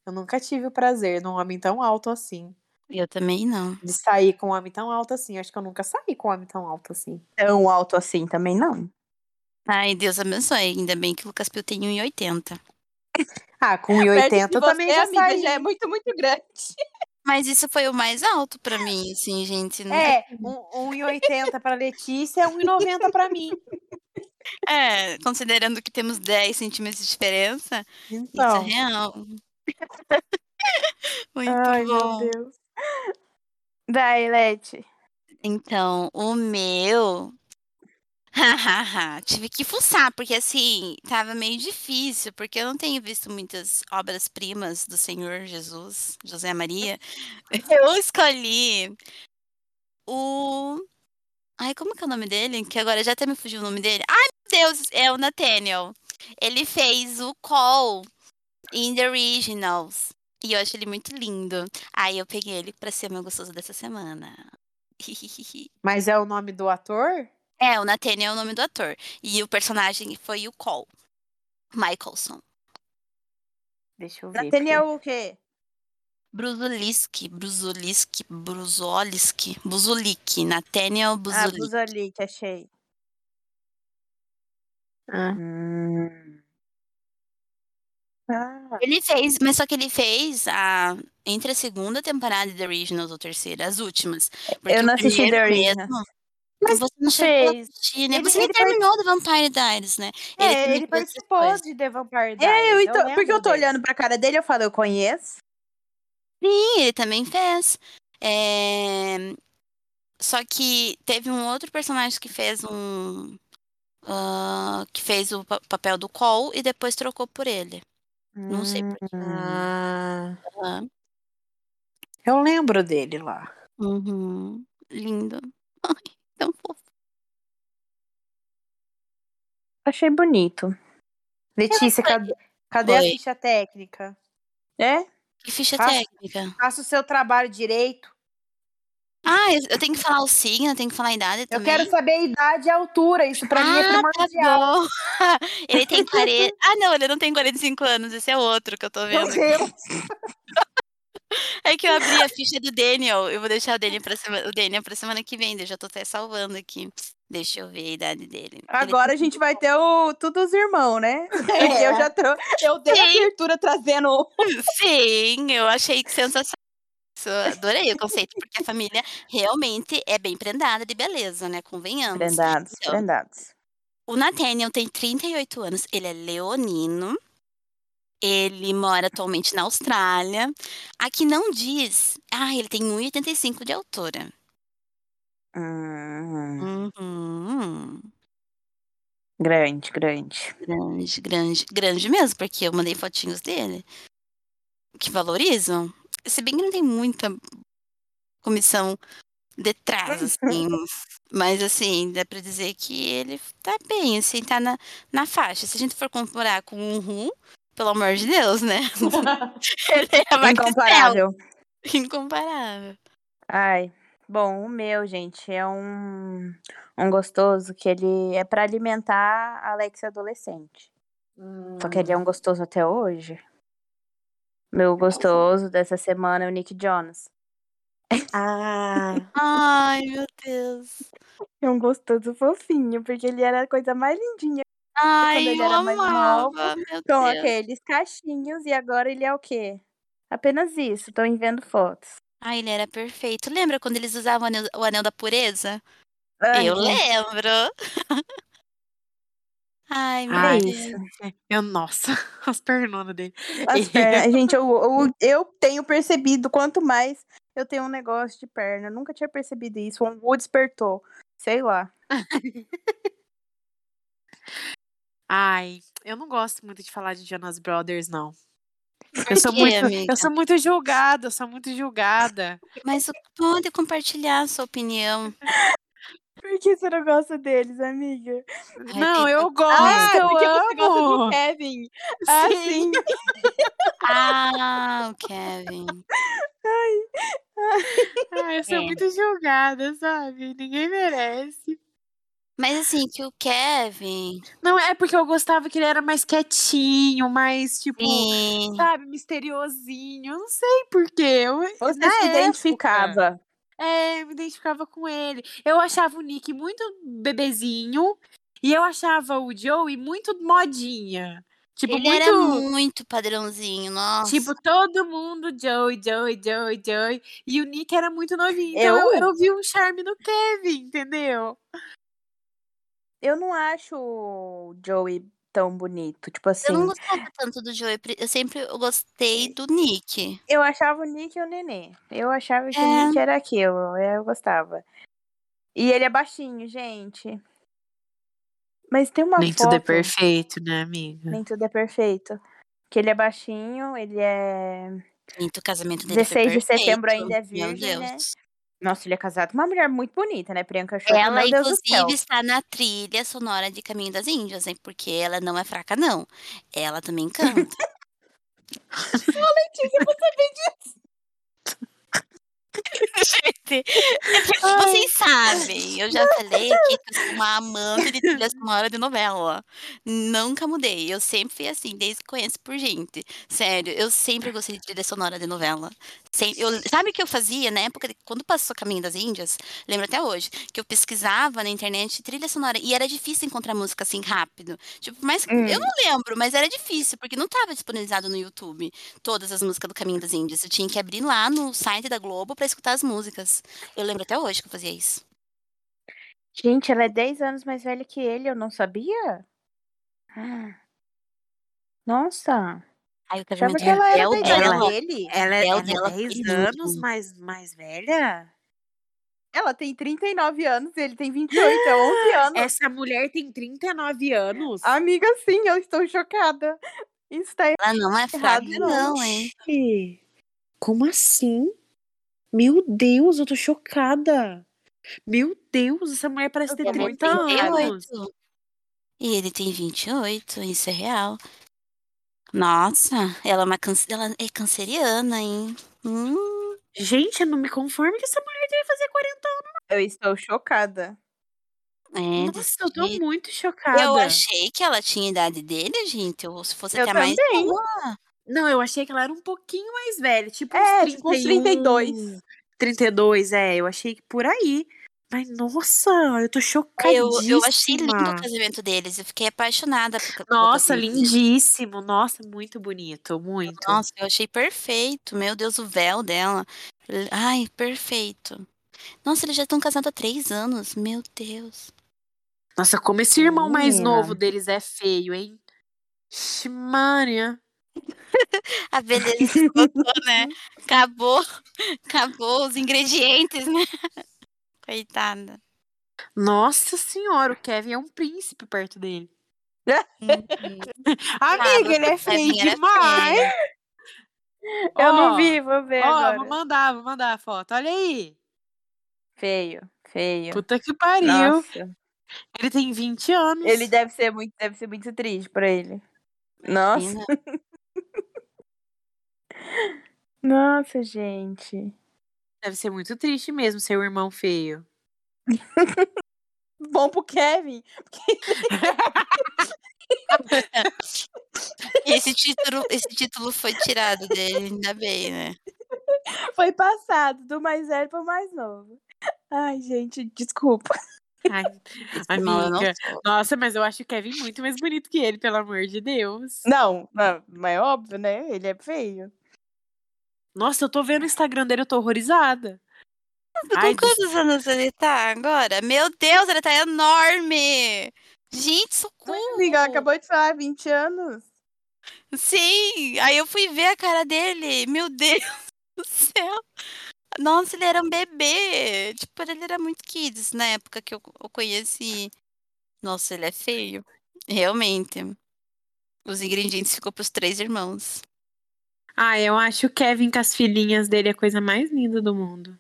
Eu nunca tive o prazer num homem tão alto assim. Eu também não. De sair com um homem tão alto assim. Acho que eu nunca saí com um homem tão alto assim. Tão alto assim também não. Ai, Deus abençoe. Ainda bem que o Lucas Pio tem 1,80. Ah, com Perto 1,80 de eu também já amiga, saí. já é muito, muito grande. Mas isso foi o mais alto pra mim, assim, gente. Não- É, um, 1,80 pra Letícia é 1,90 pra mim. É, considerando que temos 10 centímetros de diferença, isso é Então. real. [LAUGHS] Muito Ai, bom. meu Deus. Daí, Leti. Então, o meu. Tive que fuçar, porque assim, tava meio difícil, porque eu não tenho visto muitas obras-primas do Senhor Jesus, José Maria. [LAUGHS] Eu escolhi o. Ai, como que é o nome dele? Que agora já até me fugiu o nome dele. Ai, meu Deus, é o Nathaniel. Ele fez o Call in the Originals. E eu acho ele muito lindo. Aí eu peguei ele pra ser meu gostoso dessa semana. [LAUGHS] Mas é o nome do ator? É, o Nathaniel é o nome do ator. E o personagem foi o Cole. Michaelson. Deixa eu ver. Nathaniel o quê? Bruzuliski, Bruzuliski, Bruzoliski, Buzulik, Nathaniel Ah, Buzulik. Achei. porque- Ah. Hum. Ah, Ele fez, mas só que ele fez a, entre a segunda temporada de The Originals ou terceira, as últimas. Porque eu não assisti The Originals. mesmo- Você não fez. assistir, né? Ele- Você nem ele part- terminou The Vampire Diaries, né? É, ele outras participou coisas. de The Vampire Diaries. É, eu, então, porque eu tô dele. olhando pra cara dele, eu falo, eu conheço. Sim, ele também fez. É, Só que teve um outro personagem que fez um. ah, que fez o pa- papel do Cole e depois trocou por ele. Não sei por quê. Ah, Ah, eu lembro dele lá. uhum, Lindo. Ai, [LAUGHS] tão fofo. Achei bonito. Letícia, cadê, cadê a Oi. ficha técnica? É? Que ficha Faço- técnica. Faça o seu trabalho direito. Ah, eu- eu tenho que falar o signo, eu tenho que falar a idade Eu também. quero saber a idade e a altura. Isso pra mim é ah, primordial. tá bom. [LAUGHS] ele tem [LAUGHS] 40. Ah, não, ele não tem 45 anos. Esse é outro que eu tô Meu vendo. Deus. [LAUGHS] É que eu abri a ficha do Daniel. Eu vou deixar o Daniel pra semana, o Daniel pra semana que vem. Eu já tô até salvando aqui. Deixa eu ver a idade dele. Ele Agora a tem- gente vai ter o tudo os irmãos, né? Porque eu já tô. Eu dei a abertura trazendo. Sim, eu achei que sensacional. Adorei o conceito, porque a família realmente é bem prendada de beleza, né? Convenhamos. Prendados, Então, prendados. O Nathaniel tem 38 anos, ele é leonino. Ele mora atualmente na Austrália. Aqui não diz. Ah, ele tem 1,85 de altura. Hum, Uhum. grande, grande. Grande, grande, grande mesmo, porque eu mandei fotinhos dele que valorizam. Se bem que não tem muita comissão detrás, assim. [LAUGHS] mas, assim, dá pra dizer que ele tá bem, assim, tá na, na faixa. Se a gente for comparar com um Ru, pelo amor de Deus, né? [LAUGHS] ele é uma Incomparável. Incomparável. Ai. Bom, o meu, gente, é um, um gostoso que ele é pra alimentar a Alexia adolescente. Só que ele é um gostoso até hoje. Meu gostoso dessa semana é o Nick Jonas. Ah, Ai, meu Deus. É um gostoso fofinho, porque ele era a coisa mais lindinha Ai, ele eu era mais meu com Deus. aqueles cachinhos e agora ele é o quê? Apenas isso, tô vendo fotos. Ai, ele era perfeito. Lembra quando eles usavam o anel, o anel da pureza? Ai, Eu lembro. [LAUGHS] Ai, meu Ai, Deus. [LAUGHS] Eu, nossa, [LAUGHS] as pernonas dele. As pernas. Gente, eu, eu, eu tenho percebido, quanto mais eu tenho um negócio de perna. Eu nunca tinha percebido isso. O Wu despertou. Sei lá. Ai, eu não gosto muito de falar de Jonas Brothers, não. Por Eu sou quê, muito, amiga? eu sou muito julgada, eu sou muito julgada. Mas pode compartilhar a sua opinião. Por que você não gosta deles, amiga? Ai, Não, eu gosto, Ah, eu porque você gosta do amo. Kevin. Ah, Sim. sim. [LAUGHS] Ah, o Kevin. Ai, eu sou É. muito julgada, sabe? Ninguém merece. Mas assim, que o Kevin. Não, é porque eu gostava que ele era mais quietinho, mais, tipo, Sim. sabe, misteriosinho. Eu não sei porquê. Eu, Você na se época, identificava. É, eu me identificava com ele. Eu achava o Nick muito bebezinho e eu achava o Joey muito modinha. Tipo, ele muito. era muito padrãozinho, nossa. Tipo, todo mundo Joey, Joey, Joey, Joey. E o Nick era muito novinho. Então eu, Eu- eu vi um charme no Kevin, entendeu? Eu não acho o Joey tão bonito. Tipo assim. eu não gostava tanto do Joey. Eu sempre gostei do Nick. Eu achava o Nick e o Nenê. Eu achava que É. o Nick era aquilo. Eu gostava. E ele é baixinho, gente. Mas tem uma Nem foto. tudo é perfeito, né, amiga? Nem tudo é perfeito. Que ele é baixinho, ele é. Gente, o casamento dele 16 foi de setembro ainda é Meu virgem, né? Nossa, ele é casado com uma mulher muito bonita, né? Priyanka Chopra, Ela, meu Deus inclusive, está na trilha sonora de Caminho das Índias, hein? Porque ela não é fraca, não. Ela também canta. [LAUGHS] [LAUGHS] Gente, vocês sabem, eu já falei que eu sou uma amante de trilha sonora de novela. Nunca mudei. Eu sempre fui assim, desde que conheço por gente. Sério, eu sempre gostei de trilha sonora de novela. Sem- eu- sabe o que eu fazia na época, de- quando passou Caminho das Índias? Lembro até hoje, que eu pesquisava na internet trilha sonora e era difícil encontrar música assim rápido. Tipo, mas Hum. eu não lembro, mas era difícil, porque não estava disponibilizado no YouTube todas as músicas do Caminho das Índias. Eu tinha que abrir lá no site da Globo pra escutar as músicas. Eu lembro até hoje que eu fazia isso. Gente, ela é 10 anos mais velha que ele, eu não sabia? Ah. Nossa, Aí o achava casamento que ela era dela- da idade dela- dele. Ela, Bel ela dela é 10 foi anos mais, mais velha? Ela tem 39 anos e ele tem 28, é 11 anos. Essa mulher tem 39 anos. Amiga, sim, eu estou chocada. Isso tá Ela não é fraca, Errado não, hein? Como assim? Meu Deus, eu tô chocada. Meu Deus, essa mulher parece ter tô Ela muito 30 tem chocada. anos. 28. E ele tem 28, isso é real. Nossa, ela é uma ela é canceriana, hein? Hum, Gente, eu não me conformo que essa mulher deve fazer 40 anos. Eu estou chocada. é, Nossa, eu tô muito chocada. Eu achei que ela tinha a idade dele, gente. Ou se fosse Eu até mais também. Não, eu achei que ela era um pouquinho mais velha, tipo É, uns tipo uns 31, 32. 32, é, eu achei que por aí. Mas, nossa, eu tô Eu, chocadíssima. eu achei lindo o casamento deles. Eu fiquei apaixonada. Por, Nossa, lindíssimo. Nossa, muito bonito, muito. Nossa, eu achei perfeito. Meu Deus, o véu dela. Ai, perfeito. Nossa, eles já estão casados há três anos. Meu Deus. Nossa, como esse irmão mais novo deles é feio, hein? Ixi, Maria. A beleza se esgotou, né? [LAUGHS] Acabou. Acabou os ingredientes, né? Coitada. Nossa senhora, o Kevin é um príncipe perto dele. Uhum. [LAUGHS] Amiga, ele é feio demais. feio. Eu não Ó, vi, vou ver Ó, agora. vou mandar, vou mandar a foto. Olha aí. Feio, feio. Puta que pariu. Nossa. Ele tem 20 anos. Ele deve ser muito, deve ser muito triste pra ele. Nossa, [LAUGHS] nossa, gente. Deve ser muito triste mesmo ser o irmão feio. [LAUGHS] Bom pro Kevin. [LAUGHS] Esse título, esse título foi tirado dele, ainda bem, né? Foi passado do mais velho pro mais novo. Ai, gente, desculpa. Ai, amiga. Nossa, mas eu acho o Kevin muito mais bonito que ele, pelo amor de Deus. Não, não, mas é óbvio, né? Ele é feio. Nossa, eu tô vendo o Instagram dele, eu tô horrorizada. Com Ai, quantos anos ele tá agora? Meu Deus, ele tá enorme! Gente, socorro! Amiga, ela acabou de falar 20 anos. Sim! Aí eu fui ver a cara dele. Meu Deus [LAUGHS] do céu! Nossa, ele era um bebê! Tipo, ele era muito kids na época que eu, eu conheci. Nossa, ele é feio. Realmente. Os ingredientes ficou pros três irmãos. Ah, eu acho o Kevin com as filhinhas dele a coisa mais linda do mundo.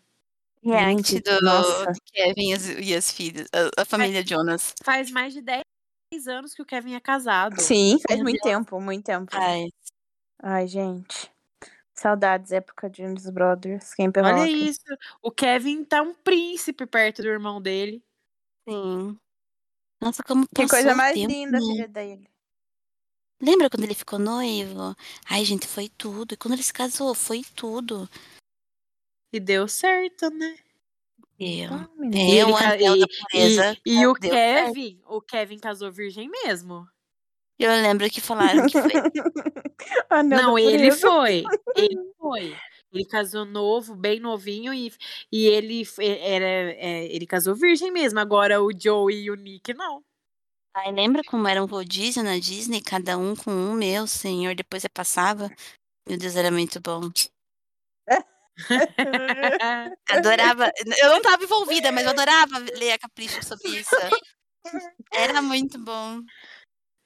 Gente, do, nossa. do Kevin e as, e as filhas, a, a família Jonas. Faz mais de 10 anos que o Kevin é casado. Sim, faz muito Deus. tempo, muito tempo. Ai, Ai, gente. Saudades, época de Jonas Brothers. Quem Olha isso. O Kevin tá um príncipe perto do irmão dele. sim. Nossa, como Que coisa mais tempo, linda, né? filha dele. Lembra quando ele ficou noivo? Ai, gente, foi tudo. E quando ele se casou, foi tudo. E deu certo, né? Eu. Ah. É, ele um ca- anel da e- pureza. E, e o deu certo. Kevin, o Kevin casou virgem mesmo. Eu lembro que falaram que foi. [LAUGHS] Anel da Não, ele pureza. foi. Ele foi. Ele casou novo, bem novinho, e, e ele era, é, ele casou virgem mesmo. Agora o Joey e o Nick, não. Ai, lembra como era um rodízio na Disney? Cada um com um, meu senhor. Depois você passava. Meu Deus, era muito bom. [LAUGHS] Adorava. Eu não tava envolvida, mas eu adorava ler a Capricho sobre isso. Era muito bom.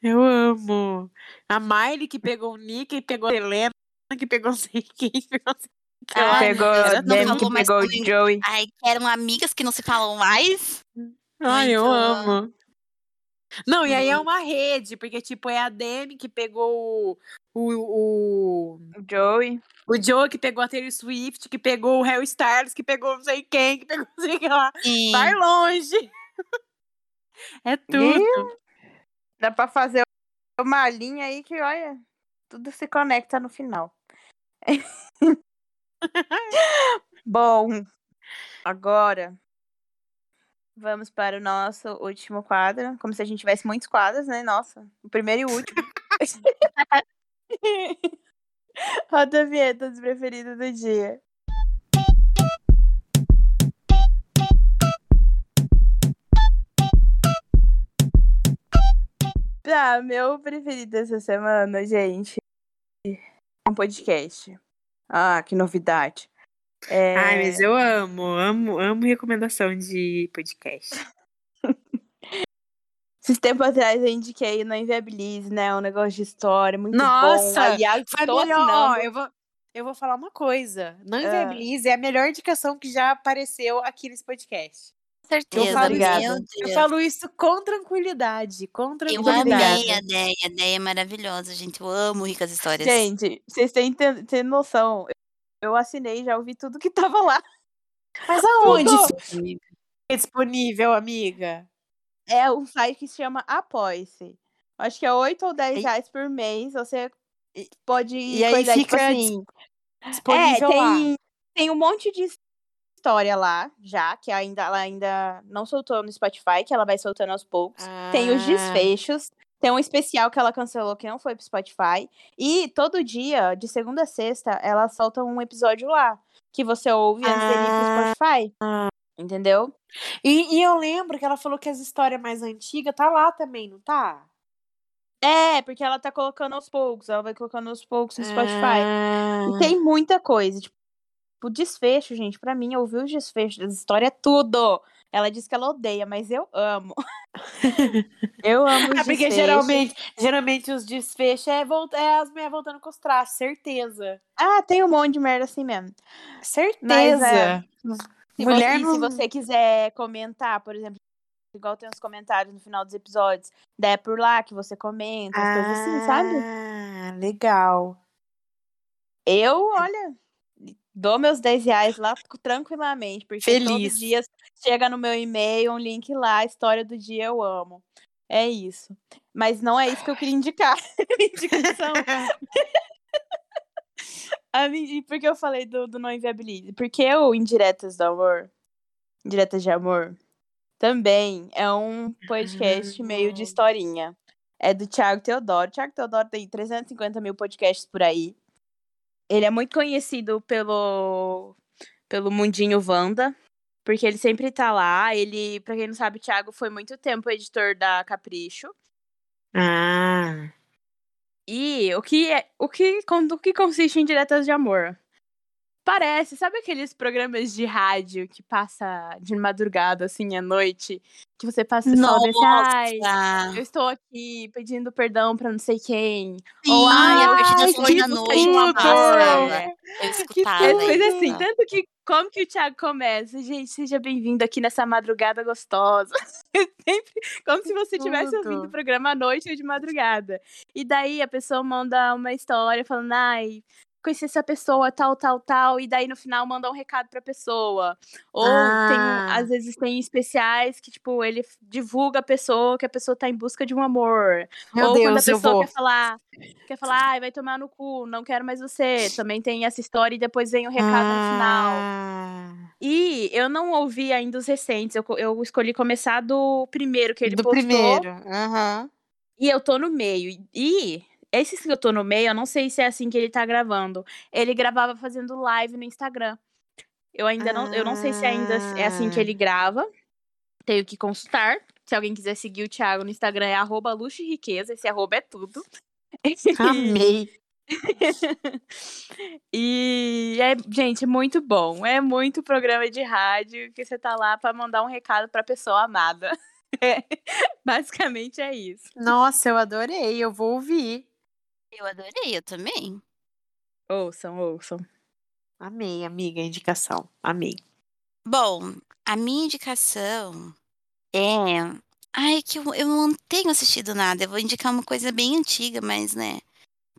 Eu amo. A Miley que pegou o Nick, e pegou a Helena, que pegou sei quem. [LAUGHS] pegou. Ah, pegou meu Deus, a não Demi que pegou o. Joey. Ai, que eram amigas que não se falam mais. Ai, eu amo. Não, e aí é Uhum. uma rede, porque, tipo, é a Demi que pegou o, o, O Joey. o Joe, que pegou a Taylor Swift, que pegou o Harry Styles, que pegou não sei quem, que pegou não sei quem lá. Sim. Vai longe. É tudo. Dá pra fazer uma linha aí que, olha, tudo se conecta no final. [LAUGHS] Bom, agora vamos para o nosso último quadro. Como se a gente tivesse muitos quadros, né? Nossa, o primeiro e o último. [LAUGHS] Roda a vinheta dos preferidos do dia. Tá, meu preferido essa semana, gente, é um podcast. Ah, que novidade. É... Ai, mas eu amo, amo, amo recomendação de podcast. [LAUGHS] Esses tempos atrás eu indiquei no Inviabilize, né? Um negócio de história muito bom. Nossa, Aliás, Foi melhor, eu vou, eu vou falar uma coisa. Não Ah. inviabilize, é a melhor indicação que já apareceu aqui nesse podcast. Com certeza, falo meu isso-. Eu falo isso com tranquilidade, com Eu tranquilidade. amei a ideia, a ideia é maravilhosa, gente. Eu amo ricas histórias. Gente, vocês têm ter noção. Eu assinei, já ouvi tudo que [LAUGHS] tava lá. Mas aonde é disponível, amiga? É um site que se chama Apoie-se. Acho que é 8 ou 10 E- reais por mês. Você pode E aí coisar, tipo fica assim, Disponível é, lá. tem, tem um monte de história lá, já, que ainda, ela ainda não soltou no Spotify, que ela vai soltando aos poucos. Tem os Ah. desfechos. Tem um especial que ela cancelou que não foi pro Spotify. E todo dia, de segunda a sexta, ela solta um episódio lá. Que você ouve antes dele ir Ah. pro Spotify. Entendeu? E, e eu lembro que ela falou que as histórias mais antigas tá lá também, não tá? É, porque ela tá colocando aos poucos. Ela vai colocando aos poucos no Spotify. Ah. E tem muita coisa. Tipo, o desfecho, gente, pra mim, ouvir os desfechos das histórias é tudo. Ela disse que ela odeia, mas eu amo. [LAUGHS] [LAUGHS] eu amo os Ah, porque geralmente, geralmente os desfechos é, volta, é as mulheres voltando com os traços, certeza. Ah, tem um monte de merda assim mesmo. Certeza. é, Se Mulher você, não- se você quiser comentar, por exemplo, igual tem os comentários no final dos episódios, é por lá que você comenta, as coisas assim, sabe? Ah, legal. Eu, olha, dou meus 10 reais lá tranquilamente, porque Feliz. todos dias chega no meu e-mail um link lá, história do dia eu amo. É isso. Mas não é isso que eu queria indicar. [LAUGHS] Indicação. A mim- Por que eu falei do, do Não Inviabilize? Porque o Indiretas do Amor, Indiretas de Amor, também é um podcast meio de historinha. É do Thiago Teodoro. Thiago Teodoro tem 350 mil podcasts por aí. ele é muito conhecido pelo, pelo mundinho Wanda, porque ele sempre tá lá. Ele, pra quem não sabe, o Thiago foi muito tempo editor da Capricho. Ah. E o que é, o que, do que consiste em Diretas de Amor? Parece, sabe aqueles programas de rádio que passa de madrugada, assim, à noite? Que você passa e bem assim, ai, eu estou aqui pedindo perdão pra não sei quem. Sim, Ou, ai, a partir das oito em da noite. um. Nossa, É. eu escutava. É coisa assim, tanto que como que o Thiago começa? Gente, seja bem-vindo aqui nessa madrugada gostosa. [LAUGHS] Sempre como se você estivesse ouvindo o programa à noite ou de madrugada. E daí a pessoa manda uma história falando, ai, conheci essa pessoa, tal, tal, tal, e daí no final manda um recado pra pessoa. Ou tem, Ah. às vezes tem especiais que, tipo, ele divulga a pessoa, que a pessoa tá em busca de um amor. Meu Ou quando a Deus, pessoa quer falar, quer falar, ai, vai tomar no cu, não quero mais você. Também tem essa história e depois vem o recado no final. Ah. E eu não ouvi ainda os recentes, eu, eu escolhi começar do primeiro que ele Do postou. primeiro. Aham. E eu tô no meio. E esses que eu tô no meio, eu não sei se é assim que ele tá gravando. Ele gravava fazendo live no Instagram. Eu ainda não, eu não sei se ainda é assim que Ah. ele grava. Tenho que consultar. Se alguém quiser seguir o Thiago no Instagram, é arroba luxo e riqueza. Esse arroba é tudo. Amei. [LAUGHS] E é, gente, muito bom. É muito programa de rádio que você tá lá pra mandar um recado pra pessoa amada. [LAUGHS] É, basicamente é isso. Nossa, eu adorei. Eu vou ouvir. Eu adorei, eu também. Ouçam, ouçam. Amei, amiga, a indicação. Amei. Bom, a minha indicação é. Ai, que eu, eu não tenho assistido nada. Eu vou indicar uma coisa bem antiga, mas, né?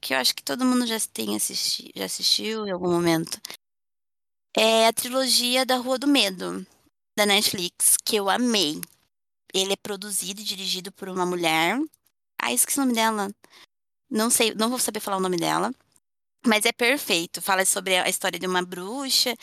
Que eu acho que todo mundo já tem assisti já assistiu em algum momento. É a trilogia da Rua do Medo, da Netflix, que eu amei. Ele é produzido e dirigido por uma mulher. Ah, esqueci o nome dela. Não sei, não vou saber falar o nome dela. Mas é perfeito. Fala sobre a história de uma bruxa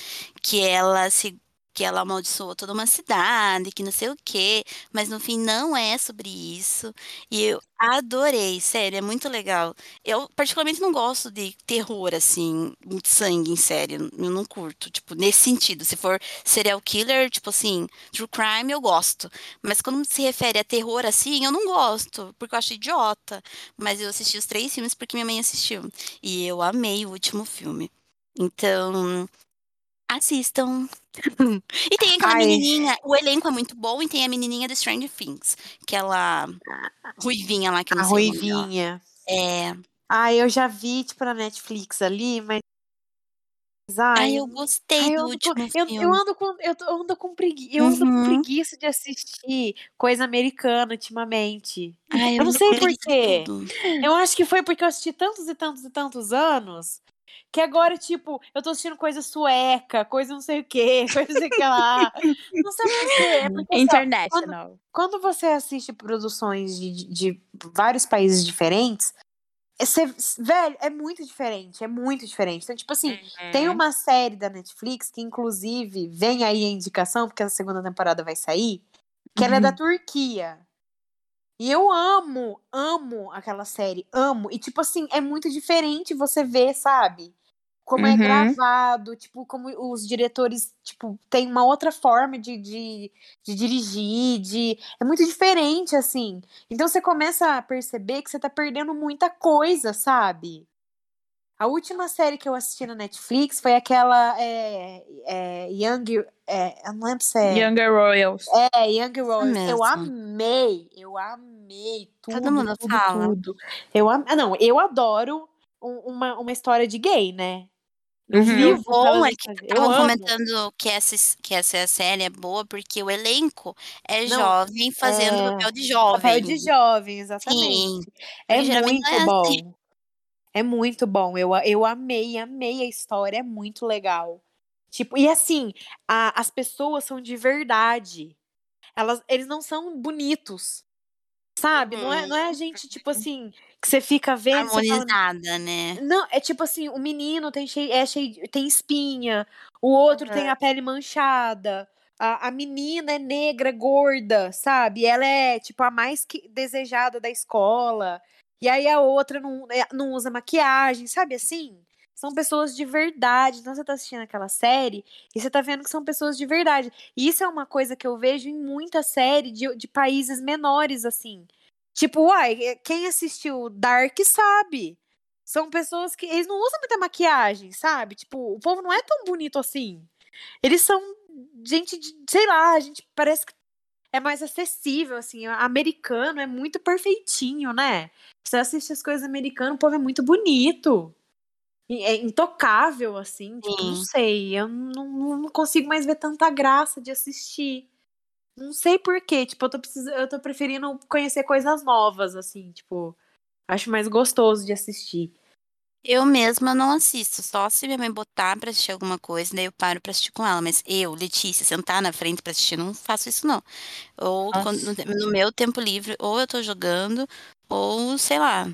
que ela se que ela amaldiçoou toda uma cidade, que não sei o quê, mas no fim não é sobre isso. E eu adorei, sério, é muito legal. Eu particularmente não gosto de terror assim, muito sangue em série, eu não curto, tipo, nesse sentido. Se for serial killer, tipo assim, true crime, eu gosto. Mas quando se refere a terror assim, eu não gosto, porque eu acho idiota. Mas eu assisti os três filmes porque minha mãe assistiu. E eu amei o último filme. Então, assistam. e tem aquela Ai. menininha, o elenco é muito bom e tem a menininha do Stranger Things, aquela ruivinha lá que eu A não sei nome dela. Ruivinha. É. Ah, eu já vi, tipo, na Netflix ali, mas. Ai, eu gostei ai, do eu, ando último com, eu, eu ando com, eu eu ando com preguiça, eu ando com Uhum. preguiça de assistir coisa americana ultimamente. Ai, eu não ando sei por quê. Eu acho que foi porque eu assisti tantos e tantos e tantos anos que agora, tipo, eu tô assistindo coisa sueca, coisa não sei o quê, [LAUGHS] coisa não sei o que lá. Não sei. É porque, assim, ó, International. quando você assiste produções de, de- de vários países diferentes, é ser- velho, é muito diferente, é muito diferente. Então, tipo assim, Uhum. tem uma série da Netflix que, inclusive, vem aí a indicação, porque a segunda temporada vai sair, que ela é da Uhum. Turquia. E eu amo, amo aquela série, amo. E, tipo assim, é muito diferente você ver, sabe? Como é Uhum. gravado, tipo, como os diretores, tipo, tem uma outra forma de, de, de dirigir, de... É muito diferente, assim. Então você começa a perceber que você tá perdendo muita coisa, sabe? A última série que eu assisti na Netflix foi aquela é, é, Young... É, eu não lembro se é... Younger Royals. É, Young Royals. Eu mesmo. amei, eu amei tudo, Todo mundo tudo, fala. tudo. Eu am... ah, não, eu adoro um- uma, uma história de gay, né? Eu Uhum. vivo O bom é que. Eu estavam comentando que essa, que essa série é boa porque o elenco é Não, jovem fazendo é, papel de jovem. Papel de jovem, Sim, exatamente. É porque geralmente muito é bom. assim. É muito bom. Eu, eu amei, amei a história. É muito legal. Tipo, e assim, a- as pessoas são de verdade. Elas, eles não são bonitos. Sabe? Não, é, Uhum. não é a gente, tipo assim, que você fica vendo. Você fala, Harmonizada, né? Não, é tipo assim, o menino tem cheio, é cheio, tem espinha, o outro tem Aham. a pele manchada, a, a menina é negra, gorda, sabe? Ela é tipo a mais que- desejada da escola. E aí a outra não, é, não usa maquiagem, sabe assim? são pessoas de verdade. Então você tá assistindo aquela série e você tá vendo que são pessoas de verdade. E isso é uma coisa que eu vejo em muita série de, de países menores, assim. Tipo, uai, eh, quem assistiu Dark sabe. São pessoas que. Eles não usam muita maquiagem, sabe? Tipo, o povo não é tão bonito assim. Eles são gente de. Sei lá, a gente parece que é mais acessível, assim. Americano é muito perfeitinho, né? Você assiste as coisas americanas, o povo é muito bonito. É intocável, assim. Tipo, não sei. Eu não, não consigo mais ver tanta graça de assistir. Não sei porquê. Tipo, eu tô, precis... eu tô preferindo conhecer coisas novas, assim. Tipo, acho mais gostoso de assistir. Eu mesma não assisto, só se minha mãe botar pra assistir alguma coisa, daí eu paro pra assistir com ela. Mas eu, Letícia, sentar na frente pra assistir, não faço isso, não. Ou quando, no, no meu tempo livre, ou eu tô jogando, ou sei lá.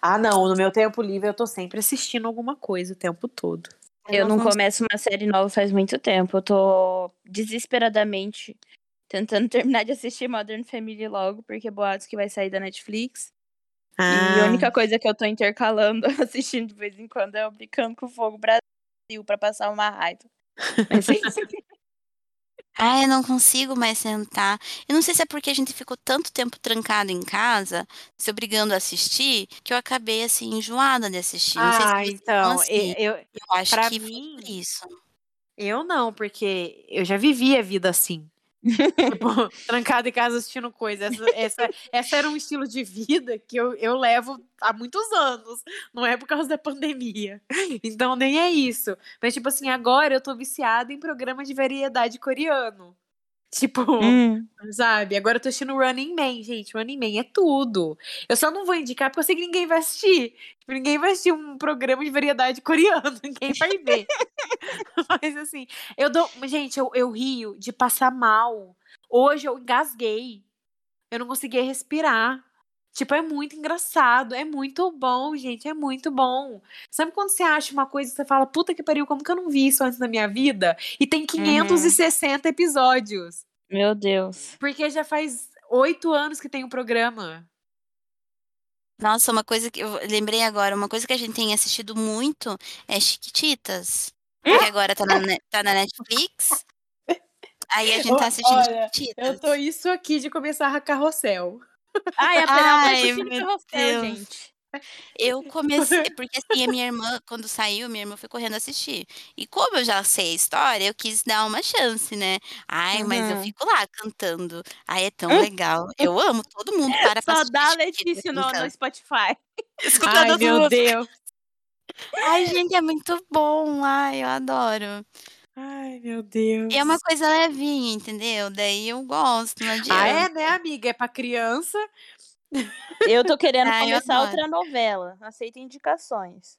Ah, não. No meu tempo livre eu tô sempre assistindo alguma coisa o tempo todo. Eu não começo uma série nova faz muito tempo. Eu tô desesperadamente tentando [LAUGHS] terminar de assistir Modern Family logo, porque boatos que vai sair da Netflix. E a Ah, única coisa que eu tô intercalando, [LAUGHS] assistindo de vez em quando, é o Brincando com o Fogo Brasil, pra passar uma raiva. Mas é isso. [LAUGHS] Ah, eu não consigo mais sentar. Eu não sei se é porque a gente ficou tanto tempo trancado em casa, se obrigando a assistir, que eu acabei assim enjoada de assistir. Não sei se ah são então, assim. eu, Eu acho que mim- isso. eu não, porque eu já vivi a vida assim. Tipo, [LAUGHS] trancado em casa assistindo coisa. Essa, essa, essa era um estilo de vida que eu, eu levo há muitos anos. Não é por causa da pandemia. Então nem é isso. Mas, tipo assim, agora eu tô viciada em programa de variedade coreano. Tipo, Hum. sabe? Agora eu tô assistindo Running Man, gente. Running Man é tudo. Eu só não vou indicar porque eu sei que ninguém vai assistir. Tipo, ninguém vai assistir um programa de variedade [LAUGHS] coreano. Ninguém vai ver. [LAUGHS] Mas assim, eu dou. Gente, eu, eu rio de passar mal. Hoje eu engasguei. Eu não conseguia respirar. Tipo, é muito engraçado, é muito bom, gente, é muito bom. Sabe quando você acha uma coisa e você fala, puta que pariu, como que eu não vi isso antes na minha vida? E tem 560 episódios. Meu Deus. Porque já faz oito anos que tem o programa. Nossa, uma coisa que eu lembrei agora, uma coisa que a gente tem assistido muito é Chiquititas. Que agora tá na, tá na Netflix. Aí a gente tá assistindo Olha, Chiquititas. Eu tô isso aqui de começar a carrossel. Ai, a Ai, meu Carrossel, Deus. gente. Eu comecei, porque assim, a minha irmã, quando saiu, minha irmã foi correndo assistir. E como eu já sei a história, eu quis dar uma chance, né? Ai, mas eu fico lá cantando. Ai, é tão [LAUGHS] legal. Eu amo, todo mundo para pra Só assistir dá Letícia no, no Spotify. [LAUGHS] Escutando Ai, meu músicas. Deus. Ai, gente, é muito bom. Ai, eu adoro. Ai, meu Deus. E é uma coisa levinha, entendeu? Daí eu gosto, não adianta. Ah, é, né, amiga? É pra criança. Eu tô querendo Ai, eu começar adoro. outra novela. Aceito indicações.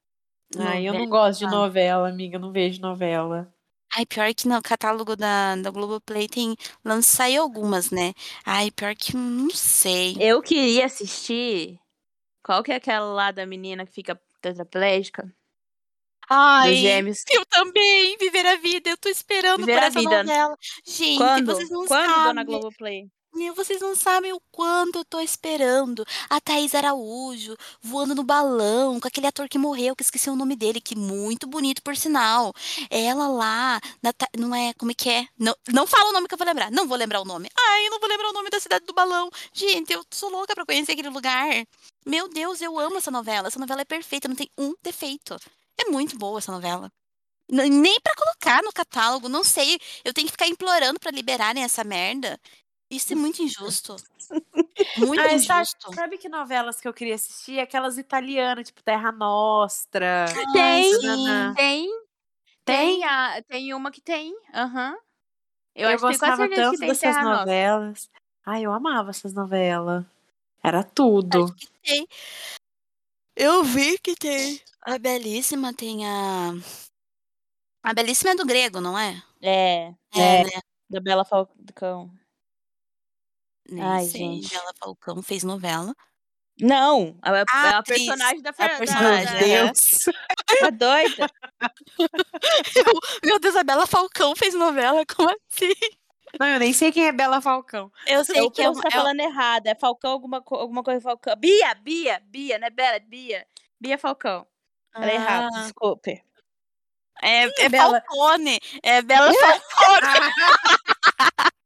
Ai, eu não Novela. gosto de novela, amiga. Eu não vejo novela. Ai, pior que no catálogo da, da Globoplay tem. lan- Saiu algumas, né? Ai, pior que não sei. Eu queria assistir. Qual que é aquela lá da menina que fica tetraplégica? Ai, Dos gêmeos. eu também, Viver a Vida. Eu tô esperando Viver por a essa Vida. novela. Gente, Quando? vocês não Quando, sabem. dona Globoplay? Meu, vocês não sabem o quanto eu tô esperando. A Thaís Araújo voando no balão com aquele ator que morreu, que esqueci o nome dele, que muito bonito, por sinal. Ela lá, na não é, como é que é? Não, não fala o nome que eu vou lembrar. Não vou lembrar o nome. Ai, eu não vou lembrar o nome da cidade do balão. Gente, eu sou louca pra conhecer aquele lugar. Meu Deus, eu amo essa novela. Essa novela é perfeita, não tem um defeito. É muito boa essa novela. Nem pra colocar no catálogo, não sei. Eu tenho que ficar implorando pra liberarem essa merda. Isso é muito injusto. [LAUGHS] Muito sabe, injusto. sabe que novelas que eu queria assistir? Aquelas italianas, tipo Terra Nostra. Tem, tem. Tem, a, tem uma que tem. Aham. Eu, acho que tenho quase gostava tanto que tem dessas Terra Nostra. novelas. Ai, eu amava essas novelas. Era tudo. Acho que tem. Eu vi que tem. A Belíssima tem a. A Belíssima é do grego, não é? É, É, É. né? da Bela Falcão. Nem Ai, sei. gente. Bela Falcão fez novela. Não, a, A a, a atriz, personagem da a Fernanda. personagem, Meu é. Deus. Tá doida? [LAUGHS] Meu Deus, a Bela Falcão fez novela? Como assim? Não, eu nem sei quem é Bela Falcão. Eu sei Eu que é, você uma- tá é falando errado. É Falcão, alguma, alguma coisa Falcão. Bia, Bia, Bia, né, Bela? Bia. Bia Falcão. Falei errado, Ah, desculpe. É, é Bela? Falcone. É Bela Falcone. [LAUGHS]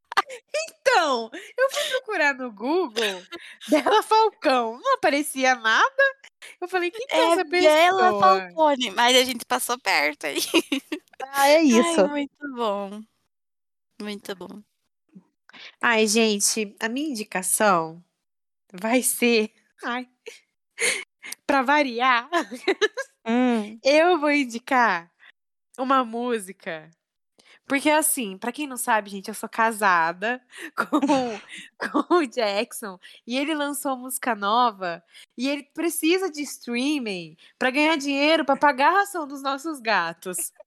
Então, eu fui procurar no Google Bela Falcão, não aparecia nada. Eu falei, quem que é, É essa pessoa? Bela Falcone. Mas a gente passou perto aí. Ah, é [LAUGHS] isso. Ai, muito bom. Muito bom. Ai, gente, a minha indicação vai ser. Ai. [LAUGHS] pra variar, Hum. eu vou indicar uma música. Porque, assim, pra quem não sabe, gente, eu sou casada [LAUGHS] com, com o Jackson e ele lançou música nova e ele precisa de streaming pra ganhar dinheiro pra pagar a ração dos nossos gatos. [LAUGHS]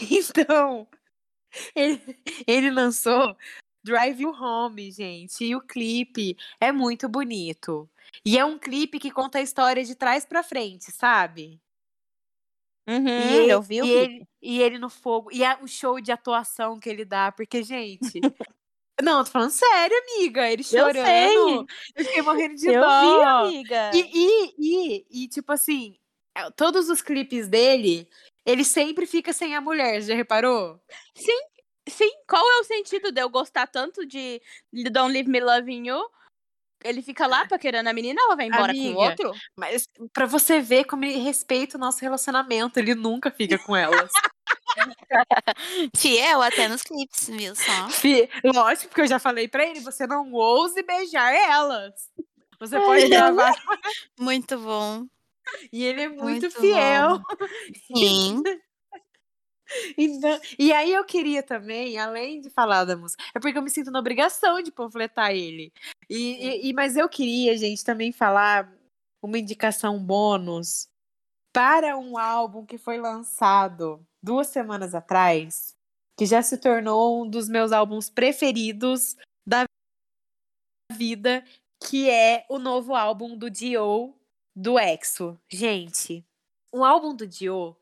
Então, ele, ele lançou Drive You Home, gente, e o clipe é muito bonito. E é um clipe que conta a história de trás pra frente, sabe? Uhum, E ele, eu vi o e ele, e ele no fogo. E a- o show de atuação que ele dá, porque, gente. [LAUGHS] não, tô falando sério, amiga. Ele Eu chorando. sei. Eu fiquei morrendo de Eu dó. vi, amiga. E, e, e, e, tipo assim, é, todos os clipes dele, ele sempre fica sem a mulher, já reparou? Sim, qual é o sentido de eu gostar tanto de Don't Leave Me Loving You? Ele fica lá paquerando a menina, ela vai embora com Amiga. o outro? Mas pra você ver como ele respeita o nosso relacionamento, ele nunca fica com elas. Fiel até nos clipes, viu só? Lógico, porque eu já falei pra ele, você não ouse beijar elas. Você pode gravar. Muito bom. E ele é muito, Muito fiel. [LAUGHS] Sim. Então, e aí eu queria também, além de falar da música, é porque eu me sinto na obrigação de panfletar ele. E, e- mas eu queria, gente, também falar uma indicação bônus para um álbum que foi lançado duas semanas atrás, que já se tornou um dos meus álbuns preferidos da vida, que é o novo álbum do Dio, do EXO. Gente, o álbum do Dio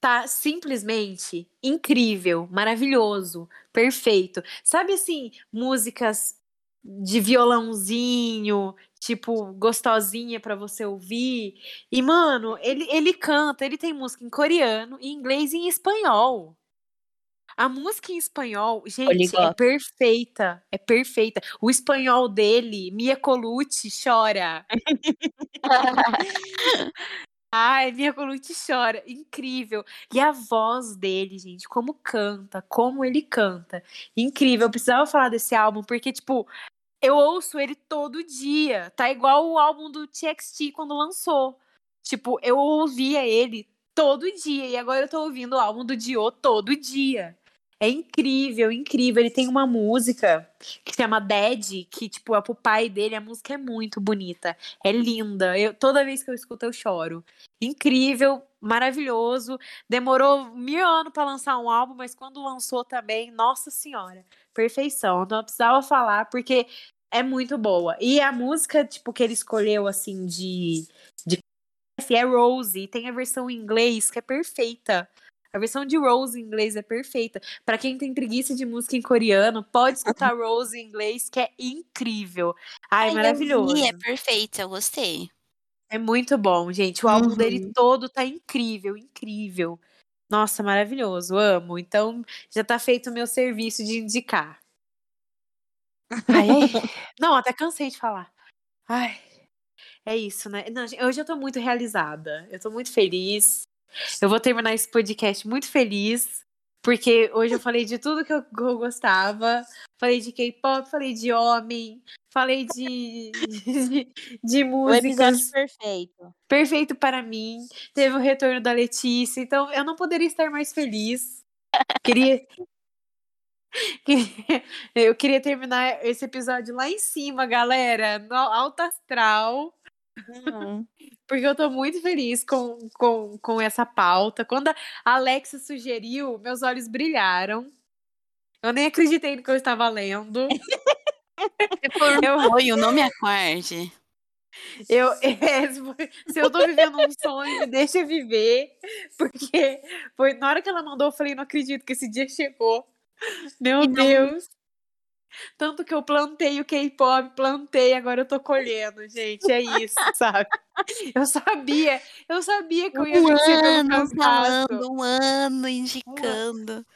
tá simplesmente incrível, maravilhoso, perfeito. Sabe assim, músicas de violãozinho, tipo, gostosinha pra você ouvir. E, mano, ele, ele canta, ele tem música em coreano, em inglês e em espanhol. A música em espanhol, gente, é perfeita. É perfeita. O espanhol dele, Mia Colucci, chora. [LAUGHS] [LAUGHS] Ai, Mia Colucci chora. Incrível. E a voz dele, gente, como canta, como ele canta. Incrível. Eu precisava falar desse álbum, porque, tipo, eu ouço ele todo dia. Tá igual o álbum do TXT quando lançou. Tipo, eu ouvia ele todo dia. E agora eu tô ouvindo o álbum do Dio todo dia. É incrível, incrível. Ele tem uma música que chama Dead, que, tipo, é pro pai dele. A música é muito bonita. É linda. Eu, toda vez que eu escuto, eu choro. Incrível, maravilhoso. Demorou mil anos pra lançar um álbum, mas quando lançou também, nossa senhora, perfeição. Não precisava falar, porque é muito boa. E a música, tipo, que ele escolheu, assim, de, de é Rose. Tem a versão em inglês, que é perfeita. A versão de Rose em inglês é perfeita. Pra quem tem preguiça de música em coreano, pode escutar [LAUGHS] Rose em inglês, que é incrível. Ai, Ai, eu maravilhoso. vi, é perfeito, eu gostei. É muito bom, gente. O álbum Uhum. dele todo tá incrível, incrível. Nossa, maravilhoso, amo. Então, já tá feito o meu serviço de indicar. Ai, ai. [LAUGHS] Não, até cansei de falar. Ai, é isso, né? Não, eu tô muito realizada. Eu tô muito feliz. Eu vou terminar esse podcast muito feliz. Porque hoje eu falei de tudo que eu, gostava. Falei de K-pop, falei de homem, falei de, de, de músicas perfeito. perfeito para mim. Teve o retorno da Letícia, então eu não poderia estar mais feliz. Queria. queria- [LAUGHS] Eu queria terminar esse episódio lá em cima, galera, no alto astral, Porque eu tô muito feliz com, com, com essa pauta. Quando a Alexa sugeriu, meus olhos brilharam. Eu nem acreditei no que eu estava lendo. [LAUGHS] Eu, Foi, o nome acorde. Eu, [LAUGHS] é, se eu tô vivendo um sonho, deixa viver. Porque foi na hora que ela mandou, eu falei, não acredito que esse dia chegou. Meu E Deus. Tanto que eu plantei o K-pop, plantei, agora eu tô colhendo, gente. É isso, [LAUGHS] sabe? Eu sabia, eu sabia que eu ia Um vencer pelo cansaço. falando, um ano indicando.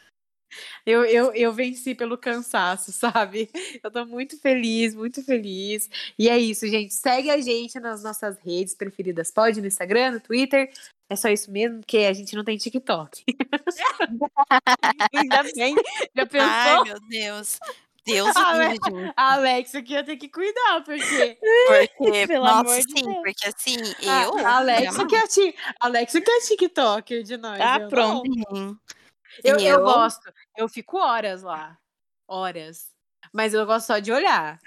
Eu, eu, eu venci pelo cansaço, sabe? Eu tô muito feliz, muito feliz. E é isso, gente. Segue a gente nas nossas redes preferidas. Pode no Instagram, no Twitter. É só isso mesmo, porque a gente não tem TikTok. [LAUGHS] [LAUGHS] Ainda bem. Já pensou? Ai, meu Deus. Deus Ah, mas- [LAUGHS] livre, gente. A Alexa que ia ter que cuidar, porque [LAUGHS] Porque, [LAUGHS] Pelo nossa, amor de sim, Deus. porque assim, eu. a Alexa, que é ti- a Alexa que é TikToker de nós. Ah, eu pronto. Sim. Eu, E eu gosto. Eu fico horas lá. Horas. Mas eu gosto só de olhar.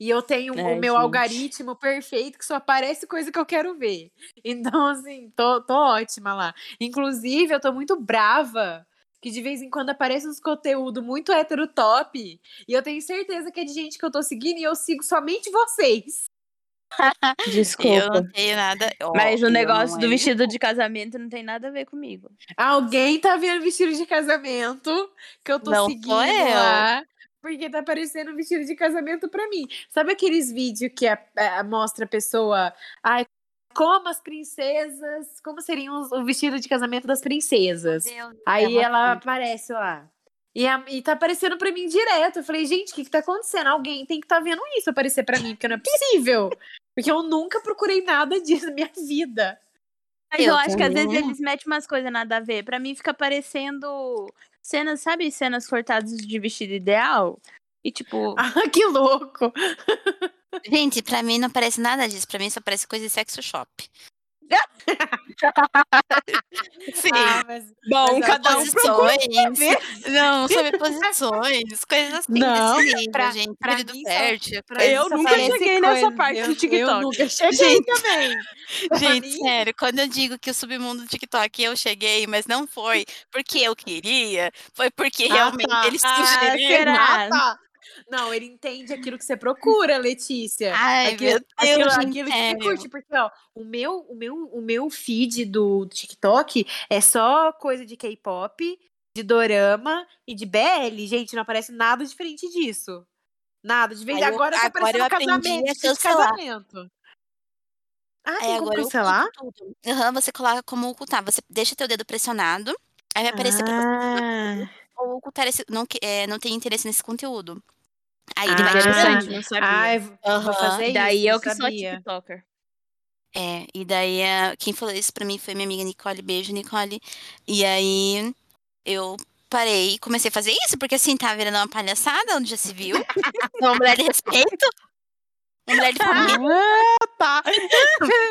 E eu tenho Ai, o meu gente. algoritmo perfeito que só aparece coisa que eu quero ver. Então, assim, tô, tô ótima lá. Inclusive, eu tô muito brava que de vez em quando aparece uns conteúdo muito hétero top. E eu tenho certeza que é de gente que eu tô seguindo e eu sigo somente vocês. [LAUGHS] Eu Desculpa. não tenho nada. ó, Mas o eu negócio do é- vestido de casamento não tem nada a ver comigo. Alguém tá vendo vestido de casamento que eu tô Não sou seguindo eu. lá. Porque tá aparecendo vestido de casamento pra mim. Sabe aqueles vídeos que a, a- mostra a pessoa. Ai, como as princesas. Como seriam os- o vestido de casamento das princesas? Deus, Aí é ela uma- aparece lá. E, a- e tá aparecendo pra mim direto. Eu falei, gente, o que, que tá acontecendo? Alguém tem que tá vendo isso aparecer pra mim, porque não é possível. [LAUGHS] Porque eu nunca procurei nada disso na minha vida. Mas eu, Eu acho que às vezes também. eles metem umas coisas nada a ver. Pra mim fica parecendo cenas, sabe, cenas cortadas de vestido ideal? E tipo, [LAUGHS] Ah, que louco! [LAUGHS] Gente, pra mim não parece nada disso. Pra mim só parece coisa de sexo shop. Sim. Ah, mas bom, mas cada um. Posições. Não, sobre posições, coisas assim Não, desse nível, pra- gente. pra mim só- fértil. pra Eu nunca cheguei nessa coisa- parte do eu- TikTok. Eu nunca cheguei Gente, também. [LAUGHS] Gente, mim- sério, quando eu digo que o submundo do TikTok eu cheguei, mas não foi porque eu queria, foi porque Ah, realmente tá. eles Ah, sugeriram. será? Ah, tá. Não, ele entende aquilo que você procura, Letícia. Ai, aquilo, meu Deus, aquilo, aquilo que você curte, porque ó, o meu, o meu, o meu feed do TikTok é só coisa de K-pop, de dorama e de BL. Gente, não aparece nada diferente disso. Nada. De vez eu- agora tá eu aparecendo aprendi casamento, de casamento. Ah, tem como agora cancelar? Aham, você coloca como ocultar. Você deixa teu dedo pressionado, aí vai aparecer pra você Ah, ou ocultar esse, não, é, não tem interesse nesse conteúdo. Aí ele vai Ah, tirando. Interessante, não sabia. ai, vou Aham. fazer Daí isso, eu não que sou sabia. TikToker. É, e daí a- quem falou isso pra mim foi minha amiga Nicole. Beijo, Nicole. E aí eu parei e comecei a fazer isso, porque assim, tava virando uma palhaçada, onde já se viu. [LAUGHS] Uma mulher de respeito. Uma mulher de família. Ah, [LAUGHS] tá.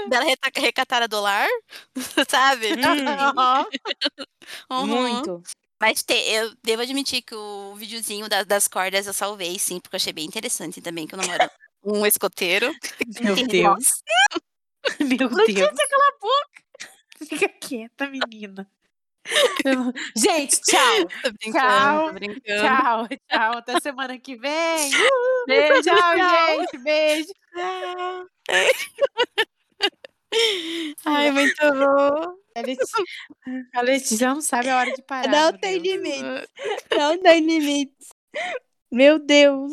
dela reta- recatar a dólar, [LAUGHS] sabe? Aham. Uhum. Muito. Mas te- eu devo admitir que o videozinho da- das cordas eu salvei, sim, porque eu achei bem interessante também, que eu namoro um escoteiro. [LAUGHS] Meu [LAUGHS] Deus. Meu Letícia, Deus. cala a boca. Fica quieta, menina. [LAUGHS] Gente, tchau. Tô brincando, Tchau. tô brincando. Tchau, tchau. Até semana que vem. Beijo, tchau, tchau. gente. Beijo. Ai, muito bom. A Letícia, [LAUGHS] [LAUGHS] a Letícia não sabe a hora de [LAUGHS] parar. Não tem Deus. limite. Não tem limites. Meu Deus.